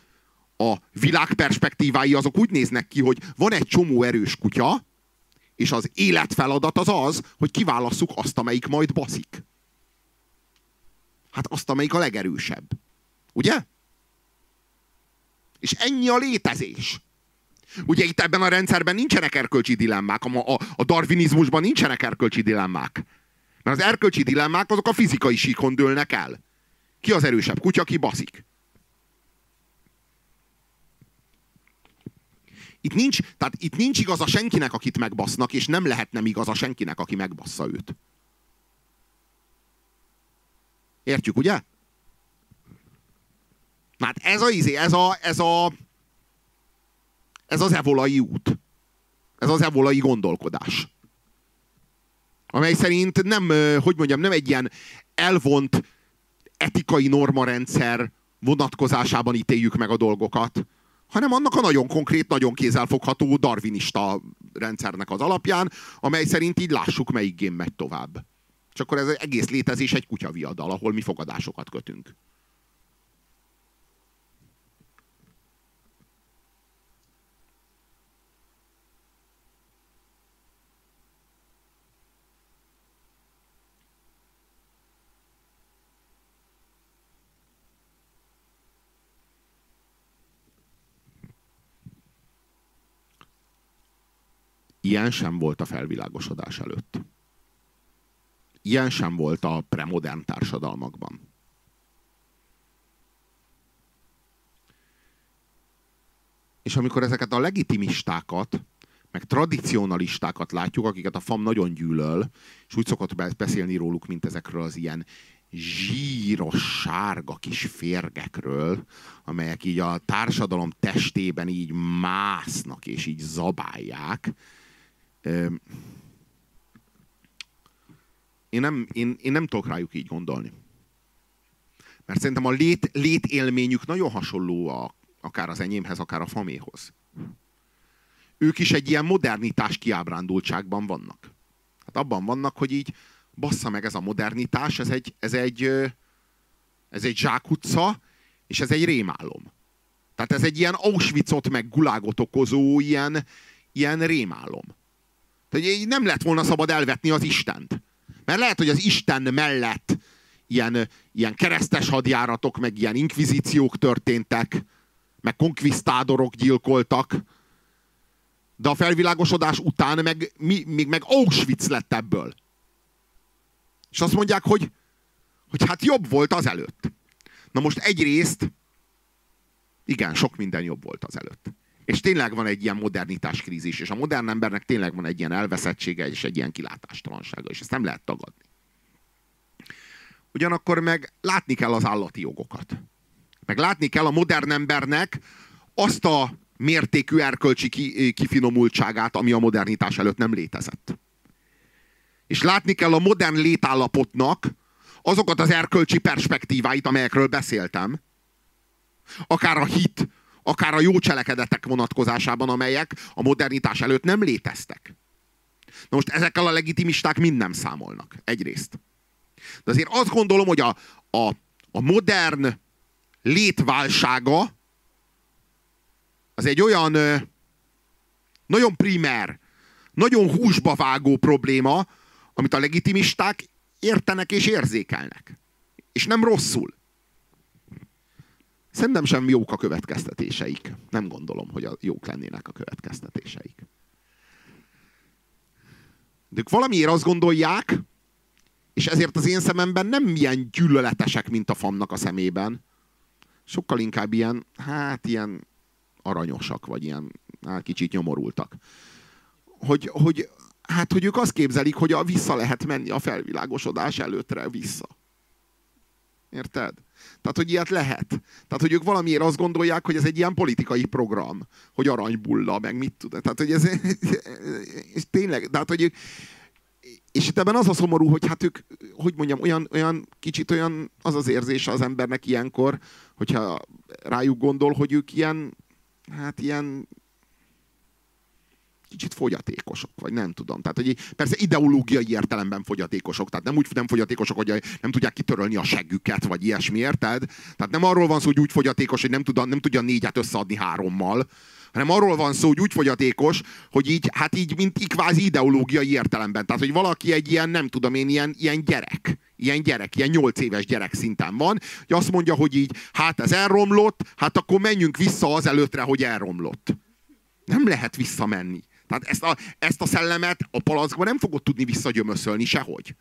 a világ perspektívái azok úgy néznek ki, hogy van egy csomó erős kutya, és az életfeladat az az, hogy kiválasszuk azt, amelyik majd baszik. Hát azt, amelyik a legerősebb. Ugye? És ennyi a létezés. Ugye itt ebben a rendszerben nincsenek erkölcsi dilemmák, a, a, a darwinizmusban nincsenek erkölcsi dilemmák. Mert az erkölcsi dilemmák azok a fizikai síkon dőlnek el. Ki az erősebb kutya, ki baszik. Itt nincs, tehát itt nincs igaza senkinek, akit megbasznak, és nem lehet nem igaza senkinek, aki megbassza őt. Értjük, ugye? Hát ez a izé, ez a, ez a, ez az evolai út. Ez az evolai gondolkodás. Amely szerint nem, hogy mondjam, nem egy ilyen elvont etikai normarendszer vonatkozásában ítéljük meg a dolgokat, hanem annak a nagyon konkrét, nagyon kézzelfogható darwinista rendszernek az alapján, amely szerint így lássuk, melyik gém megy tovább. És akkor ez egész létezés egy kutyaviadal, ahol mi fogadásokat kötünk. Ilyen sem volt a felvilágosodás előtt. Ilyen sem volt a premodern társadalmakban. És amikor ezeket a legitimistákat, meg tradicionalistákat látjuk, akiket a FAM nagyon gyűlöl, és úgy szokott beszélni róluk, mint ezekről az ilyen zsíros, sárga kis férgekről, amelyek így a társadalom testében így másznak és így zabálják, én nem, én, én nem tudok rájuk így gondolni. Mert szerintem a lét, létélményük nagyon hasonló a, akár az enyémhez, akár a faméhoz. Ők is egy ilyen modernitás kiábrándultságban vannak. Hát abban vannak, hogy így bassza meg ez a modernitás, ez egy, ez egy, ez egy zsákutca, és ez egy rémálom. Tehát ez egy ilyen Auschwitzot meg gulágot okozó ilyen, ilyen rémálom. Tehát nem lett volna szabad elvetni az Istent. Mert lehet, hogy az Isten mellett ilyen, ilyen keresztes hadjáratok, meg ilyen inkvizíciók történtek, meg konkvisztádorok gyilkoltak, de a felvilágosodás után meg, mi, még meg Auschwitz lett ebből. És azt mondják, hogy, hogy hát jobb volt az előtt. Na most egyrészt, igen, sok minden jobb volt az előtt. És tényleg van egy ilyen modernitás krízis, és a modern embernek tényleg van egy ilyen elveszettsége, és egy ilyen kilátástalansága, és ezt nem lehet tagadni. Ugyanakkor meg látni kell az állati jogokat. Meg látni kell a modern embernek azt a mértékű erkölcsi kifinomultságát, ami a modernitás előtt nem létezett. És látni kell a modern létállapotnak azokat az erkölcsi perspektíváit, amelyekről beszéltem. Akár a hit, akár a jó cselekedetek vonatkozásában, amelyek a modernitás előtt nem léteztek. Na most ezekkel a legitimisták mind nem számolnak. Egyrészt. De azért azt gondolom, hogy a, a, a modern létválsága az egy olyan nagyon primer, nagyon húsba vágó probléma, amit a legitimisták értenek és érzékelnek. És nem rosszul. Szerintem sem jók a következtetéseik. Nem gondolom, hogy a jók lennének a következtetéseik. De ők valamiért azt gondolják, és ezért az én szememben nem ilyen gyűlöletesek, mint a famnak a szemében. Sokkal inkább ilyen, hát ilyen aranyosak, vagy ilyen hát, kicsit nyomorultak. Hogy, hogy, hát, hogy ők azt képzelik, hogy a vissza lehet menni a felvilágosodás előttre vissza. Érted? Tehát, hogy ilyet lehet. Tehát, hogy ők valamiért azt gondolják, hogy ez egy ilyen politikai program, hogy aranybulla, meg mit tud. Tehát, hogy ez, és tényleg, tehát, hogy és itt ebben az a szomorú, hogy hát ők, hogy mondjam, olyan, olyan kicsit olyan az az érzése az embernek ilyenkor, hogyha rájuk gondol, hogy ők ilyen, hát ilyen kicsit fogyatékosok, vagy nem tudom. Tehát, hogy persze ideológiai értelemben fogyatékosok, tehát nem úgy nem fogyatékosok, hogy nem tudják kitörölni a seggüket, vagy ilyesmi, érted? Tehát nem arról van szó, hogy úgy fogyatékos, hogy nem, tud, nem tudja négyet összeadni hárommal, hanem arról van szó, hogy úgy fogyatékos, hogy így, hát így, mint kvázi ideológiai értelemben. Tehát, hogy valaki egy ilyen, nem tudom én, ilyen, ilyen gyerek, ilyen gyerek, ilyen nyolc éves gyerek szinten van, hogy azt mondja, hogy így, hát ez elromlott, hát akkor menjünk vissza az előttre, hogy elromlott. Nem lehet visszamenni. Tehát ezt a, ezt a szellemet a palackban nem fogod tudni visszagyömöszölni sehogy.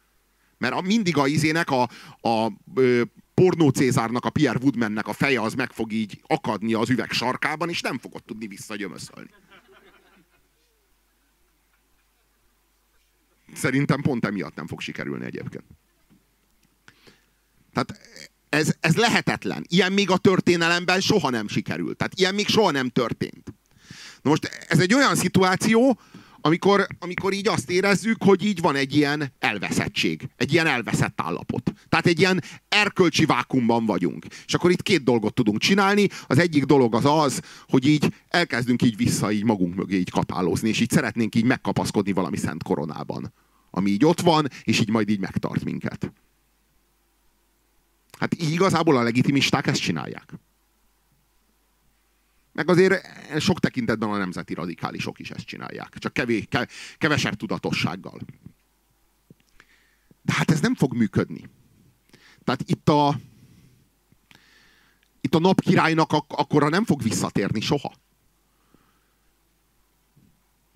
Mert a, mindig a izének, a, a ö, pornó Cézárnak, a Pierre Woodmannek a feje az meg fog így akadni az üveg sarkában, és nem fogod tudni visszagyömöszölni. Szerintem pont emiatt nem fog sikerülni egyébként. Tehát ez, ez lehetetlen. Ilyen még a történelemben soha nem sikerült. Tehát ilyen még soha nem történt. Na most ez egy olyan szituáció, amikor, amikor így azt érezzük, hogy így van egy ilyen elveszettség, egy ilyen elveszett állapot. Tehát egy ilyen erkölcsi vákumban vagyunk. És akkor itt két dolgot tudunk csinálni. Az egyik dolog az az, hogy így elkezdünk így vissza így magunk mögé így kapálózni, és így szeretnénk így megkapaszkodni valami szent koronában. Ami így ott van, és így majd így megtart minket. Hát így igazából a legitimisták ezt csinálják. Meg azért sok tekintetben a nemzeti radikálisok is ezt csinálják. Csak kevés, kevesebb tudatossággal. De hát ez nem fog működni. Tehát itt a, itt a napkirálynak ak- akkora nem fog visszatérni soha.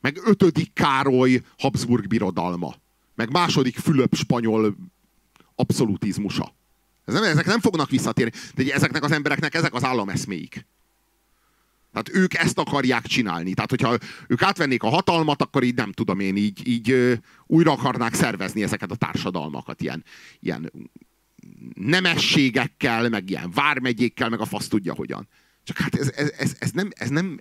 Meg ötödik Károly Habsburg birodalma. Meg második Fülöp spanyol abszolutizmusa. Ezek nem fognak visszatérni. De ezeknek az embereknek ezek az állameszméik. Tehát ők ezt akarják csinálni. Tehát, hogyha ők átvennék a hatalmat, akkor így nem tudom én, így, így újra akarnák szervezni ezeket a társadalmakat. Ilyen, ilyen nemességekkel, meg ilyen vármegyékkel, meg a fasz tudja hogyan. Csak hát ez, ez, ez, ez, nem, ez, nem,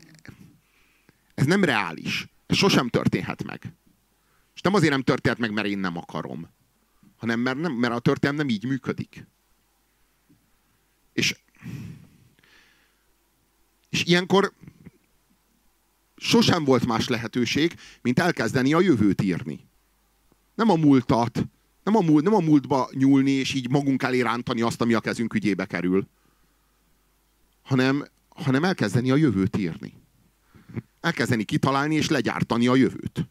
ez nem reális. Ez sosem történhet meg. És nem azért nem történhet meg, mert én nem akarom, hanem mert, nem, mert a történelem nem így működik. És, és ilyenkor sosem volt más lehetőség, mint elkezdeni a jövőt írni. Nem a múltat, nem a, múlt, nem a múltba nyúlni, és így magunk elé rántani azt, ami a kezünk ügyébe kerül, hanem, hanem elkezdeni a jövőt írni. Elkezdeni kitalálni és legyártani a jövőt.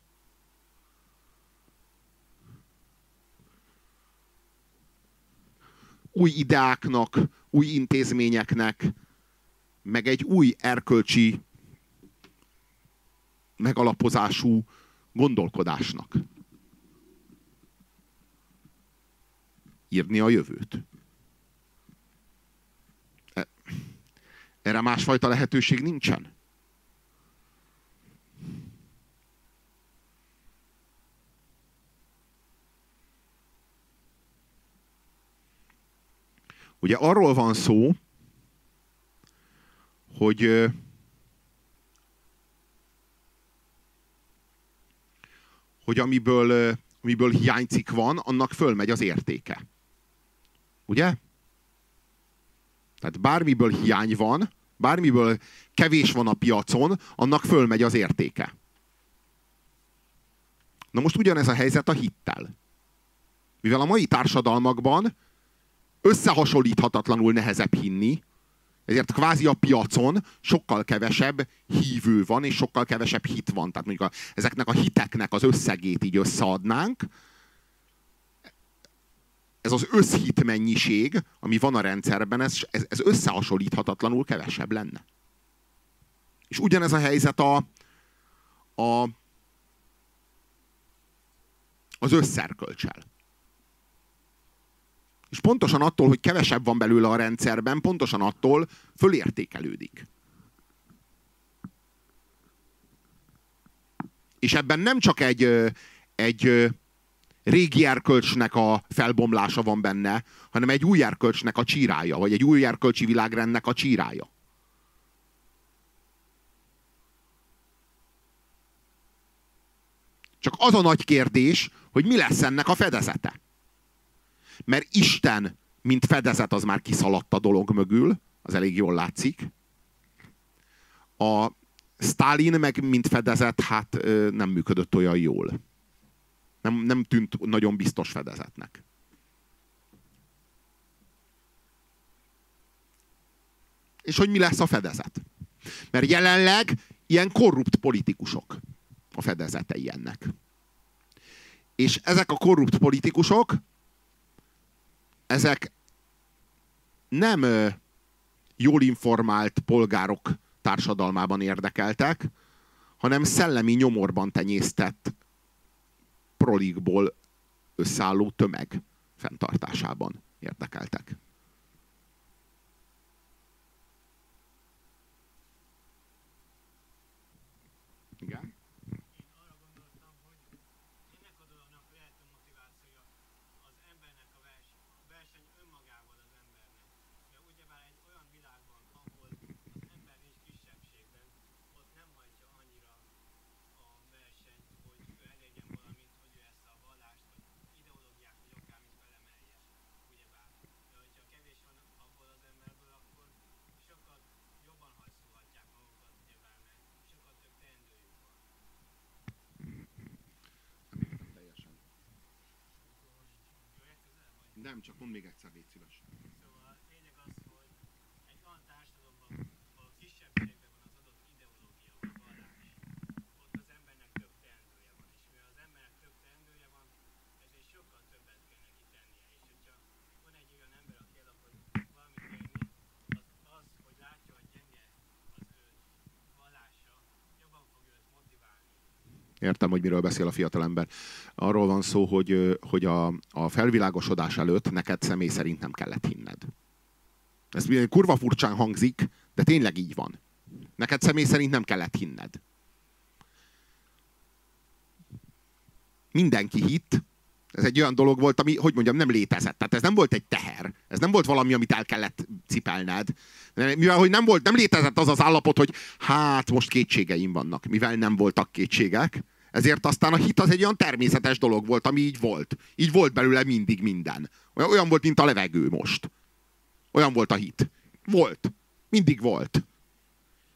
Új ideáknak, új intézményeknek, meg egy új erkölcsi megalapozású gondolkodásnak. írni a jövőt. E, erre másfajta lehetőség nincsen. Ugye arról van szó, hogy hogy amiből, amiből hiánycik van, annak fölmegy az értéke. Ugye? Tehát bármiből hiány van, bármiből kevés van a piacon, annak fölmegy az értéke. Na most ugyanez a helyzet a hittel. Mivel a mai társadalmakban összehasonlíthatatlanul nehezebb hinni, ezért kvázi a piacon sokkal kevesebb hívő van, és sokkal kevesebb hit van. Tehát mondjuk a, ezeknek a hiteknek az összegét így összeadnánk, ez az összhit mennyiség, ami van a rendszerben, ez, ez, ez összehasonlíthatatlanul kevesebb lenne. És ugyanez a helyzet a, a, az összerkölcsel. És pontosan attól, hogy kevesebb van belőle a rendszerben, pontosan attól fölértékelődik. És ebben nem csak egy, egy régi erkölcsnek a felbomlása van benne, hanem egy új erkölcsnek a csírája, vagy egy új erkölcsi világrendnek a csírája. Csak az a nagy kérdés, hogy mi lesz ennek a fedezete. Mert Isten, mint fedezet, az már kiszaladt a dolog mögül, az elég jól látszik. A Stalin meg, mint fedezet, hát nem működött olyan jól. Nem, nem tűnt nagyon biztos fedezetnek. És hogy mi lesz a fedezet? Mert jelenleg ilyen korrupt politikusok a fedezetei ennek. És ezek a korrupt politikusok, ezek nem jól informált polgárok társadalmában érdekeltek, hanem szellemi nyomorban tenyésztett prolikból összeálló tömeg fenntartásában érdekeltek. Igen? Nem, csak mond még egyszer, légy szíves. Szóval lényeg az, hogy egy olyan társadalomban, ahol kisebbségben van az adott ideológia, vagy vallás, ott az embernek több teendője van. És mivel az embernek több teendője van, ezért sokkal többet kell neki tennie. És hogyha van egy olyan ember, aki el akar valamit tenni, az, az, hogy látja, hogy gyenge az ő vallása, jobban fogja őt motiválni. Értem, hogy miről beszél a fiatalember arról van szó, hogy, hogy a, a felvilágosodás előtt neked személy szerint nem kellett hinned. Ez kurva furcsán hangzik, de tényleg így van. Neked személy szerint nem kellett hinned. Mindenki hitt, ez egy olyan dolog volt, ami, hogy mondjam, nem létezett. Tehát ez nem volt egy teher. Ez nem volt valami, amit el kellett cipelned. Mivel hogy nem volt, nem létezett az az állapot, hogy hát most kétségeim vannak. Mivel nem voltak kétségek, ezért aztán a hit az egy olyan természetes dolog volt, ami így volt. Így volt belőle mindig minden. Olyan, volt, mint a levegő most. Olyan volt a hit. Volt. Mindig volt.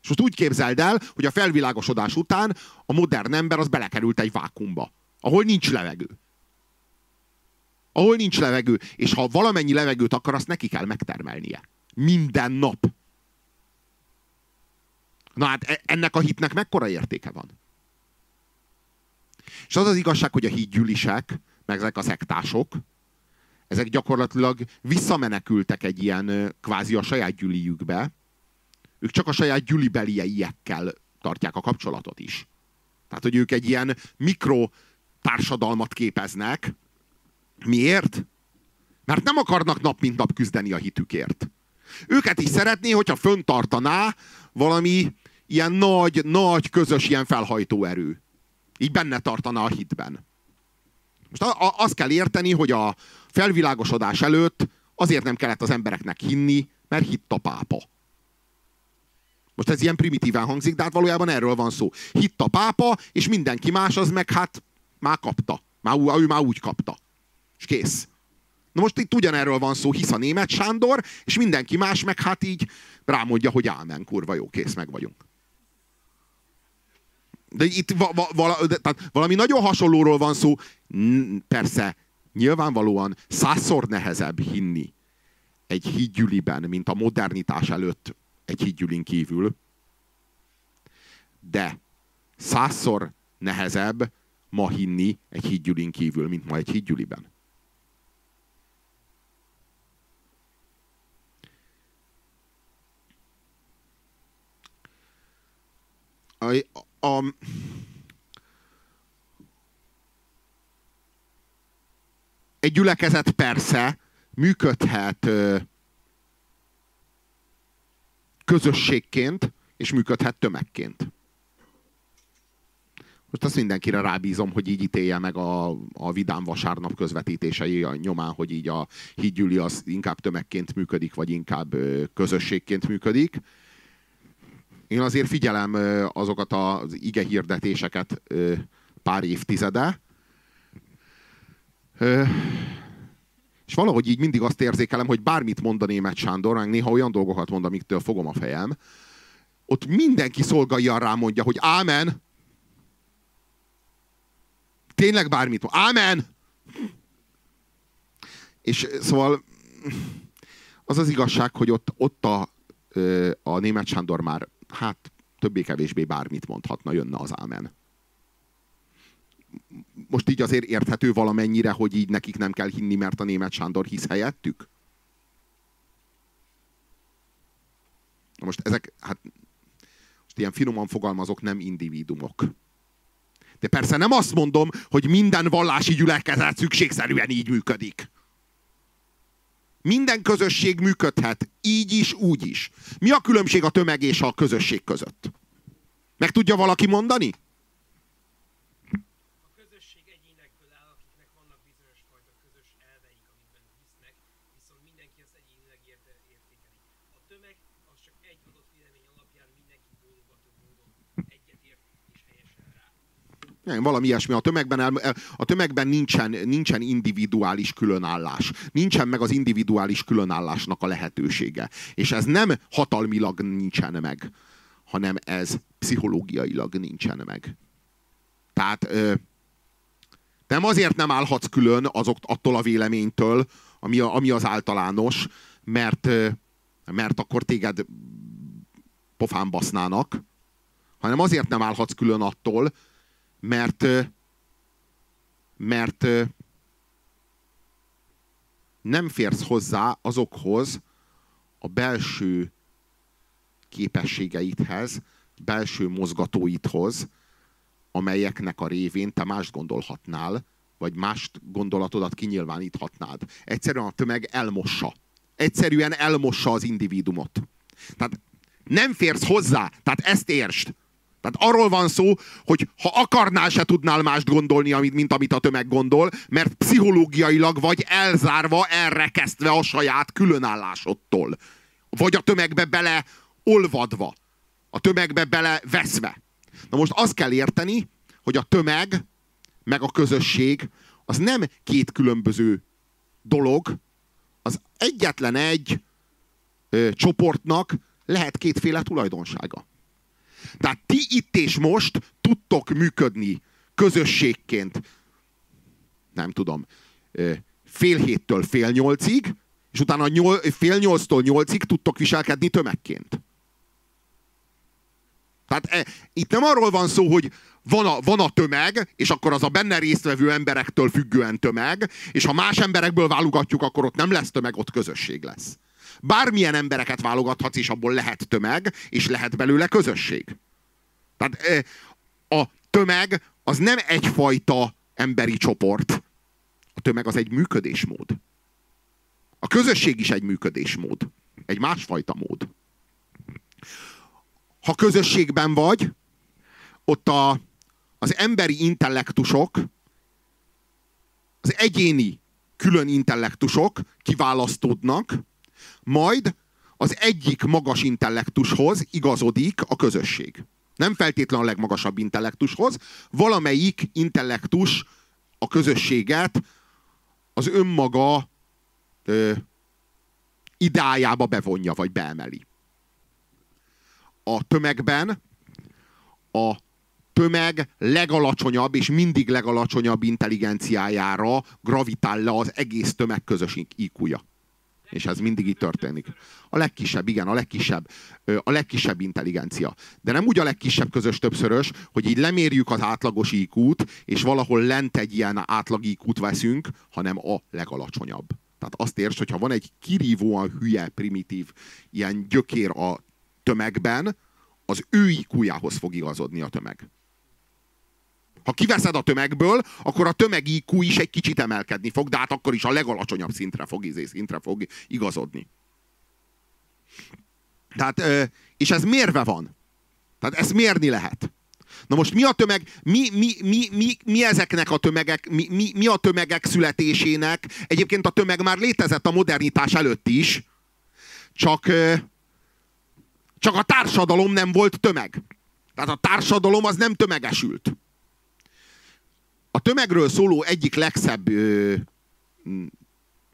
És most úgy képzeld el, hogy a felvilágosodás után a modern ember az belekerült egy vákumba, ahol nincs levegő. Ahol nincs levegő, és ha valamennyi levegőt akar, azt neki kell megtermelnie. Minden nap. Na hát e- ennek a hitnek mekkora értéke van? És az az igazság, hogy a hídgyűlisek, meg ezek a szektások, ezek gyakorlatilag visszamenekültek egy ilyen kvázi a saját gyüliükbe. Ők csak a saját gyülibelieiekkel tartják a kapcsolatot is. Tehát, hogy ők egy ilyen mikro társadalmat képeznek. Miért? Mert nem akarnak nap mint nap küzdeni a hitükért. Őket is szeretné, hogyha föntartaná valami ilyen nagy, nagy közös ilyen felhajtó erő. Így benne tartana a hitben. Most azt kell érteni, hogy a felvilágosodás előtt azért nem kellett az embereknek hinni, mert hitt a pápa. Most ez ilyen primitíven hangzik, de hát valójában erről van szó. Hitt a pápa, és mindenki más az meg hát már kapta. Már, ő már úgy kapta. És kész. Na most itt ugyanerről van szó, hisz a német Sándor, és mindenki más meg hát így rámondja, hogy ámen, kurva jó, kész, meg vagyunk. De itt va, va, vala, de, tehát valami nagyon hasonlóról van szó. Persze, nyilvánvalóan százszor nehezebb hinni egy hídgyüliben, mint a modernitás előtt egy hídgyülin kívül. De százszor nehezebb ma hinni egy hídgyülin kívül, mint ma egy hídgyüliben. A, a, egy gyülekezet persze működhet ö, közösségként, és működhet tömegként. Most azt mindenkire rábízom, hogy így ítélje meg a, a Vidám vasárnap közvetítései a nyomán, hogy így a hídgyüli az inkább tömegként működik, vagy inkább közösségként működik. Én azért figyelem azokat az ige hirdetéseket pár évtizede, és valahogy így mindig azt érzékelem, hogy bármit mond a német Sándor, meg néha olyan dolgokat mond, amiktől fogom a fejem, ott mindenki szolgálja rá mondja, hogy ámen. Tényleg bármit mond. Ámen! És szóval az az igazság, hogy ott, ott a, a német Sándor már hát többé-kevésbé bármit mondhatna, jönne az ámen. Most így azért érthető valamennyire, hogy így nekik nem kell hinni, mert a német Sándor hisz helyettük? Na most ezek, hát most ilyen finoman fogalmazok, nem individumok. De persze nem azt mondom, hogy minden vallási gyülekezet szükségszerűen így működik. Minden közösség működhet, így is, úgy is. Mi a különbség a tömeg és a közösség között? Meg tudja valaki mondani? Nem, valami ilyesmi. A tömegben, el, a tömegben nincsen, nincsen individuális különállás. Nincsen meg az individuális különállásnak a lehetősége. És ez nem hatalmilag nincsen meg, hanem ez pszichológiailag nincsen meg. Tehát ö, nem azért nem állhatsz külön azok, attól a véleménytől, ami, a, ami az általános, mert, mert akkor téged pofán basznának, hanem azért nem állhatsz külön attól, mert, mert nem férsz hozzá azokhoz a belső képességeidhez, belső mozgatóidhoz, amelyeknek a révén te mást gondolhatnál, vagy mást gondolatodat kinyilváníthatnád. Egyszerűen a tömeg elmossa. Egyszerűen elmossa az individumot. Tehát Nem férsz hozzá. Tehát ezt értsd. Tehát arról van szó, hogy ha akarnál, se tudnál mást gondolni, mint amit a tömeg gondol, mert pszichológiailag vagy elzárva, elrekesztve a saját különállásodtól. Vagy a tömegbe bele olvadva. A tömegbe bele veszve. Na most azt kell érteni, hogy a tömeg meg a közösség az nem két különböző dolog, az egyetlen egy ö, csoportnak lehet kétféle tulajdonsága. Tehát ti itt és most tudtok működni közösségként, nem tudom, fél héttől fél nyolcig, és utána nyol, fél nyolctól nyolcig tudtok viselkedni tömegként. Tehát e, itt nem arról van szó, hogy van a, van a tömeg, és akkor az a benne résztvevő emberektől függően tömeg, és ha más emberekből válogatjuk, akkor ott nem lesz tömeg, ott közösség lesz. Bármilyen embereket válogathatsz, és abból lehet tömeg, és lehet belőle közösség. Tehát a tömeg az nem egyfajta emberi csoport. A tömeg az egy működésmód. A közösség is egy működésmód. Egy másfajta mód. Ha közösségben vagy, ott a, az emberi intellektusok, az egyéni külön intellektusok kiválasztódnak, majd az egyik magas intellektushoz igazodik a közösség. Nem feltétlen a legmagasabb intellektushoz, valamelyik intellektus a közösséget az önmaga ö, ideájába bevonja, vagy beemeli. A tömegben a tömeg legalacsonyabb és mindig legalacsonyabb intelligenciájára gravitál le az egész tömeg közös iq És ez mindig így történik. A legkisebb, igen, a legkisebb, a legkisebb intelligencia. De nem úgy a legkisebb közös többszörös, hogy így lemérjük az átlagos iq és valahol lent egy ilyen átlag iq veszünk, hanem a legalacsonyabb. Tehát azt érts, hogyha van egy kirívóan hülye, primitív ilyen gyökér a tömegben, az ő iq fog igazodni a tömeg. Ha kiveszed a tömegből, akkor a tömeg IQ is egy kicsit emelkedni fog, de hát akkor is a legalacsonyabb szintre fog, izé, szintre fog igazodni. Tehát, és ez mérve van. Tehát ezt mérni lehet. Na most mi a tömeg, mi, mi, mi, mi, mi ezeknek a tömegek, mi, mi, mi a tömegek születésének? Egyébként a tömeg már létezett a modernitás előtt is, csak, csak a társadalom nem volt tömeg. Tehát a társadalom az nem tömegesült. A tömegről szóló egyik legszebb ö,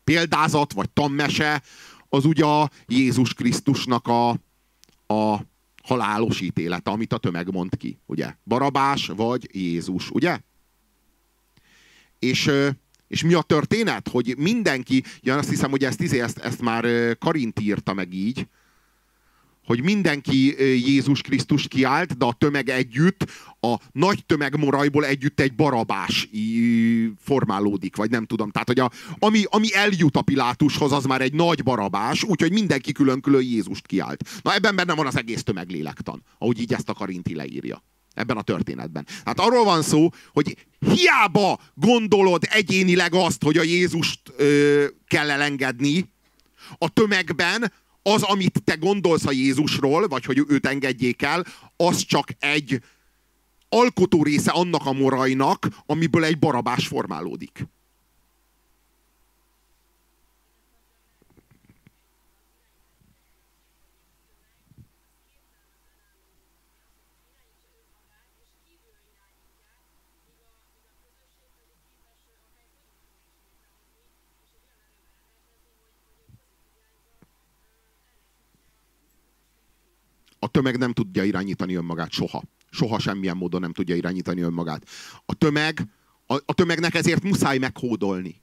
példázat, vagy tanmese, az ugye a Jézus Krisztusnak a, a halálos ítélete, amit a tömeg mond ki, ugye? Barabás vagy Jézus, ugye? És, és mi a történet? Hogy mindenki, ja, azt hiszem, hogy ezt, izé, ezt, ezt már Karint írta meg így, hogy mindenki Jézus Krisztus kiállt, de a tömeg együtt, a nagy tömeg morajból együtt egy barabás formálódik, vagy nem tudom. Tehát, hogy a, ami, ami eljut a Pilátushoz, az már egy nagy barabás, úgyhogy mindenki külön-külön Jézust kiállt. Na ebben benne van az egész tömeglélektan, ahogy így ezt a Karinti leírja ebben a történetben. Hát arról van szó, hogy hiába gondolod egyénileg azt, hogy a Jézust ö, kell elengedni, a tömegben az, amit te gondolsz a Jézusról, vagy hogy őt engedjék el, az csak egy alkotó része annak a morajnak, amiből egy barabás formálódik. A tömeg nem tudja irányítani önmagát soha. Soha semmilyen módon nem tudja irányítani önmagát. A tömeg, a, a tömegnek ezért muszáj meghódolni.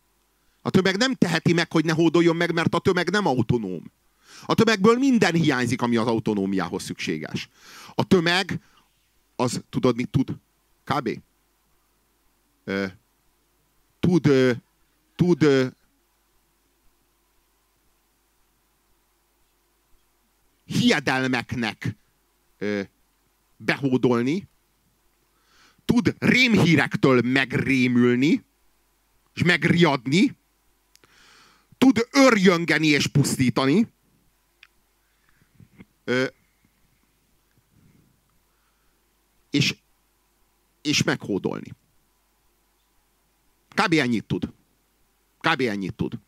A tömeg nem teheti meg, hogy ne hódoljon meg, mert a tömeg nem autonóm. A tömegből minden hiányzik, ami az autonómiához szükséges. A tömeg, az tudod, mit tud? Kb. Ö, tud, ö, tud ö, hiedelmeknek ö, behódolni, tud rémhírektől megrémülni, és megriadni, tud örjöngeni és pusztítani, ö, és, és meghódolni. Kb. ennyit tud. Kb. ennyit tud.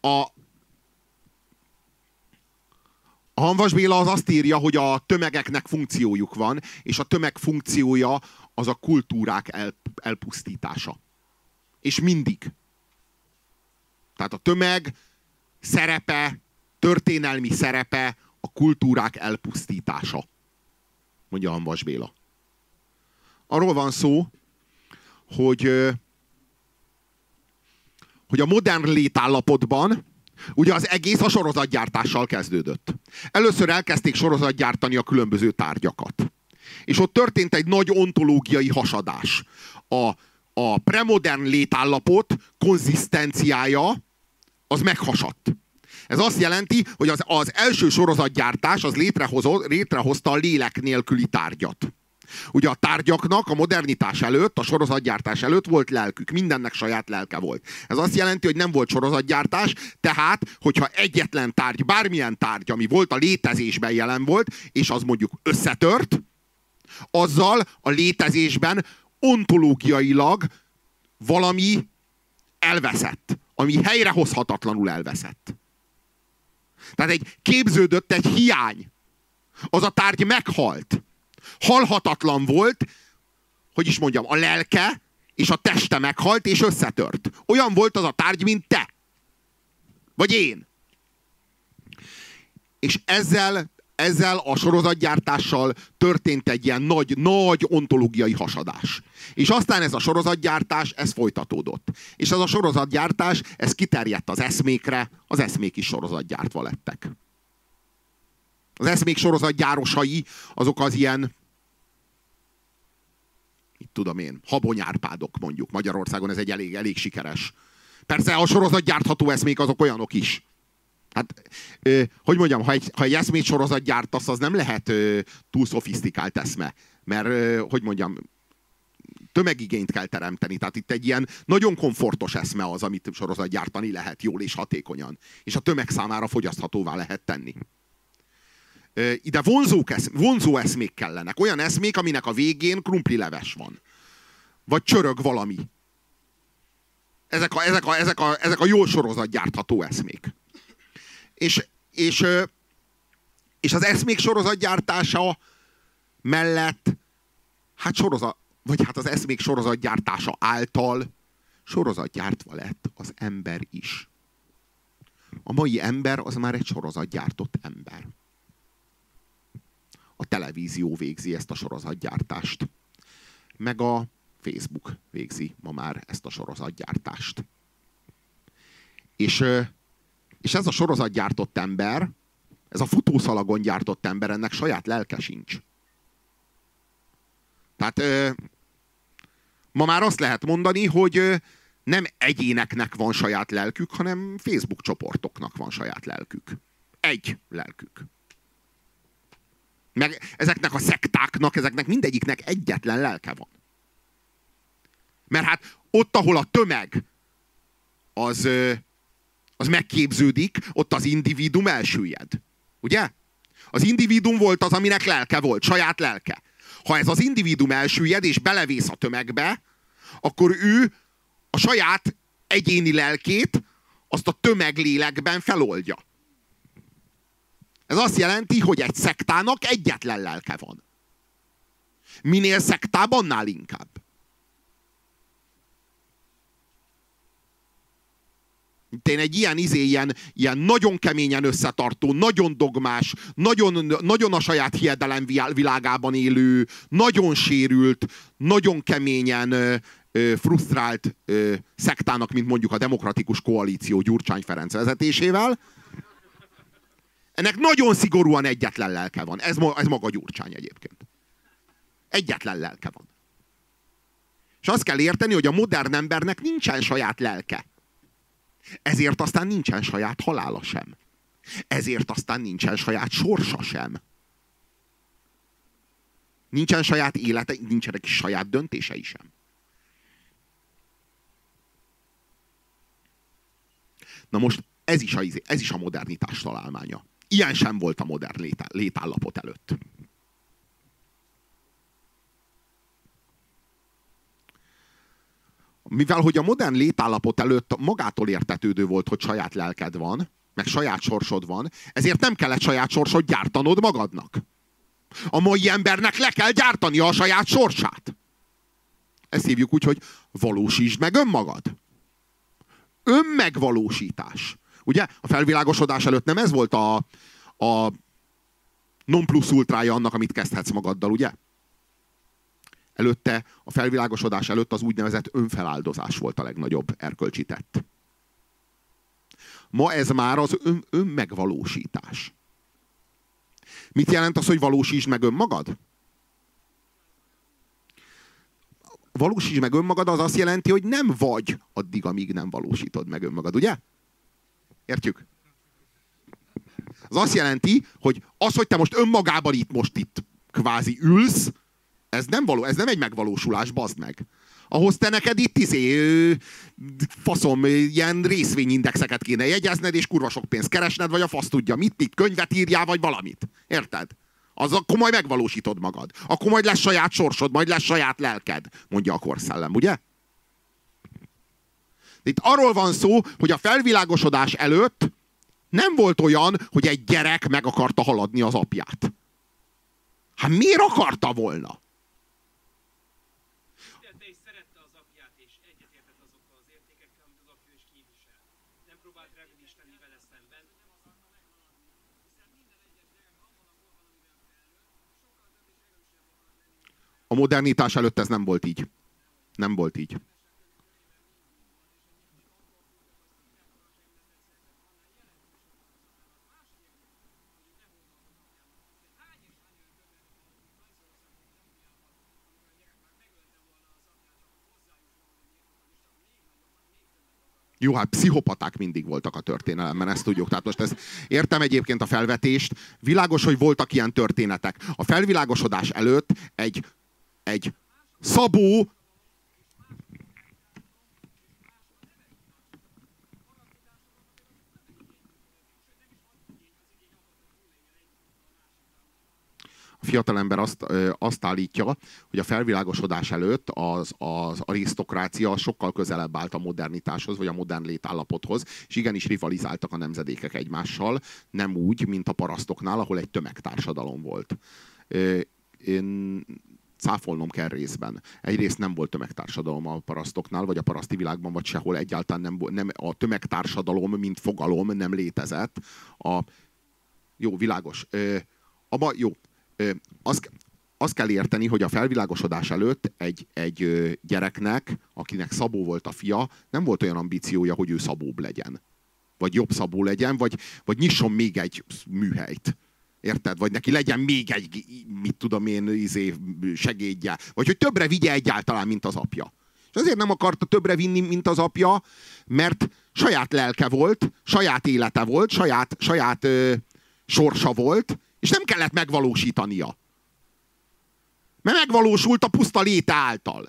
A, a Hanvas Béla az azt írja, hogy a tömegeknek funkciójuk van, és a tömeg funkciója az a kultúrák el, elpusztítása. És mindig. Tehát a tömeg szerepe, történelmi szerepe a kultúrák elpusztítása. Mondja Hanvas Béla. Arról van szó, hogy, hogy a modern létállapotban Ugye az egész a sorozatgyártással kezdődött. Először elkezdték sorozatgyártani a különböző tárgyakat. És ott történt egy nagy ontológiai hasadás. A, a premodern létállapot konzisztenciája az meghasadt. Ez azt jelenti, hogy az, az első sorozatgyártás az létrehozta a lélek nélküli tárgyat. Ugye a tárgyaknak a modernitás előtt, a sorozatgyártás előtt volt lelkük, mindennek saját lelke volt. Ez azt jelenti, hogy nem volt sorozatgyártás, tehát, hogyha egyetlen tárgy, bármilyen tárgy, ami volt a létezésben jelen volt, és az mondjuk összetört, azzal a létezésben ontológiailag valami elveszett, ami helyrehozhatatlanul elveszett. Tehát egy képződött egy hiány. Az a tárgy meghalt halhatatlan volt, hogy is mondjam, a lelke és a teste meghalt és összetört. Olyan volt az a tárgy, mint te. Vagy én. És ezzel, ezzel a sorozatgyártással történt egy ilyen nagy, nagy ontológiai hasadás. És aztán ez a sorozatgyártás, ez folytatódott. És ez a sorozatgyártás, ez kiterjedt az eszmékre, az eszmék is sorozatgyártva lettek. Az eszmék sorozatgyárosai, azok az ilyen mit tudom én, habonyárpádok mondjuk. Magyarországon ez egy elég, elég sikeres. Persze a sorozat gyártható eszmék azok olyanok is. Hát, ö, hogy mondjam, ha egy, ha egy eszmét sorozat gyártasz, az nem lehet ö, túl szofisztikált eszme. Mert, ö, hogy mondjam, tömegigényt kell teremteni. Tehát itt egy ilyen nagyon komfortos eszme az, amit sorozat gyártani lehet jól és hatékonyan. És a tömeg számára fogyaszthatóvá lehet tenni ide vonzók esz, vonzó eszmék kellenek. Olyan eszmék, aminek a végén krumpli leves van. Vagy csörög valami. Ezek a, ezek a, ezek a, ezek a jó sorozat gyártható eszmék. És, és, és az eszmék sorozatgyártása mellett, hát sorozat, vagy hát az eszmék sorozatgyártása által sorozatgyártva lett az ember is. A mai ember az már egy sorozatgyártott ember a televízió végzi ezt a sorozatgyártást. Meg a Facebook végzi ma már ezt a sorozatgyártást. És, és ez a sorozatgyártott ember, ez a futószalagon gyártott ember, ennek saját lelke sincs. Tehát ma már azt lehet mondani, hogy nem egyéneknek van saját lelkük, hanem Facebook csoportoknak van saját lelkük. Egy lelkük. Meg ezeknek a szektáknak, ezeknek mindegyiknek egyetlen lelke van. Mert hát ott, ahol a tömeg az, az megképződik, ott az individum elsüllyed. Ugye? Az individum volt az, aminek lelke volt, saját lelke. Ha ez az individum elsüllyed és belevész a tömegbe, akkor ő a saját egyéni lelkét azt a tömeglélekben feloldja. Ez azt jelenti, hogy egy szektának egyetlen lelke van. Minél szektább, annál inkább. Én egy ilyen izé, ilyen, ilyen nagyon keményen összetartó, nagyon dogmás, nagyon, nagyon a saját hiedelem világában élő, nagyon sérült, nagyon keményen ö, ö, frusztrált ö, szektának, mint mondjuk a Demokratikus Koalíció Gyurcsány Ferenc vezetésével, ennek nagyon szigorúan egyetlen lelke van. Ez, ez maga Gyurcsány egyébként. Egyetlen lelke van. És azt kell érteni, hogy a modern embernek nincsen saját lelke. Ezért aztán nincsen saját halála sem. Ezért aztán nincsen saját sorsa sem. Nincsen saját élete, nincsenek saját döntései sem. Na most ez is a, izé, ez is a modernitás találmánya. Ilyen sem volt a modern létá létállapot előtt. Mivel hogy a modern létállapot előtt magától értetődő volt, hogy saját lelked van, meg saját sorsod van, ezért nem kellett saját sorsot gyártanod magadnak. A mai embernek le kell gyártani a saját sorsát. Ezt hívjuk úgy, hogy valósítsd meg önmagad. Önmegvalósítás. Ugye a felvilágosodás előtt nem ez volt a, a non plus ultrája annak, amit kezdhetsz magaddal, ugye? Előtte, a felvilágosodás előtt az úgynevezett önfeláldozás volt a legnagyobb erkölcsi tett. Ma ez már az ön, önmegvalósítás. Mit jelent az, hogy valósítsd meg önmagad? Valósítsd meg önmagad az azt jelenti, hogy nem vagy addig, amíg nem valósítod meg önmagad, ugye? Értjük? Az azt jelenti, hogy az, hogy te most önmagában itt most itt kvázi ülsz, ez nem való, ez nem egy megvalósulás, bazd meg. Ahhoz te neked itt izé, faszom, ilyen részvényindexeket kéne jegyezned, és kurva sok pénzt keresned, vagy a fasz tudja mit, mit, könyvet írjál, vagy valamit. Érted? Az akkor majd megvalósítod magad. Akkor majd lesz saját sorsod, majd lesz saját lelked, mondja a korszellem, ugye? Itt arról van szó, hogy a felvilágosodás előtt nem volt olyan, hogy egy gyerek meg akarta haladni az apját. Hát miért akarta volna? A modernitás előtt ez nem volt így. Nem volt így. Jó, hát pszichopaták mindig voltak a történelemben, ezt tudjuk. Tehát most ezt értem egyébként a felvetést. Világos, hogy voltak ilyen történetek. A felvilágosodás előtt egy egy szabó fiatalember azt, azt állítja, hogy a felvilágosodás előtt az, az arisztokrácia sokkal közelebb állt a modernitáshoz, vagy a modern létállapothoz, és igenis rivalizáltak a nemzedékek egymással, nem úgy, mint a parasztoknál, ahol egy tömegtársadalom volt. Én cáfolnom kell részben. Egyrészt nem volt tömegtársadalom a parasztoknál, vagy a paraszti világban, vagy sehol egyáltalán nem, nem a tömegtársadalom, mint fogalom nem létezett. A, jó, világos. Ö, abba, jó. Azt, azt kell érteni, hogy a felvilágosodás előtt egy, egy gyereknek, akinek Szabó volt a fia, nem volt olyan ambíciója, hogy ő Szabóbb legyen. Vagy jobb Szabó legyen, vagy, vagy nyisson még egy műhelyt Érted? Vagy neki legyen még egy, mit tudom én, izé, segédje. Vagy hogy többre vigye egyáltalán, mint az apja. És azért nem akarta többre vinni, mint az apja, mert saját lelke volt, saját élete volt, saját, saját ö, sorsa volt, és nem kellett megvalósítania. Mert megvalósult a puszta léte által.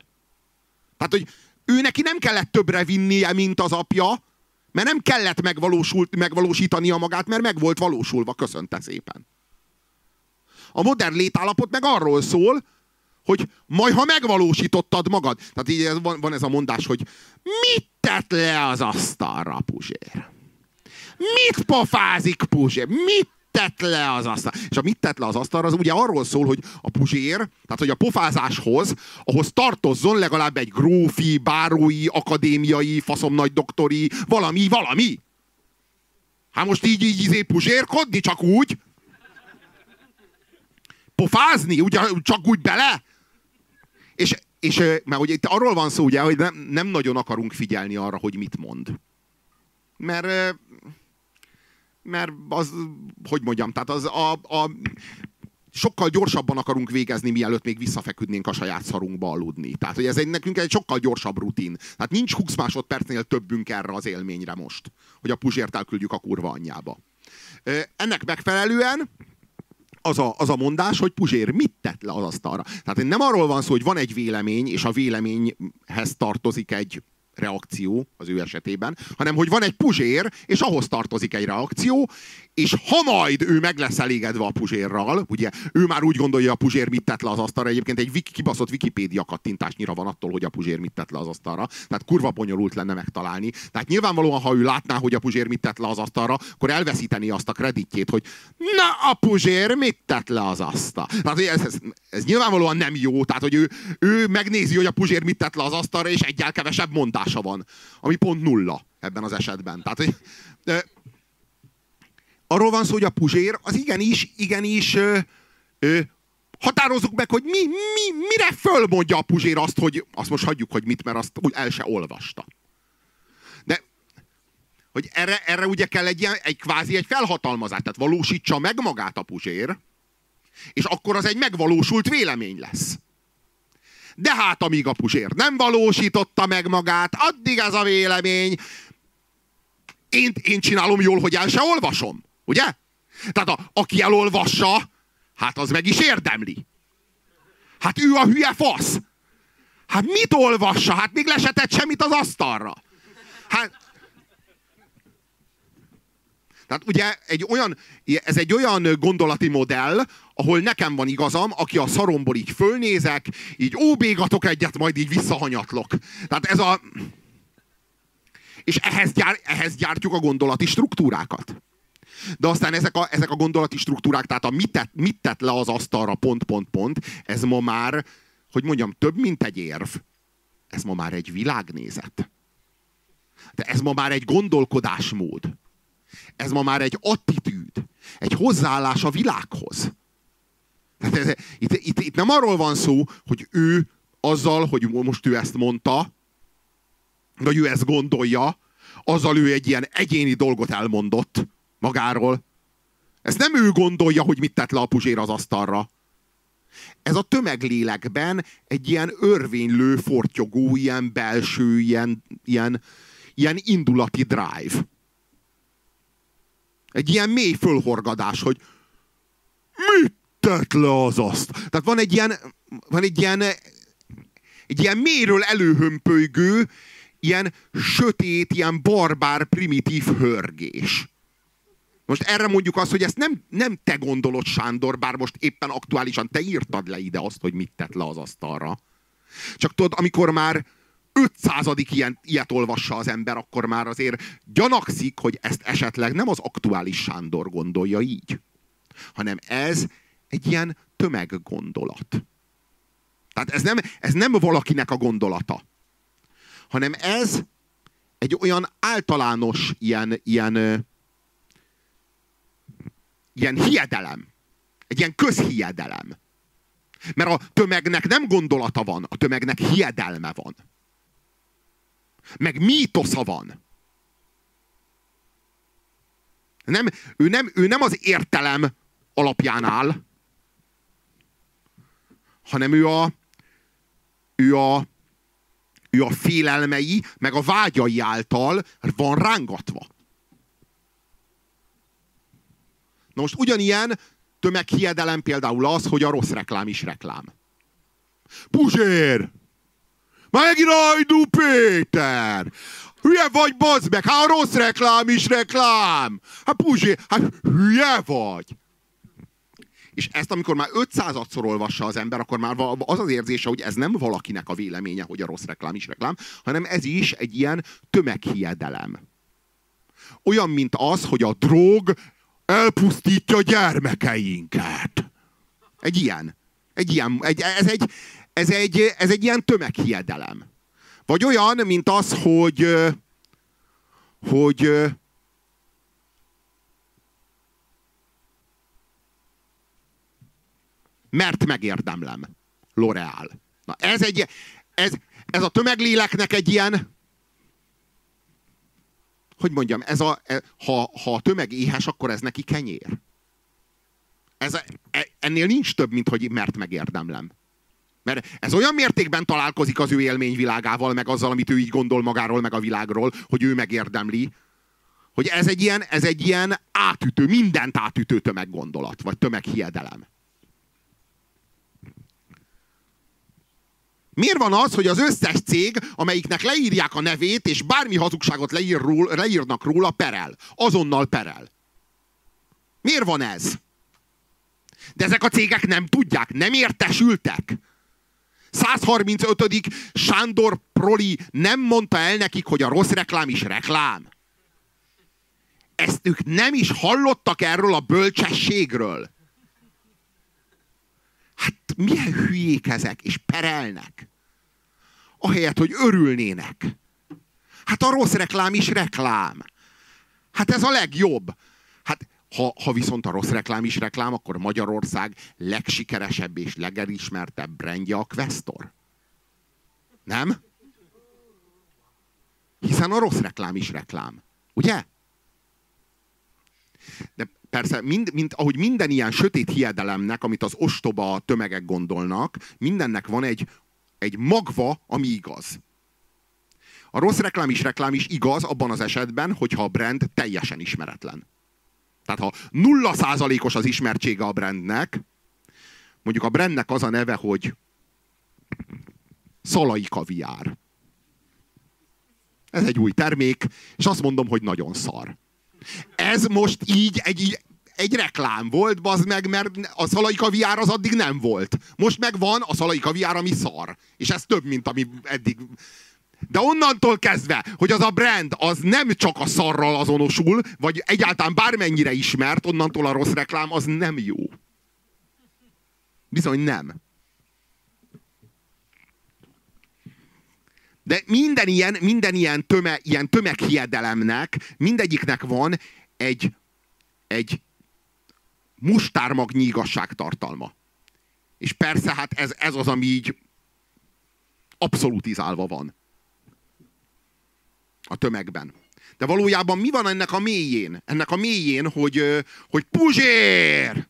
Tehát, hogy ő neki nem kellett többre vinnie, mint az apja, mert nem kellett megvalósult, megvalósítania magát, mert meg volt valósulva. Köszönte szépen. A modern létállapot meg arról szól, hogy majd ha megvalósítottad magad. Tehát így van, van ez a mondás, hogy mit tett le az asztalra, Puzsér? Mit pofázik Puzsér? Mit tett le az asztalra? És a mit tett le az asztalra, az ugye arról szól, hogy a Puzsér, tehát hogy a pofázáshoz, ahhoz tartozzon legalább egy grófi, bárói, akadémiai, faszom nagy doktori, valami, valami. Hát most így, így izé puzsérkodni, csak úgy, pofázni, ugye, csak úgy bele. És, és mert ugye itt arról van szó, ugye, hogy nem, nem nagyon akarunk figyelni arra, hogy mit mond. Mert, mert az, hogy mondjam, tehát az a, a sokkal gyorsabban akarunk végezni, mielőtt még visszafeküdnénk a saját szarunkba aludni. Tehát, hogy ez egy, nekünk egy sokkal gyorsabb rutin. Tehát nincs 20 másodpercnél többünk erre az élményre most, hogy a puzsért elküldjük a kurva anyjába. Ennek megfelelően az a, az a mondás, hogy Puzsér mit tett le az asztalra. Tehát nem arról van szó, hogy van egy vélemény, és a véleményhez tartozik egy reakció az ő esetében, hanem hogy van egy puzsér, és ahhoz tartozik egy reakció, és ha majd ő meg lesz elégedve a puzsérral, ugye ő már úgy gondolja, a puzsér mit tett le az asztalra, egyébként egy wiki, kibaszott Wikipédia kattintásnyira van attól, hogy a puzsér mit tett le az asztalra, tehát kurva bonyolult lenne megtalálni. Tehát nyilvánvalóan, ha ő látná, hogy a puzsér mit tett le az asztalra, akkor elveszíteni azt a kreditjét, hogy na a puzsér mit tett le az asztalra. Tehát ez, ez, ez nyilvánvalóan nem jó, tehát hogy ő, ő megnézi, hogy a puzsér mit tett le az asztalra, és egyáltalán kevesebb mondása van, ami pont nulla ebben az esetben. Tehát, hogy, arról van szó, hogy a puzsér az igenis, igenis ö, ö, határozzuk meg, hogy mi, mi, mire fölmondja a puzsér azt, hogy azt most hagyjuk, hogy mit, mert azt úgy el se olvasta. De hogy erre, erre ugye kell egy, ilyen, egy kvázi egy felhatalmazás, tehát valósítsa meg magát a puzsér, és akkor az egy megvalósult vélemény lesz. De hát amíg a puzsér nem valósította meg magát, addig ez a vélemény, én, én csinálom jól, hogy el se olvasom. Ugye? Tehát a, aki elolvassa, hát az meg is érdemli. Hát ő a hülye fasz. Hát mit olvassa? Hát még lesetett semmit az asztalra. Hát... Tehát ugye egy olyan, ez egy olyan gondolati modell, ahol nekem van igazam, aki a szaromból így fölnézek, így óbégatok egyet, majd így visszahanyatlok. Tehát ez a... És ehhez, gyár, ehhez gyártjuk a gondolati struktúrákat. De aztán ezek a, ezek a gondolati struktúrák, tehát a mit tett, mit tett le az asztalra pont, pont, pont, ez ma már, hogy mondjam, több, mint egy érv. Ez ma már egy világnézet. De ez ma már egy gondolkodásmód. Ez ma már egy attitűd. Egy hozzáállás a világhoz. Tehát ez, itt, itt, itt nem arról van szó, hogy ő azzal, hogy most ő ezt mondta, vagy ő ezt gondolja, azzal ő egy ilyen egyéni dolgot elmondott, magáról. Ezt nem ő gondolja, hogy mit tett le a puzsér az asztalra. Ez a tömeglélekben egy ilyen örvénylő, fortyogó, ilyen belső, ilyen, ilyen, ilyen indulati drive. Egy ilyen mély fölhorgadás, hogy mit tett le az azt? Tehát van egy ilyen, van egy ilyen, egy ilyen mélyről előhömpölygő, ilyen sötét, ilyen barbár, primitív hörgés. Most erre mondjuk azt, hogy ezt nem, nem te gondolod, Sándor, bár most éppen aktuálisan te írtad le ide azt, hogy mit tett le az asztalra. Csak tudod, amikor már 500. Ilyen, ilyet olvassa az ember, akkor már azért gyanakszik, hogy ezt esetleg nem az aktuális Sándor gondolja így, hanem ez egy ilyen tömeggondolat. Tehát ez nem, ez nem valakinek a gondolata, hanem ez egy olyan általános ilyen, ilyen ilyen hiedelem. Egy ilyen közhiedelem. Mert a tömegnek nem gondolata van, a tömegnek hiedelme van. Meg mítosza van. Nem, ő, nem, ő nem az értelem alapján áll, hanem ő a, ő a, ő a félelmei, meg a vágyai által van rángatva. Na most ugyanilyen tömeghiedelem például az, hogy a rossz reklám is reklám. Puzsér! Megint Ajdu Péter! Hülye vagy, bazd meg! Hát a rossz reklám is reklám! Hát Puzsér, hát hülye vagy! És ezt, amikor már 500-szor olvassa az ember, akkor már az az érzése, hogy ez nem valakinek a véleménye, hogy a rossz reklám is reklám, hanem ez is egy ilyen tömeghiedelem. Olyan, mint az, hogy a drog elpusztítja gyermekeinket. Egy ilyen. Egy ilyen egy, ez, egy, ez, egy, ez egy ilyen tömeghiedelem. Vagy olyan, mint az, hogy, hogy mert megérdemlem. L'Oreal. Na ez egy, ez, ez a tömegléleknek egy ilyen, hogy mondjam, ez a, e, ha, ha a tömeg éhes, akkor ez neki kenyér. Ez, e, ennél nincs több, mint hogy mert megérdemlem. Mert ez olyan mértékben találkozik az ő élményvilágával, meg azzal, amit ő így gondol magáról, meg a világról, hogy ő megérdemli, hogy ez egy ilyen, ez egy ilyen átütő, mindent átütő tömeggondolat, vagy tömeghiedelem. Miért van az, hogy az összes cég, amelyiknek leírják a nevét, és bármi hazugságot leír ról, leírnak róla, perel? Azonnal perel. Miért van ez? De ezek a cégek nem tudják, nem értesültek. 135. Sándor Proli nem mondta el nekik, hogy a rossz reklám is reklám. Ezt ők nem is hallottak erről a bölcsességről. Hát milyen hülyék ezek, és perelnek. Ahelyett, hogy örülnének. Hát a rossz reklám is reklám. Hát ez a legjobb. Hát ha, ha viszont a rossz reklám is reklám, akkor Magyarország legsikeresebb és legelismertebb brandja a Questor. Nem? Hiszen a rossz reklám is reklám. Ugye? De persze, mind, mind, ahogy minden ilyen sötét hiedelemnek, amit az ostoba tömegek gondolnak, mindennek van egy, egy magva, ami igaz. A rossz reklám is reklám is igaz abban az esetben, hogyha a brand teljesen ismeretlen. Tehát ha nulla százalékos az ismertsége a brandnek, mondjuk a brandnek az a neve, hogy szalai kaviár. Ez egy új termék, és azt mondom, hogy nagyon szar. Ez most így egy, egy reklám volt, bazd meg, mert a szalai kaviár az addig nem volt. Most meg van a szalai kaviár, ami szar. És ez több, mint ami eddig... De onnantól kezdve, hogy az a brand az nem csak a szarral azonosul, vagy egyáltalán bármennyire ismert, onnantól a rossz reklám az nem jó. Bizony nem. De minden ilyen, minden ilyen, töme, ilyen tömeghiedelemnek, mindegyiknek van egy, egy mustármagnyi igazságtartalma. És persze, hát ez, ez az, ami így abszolutizálva van a tömegben. De valójában mi van ennek a mélyén? Ennek a mélyén, hogy, hogy Puzsér!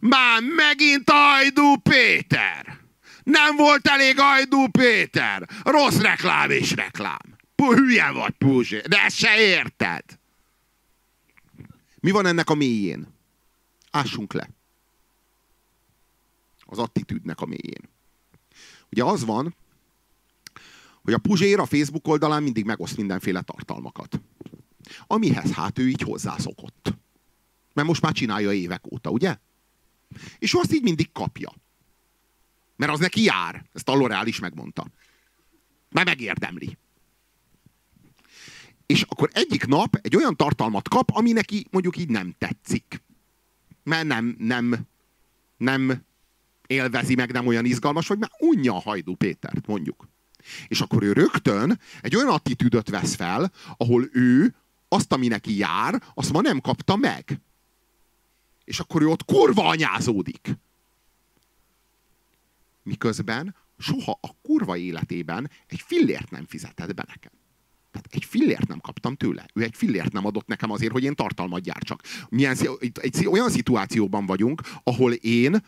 Már megint Ajdú Péter! Nem volt elég Ajdú Péter! Rossz reklám és reklám! Hülye vagy, Puzsér! De ezt se érted! Mi van ennek a mélyén? Ássunk le. Az attitűdnek a mélyén. Ugye az van, hogy a Puzsér a Facebook oldalán mindig megoszt mindenféle tartalmakat. Amihez hát ő így hozzászokott. Mert most már csinálja évek óta, ugye? És ő azt így mindig kapja. Mert az neki jár. Ezt a L'Oreal is megmondta. Mert megérdemli. És akkor egyik nap egy olyan tartalmat kap, ami neki mondjuk így nem tetszik. Mert nem, nem, nem élvezi meg, nem olyan izgalmas, vagy már unja a Hajdú Pétert, mondjuk. És akkor ő rögtön egy olyan attitűdöt vesz fel, ahol ő azt, ami neki jár, azt ma nem kapta meg. És akkor ő ott kurva anyázódik. Miközben soha a kurva életében egy fillért nem fizetett be nekem. Tehát egy fillért nem kaptam tőle. Ő egy fillért nem adott nekem azért, hogy én tartalmat gyártsak. Milyen, egy, olyan szituációban vagyunk, ahol én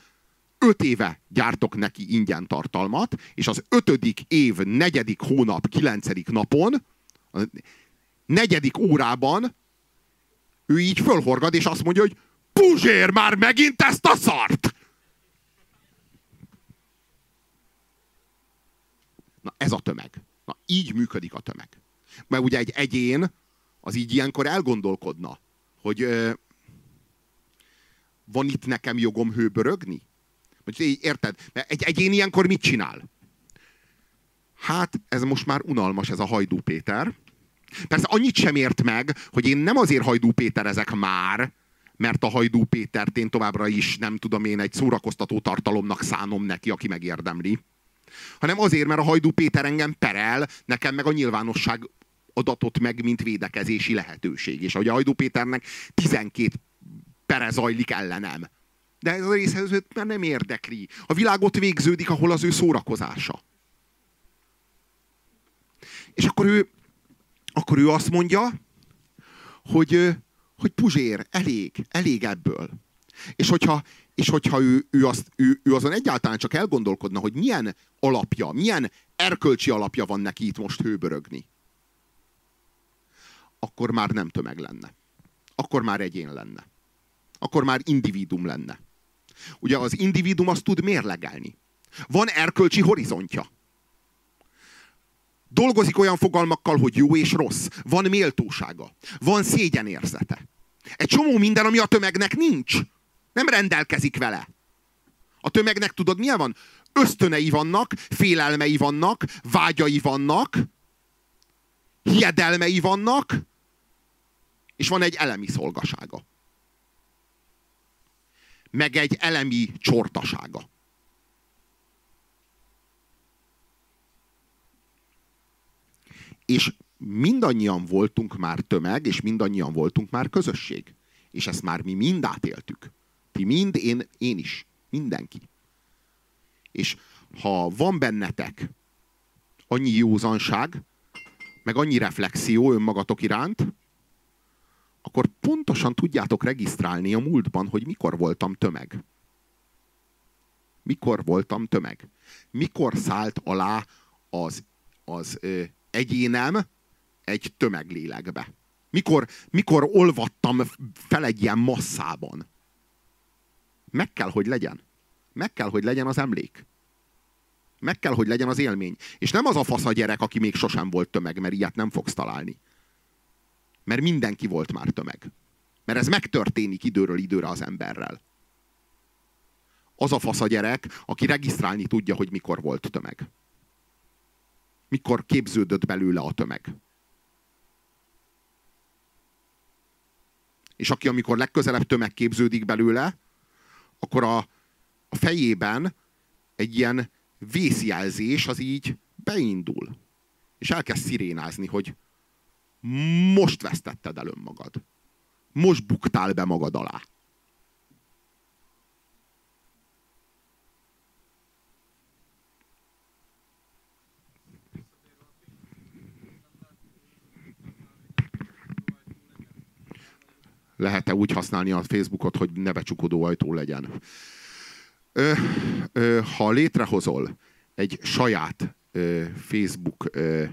öt éve gyártok neki ingyen tartalmat, és az ötödik év, negyedik hónap, kilencedik napon, a negyedik órában ő így fölhorgad, és azt mondja, hogy Puzsér már megint ezt a szart! Na ez a tömeg. Na így működik a tömeg. Mert ugye egy egyén az így ilyenkor elgondolkodna, hogy ö, van itt nekem jogom hőbörögni? Hogy érted? Mert egy egyén ilyenkor mit csinál? Hát ez most már unalmas, ez a Hajdú Péter. Persze annyit sem ért meg, hogy én nem azért Hajdú Péter ezek már, mert a Hajdú Pétert én továbbra is, nem tudom én, egy szórakoztató tartalomnak szánom neki, aki megérdemli. Hanem azért, mert a Hajdú Péter engem perel, nekem meg a nyilvánosság adatot meg, mint védekezési lehetőség. És ahogy a Hajdú Péternek 12 pere zajlik ellenem. De ez a részhez őt már nem érdekli. A világ ott végződik, ahol az ő szórakozása. És akkor ő, akkor ő azt mondja, hogy, hogy Puzsér, elég, elég ebből. És hogyha, és hogyha ő, ő, azt, ő, ő azon egyáltalán csak elgondolkodna, hogy milyen alapja, milyen erkölcsi alapja van neki itt most hőbörögni, akkor már nem tömeg lenne. Akkor már egyén lenne. Akkor már individum lenne. Ugye az individum azt tud mérlegelni. Van erkölcsi horizontja. Dolgozik olyan fogalmakkal, hogy jó és rossz. Van méltósága. Van szégyenérzete. Egy csomó minden, ami a tömegnek nincs. Nem rendelkezik vele. A tömegnek tudod milyen van? Ösztönei vannak, félelmei vannak, vágyai vannak, hiedelmei vannak, és van egy elemi szolgasága. Meg egy elemi csortasága. És mindannyian voltunk már tömeg, és mindannyian voltunk már közösség. És ezt már mi mind átéltük. Ti mind, én, én is. Mindenki. És ha van bennetek annyi józanság, meg annyi reflexió önmagatok iránt, akkor pontosan tudjátok regisztrálni a múltban, hogy mikor voltam tömeg. Mikor voltam tömeg. Mikor szállt alá az, az ö, egyénem egy tömeglélekbe. Mikor, mikor olvattam fel egy ilyen masszában. Meg kell, hogy legyen. Meg kell, hogy legyen az emlék. Meg kell, hogy legyen az élmény. És nem az a fasz a gyerek, aki még sosem volt tömeg, mert ilyet nem fogsz találni. Mert mindenki volt már tömeg. Mert ez megtörténik időről időre az emberrel. Az a fasz a gyerek, aki regisztrálni tudja, hogy mikor volt tömeg. Mikor képződött belőle a tömeg. És aki amikor legközelebb tömeg képződik belőle, akkor a, a fejében egy ilyen vészjelzés az így beindul. És elkezd szirénázni, hogy most vesztetted el önmagad. Most buktál be magad alá. Lehet-e úgy használni a Facebookot, hogy ne becsukodó ajtó legyen? Ö, ö, ha létrehozol egy saját ö, Facebook ö,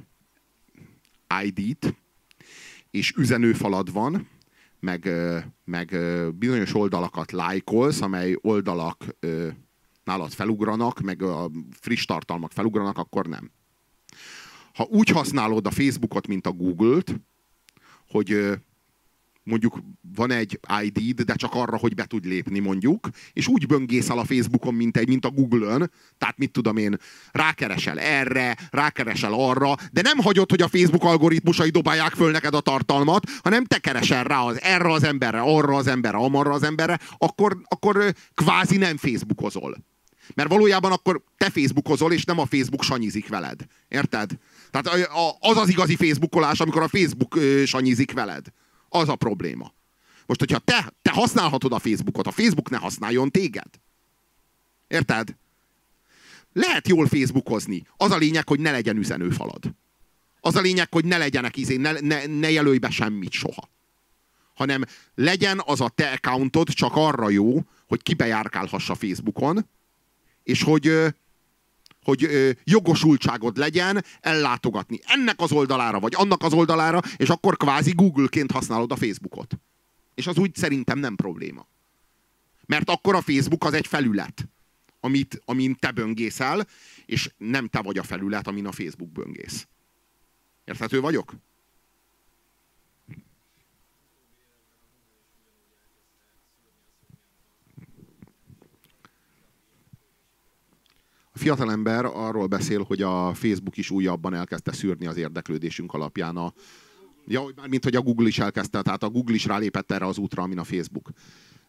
ID-t, és üzenőfalad van, meg, meg bizonyos oldalakat lájkolsz, amely oldalak nálad felugranak, meg a friss tartalmak felugranak, akkor nem. Ha úgy használod a Facebookot, mint a Google-t, hogy mondjuk van egy ID-d, de csak arra, hogy be tudj lépni mondjuk, és úgy böngészel a Facebookon, mint, egy, mint a Google-ön, tehát mit tudom én, rákeresel erre, rákeresel arra, de nem hagyod, hogy a Facebook algoritmusai dobálják föl neked a tartalmat, hanem te keresel rá az, erre az emberre, arra az emberre, amarra az emberre, akkor, akkor kvázi nem Facebookozol. Mert valójában akkor te Facebookozol, és nem a Facebook sanyizik veled. Érted? Tehát az az igazi Facebookolás, amikor a Facebook sanyizik veled. Az a probléma. Most, hogyha te, te használhatod a Facebookot, a Facebook ne használjon téged. Érted? Lehet jól Facebookozni. Az a lényeg, hogy ne legyen üzenőfalad. Az a lényeg, hogy ne legyenek izé, ne, ne, ne jelölj be semmit soha. Hanem legyen az a te accountod csak arra jó, hogy kibejárkálhassa Facebookon, és hogy, hogy jogosultságod legyen ellátogatni ennek az oldalára, vagy annak az oldalára, és akkor kvázi Google-ként használod a Facebookot. És az úgy szerintem nem probléma. Mert akkor a Facebook az egy felület, amit, amin te böngészel, és nem te vagy a felület, amin a Facebook böngész. Érthető vagyok? A fiatalember arról beszél, hogy a Facebook is újabban elkezdte szűrni az érdeklődésünk alapján a, Ja, mint hogy a Google is elkezdte, tehát a Google is rálépett erre az útra, amin a Facebook.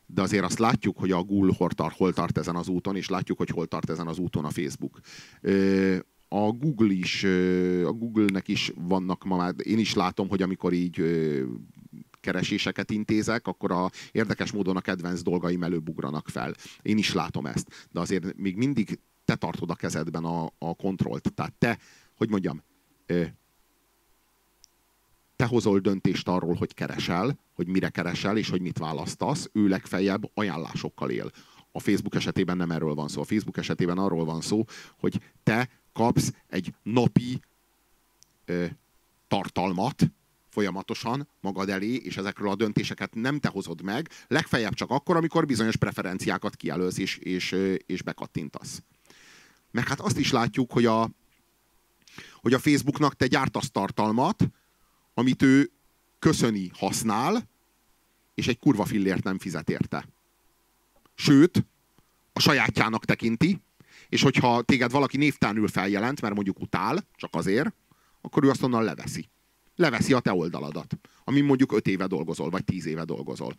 De azért azt látjuk, hogy a Google hol tart, hol tart ezen az úton, és látjuk, hogy hol tart ezen az úton a Facebook. A Google is, a Google-nek is vannak ma már, én is látom, hogy amikor így kereséseket intézek, akkor a érdekes módon a kedvenc dolgaim előbugranak fel. Én is látom ezt. De azért még mindig te tartod a kezedben a, a kontrollt. Tehát te, hogy mondjam, te hozol döntést arról, hogy keresel, hogy mire keresel, és hogy mit választasz, ő legfeljebb ajánlásokkal él. A Facebook esetében nem erről van szó. A Facebook esetében arról van szó, hogy te kapsz egy napi ö, tartalmat folyamatosan magad elé, és ezekről a döntéseket nem te hozod meg, legfeljebb csak akkor, amikor bizonyos preferenciákat kijelölsz és, és, és bekattintasz. Meg hát azt is látjuk, hogy a, hogy a Facebooknak te gyártasz tartalmat, amit ő köszöni, használ, és egy kurva fillért nem fizet érte. Sőt, a sajátjának tekinti, és hogyha téged valaki névtelenül feljelent, mert mondjuk utál, csak azért, akkor ő azt onnan leveszi. Leveszi a te oldaladat, amin mondjuk öt éve dolgozol, vagy tíz éve dolgozol.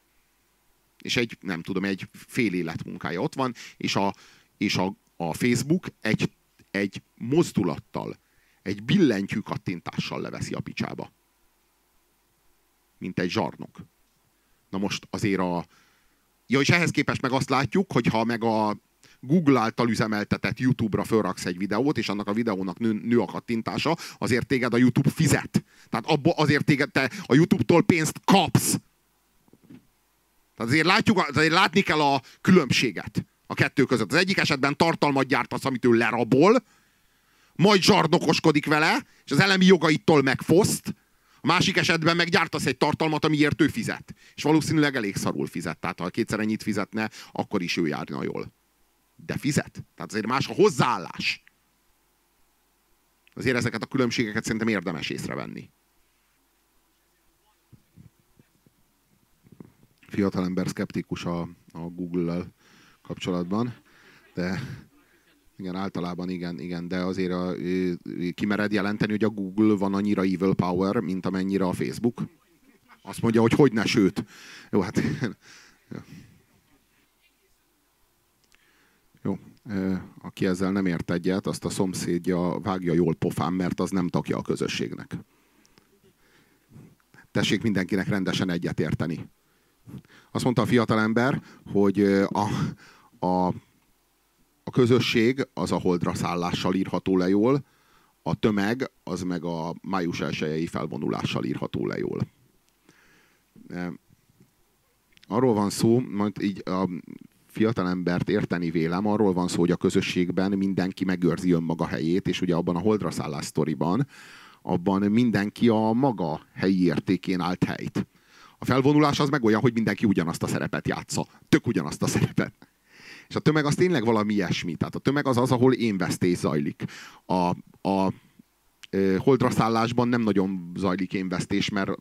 És egy, nem tudom, egy fél élet munkája ott van, és a, és a, a Facebook egy, egy mozdulattal, egy billentyű kattintással leveszi a picsába. Mint egy zsarnok. Na most azért a... Ja, és ehhez képest meg azt látjuk, hogy ha meg a Google által üzemeltetett YouTube-ra felraksz egy videót, és annak a videónak nő, nő a kattintása, azért téged a YouTube fizet. Tehát abba azért téged te a YouTube-tól pénzt kapsz. Tehát azért, látjuk, azért látni kell a különbséget a kettő között. Az egyik esetben tartalmat gyártasz, amit ő lerabol, majd zsarnokoskodik vele, és az elemi jogaitól megfoszt, a másik esetben meggyártasz egy tartalmat, amiért ő fizet. És valószínűleg elég szarul fizet. Tehát ha kétszer ennyit fizetne, akkor is ő járna jól. De fizet. Tehát azért más a hozzáállás. Azért ezeket a különbségeket szerintem érdemes észrevenni. Fiatalember szkeptikus a, a Google-lel kapcsolatban, de igen, általában igen, igen, de azért a, kimered jelenteni, hogy a Google van annyira evil power, mint amennyire a Facebook. Azt mondja, hogy hogy ne, sőt. Jó, hát... Jó, aki ezzel nem ért egyet, azt a szomszédja vágja jól pofán, mert az nem tagja a közösségnek. Tessék mindenkinek rendesen egyet érteni. Azt mondta a fiatalember, hogy a, a a közösség az a holdra szállással írható le jól, a tömeg az meg a május elsőjei felvonulással írható le jól. Arról van szó, majd így a fiatalembert érteni vélem, arról van szó, hogy a közösségben mindenki megőrzi önmaga helyét, és ugye abban a holdra szállás sztoriban, abban mindenki a maga helyi értékén állt helyt. A felvonulás az meg olyan, hogy mindenki ugyanazt a szerepet játsza. Tök ugyanazt a szerepet. És a tömeg az tényleg valami ilyesmi. Tehát a tömeg az az, ahol én vesztés zajlik. A, a holdraszállásban nem nagyon zajlik énvesztés, mert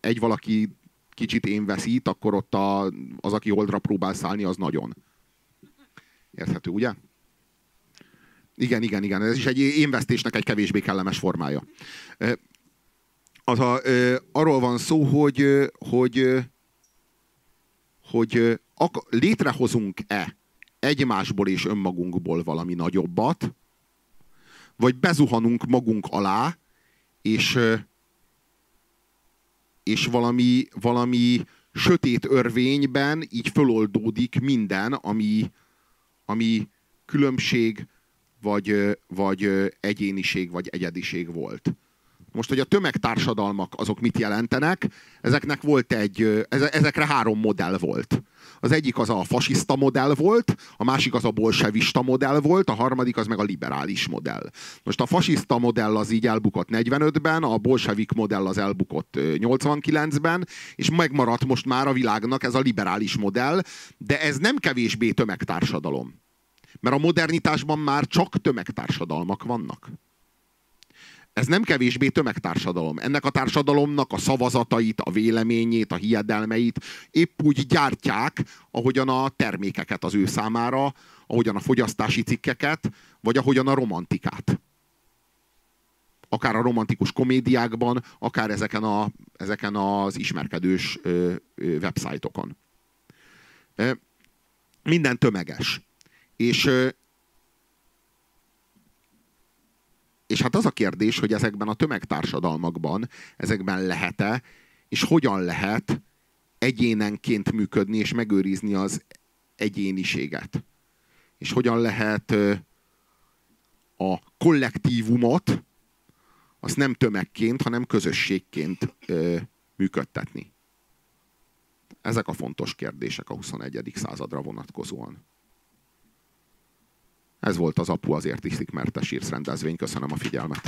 egy valaki kicsit én veszít, akkor ott a, az, aki holdra próbál szállni, az nagyon. Érthető, ugye? Igen, igen, igen. Ez is egy énvesztésnek egy kevésbé kellemes formája. Az a, arról van szó, hogy, hogy, hogy létrehozunk-e egymásból és önmagunkból valami nagyobbat, vagy bezuhanunk magunk alá, és, és valami, valami sötét örvényben így föloldódik minden, ami, ami különbség, vagy, vagy egyéniség, vagy egyediség volt. Most, hogy a tömegtársadalmak azok mit jelentenek, ezeknek volt egy, ezekre három modell volt. Az egyik az a fasiszta modell volt, a másik az a bolsevista modell volt, a harmadik az meg a liberális modell. Most a fasiszta modell az így elbukott 45-ben, a bolsevik modell az elbukott 89-ben, és megmaradt most már a világnak ez a liberális modell, de ez nem kevésbé tömegtársadalom. Mert a modernitásban már csak tömegtársadalmak vannak ez nem kevésbé tömegtársadalom. Ennek a társadalomnak a szavazatait, a véleményét, a hiedelmeit épp úgy gyártják, ahogyan a termékeket az ő számára, ahogyan a fogyasztási cikkeket, vagy ahogyan a romantikát. Akár a romantikus komédiákban, akár ezeken, a, ezeken az ismerkedős ö, ö, websájtokon. Minden tömeges. És És hát az a kérdés, hogy ezekben a tömegtársadalmakban, ezekben lehet-e, és hogyan lehet egyénenként működni, és megőrizni az egyéniséget. És hogyan lehet a kollektívumot, azt nem tömegként, hanem közösségként működtetni. Ezek a fontos kérdések a 21. századra vonatkozóan. Ez volt az Apu azért iszik, mert te sírsz rendezvény. Köszönöm a figyelmet.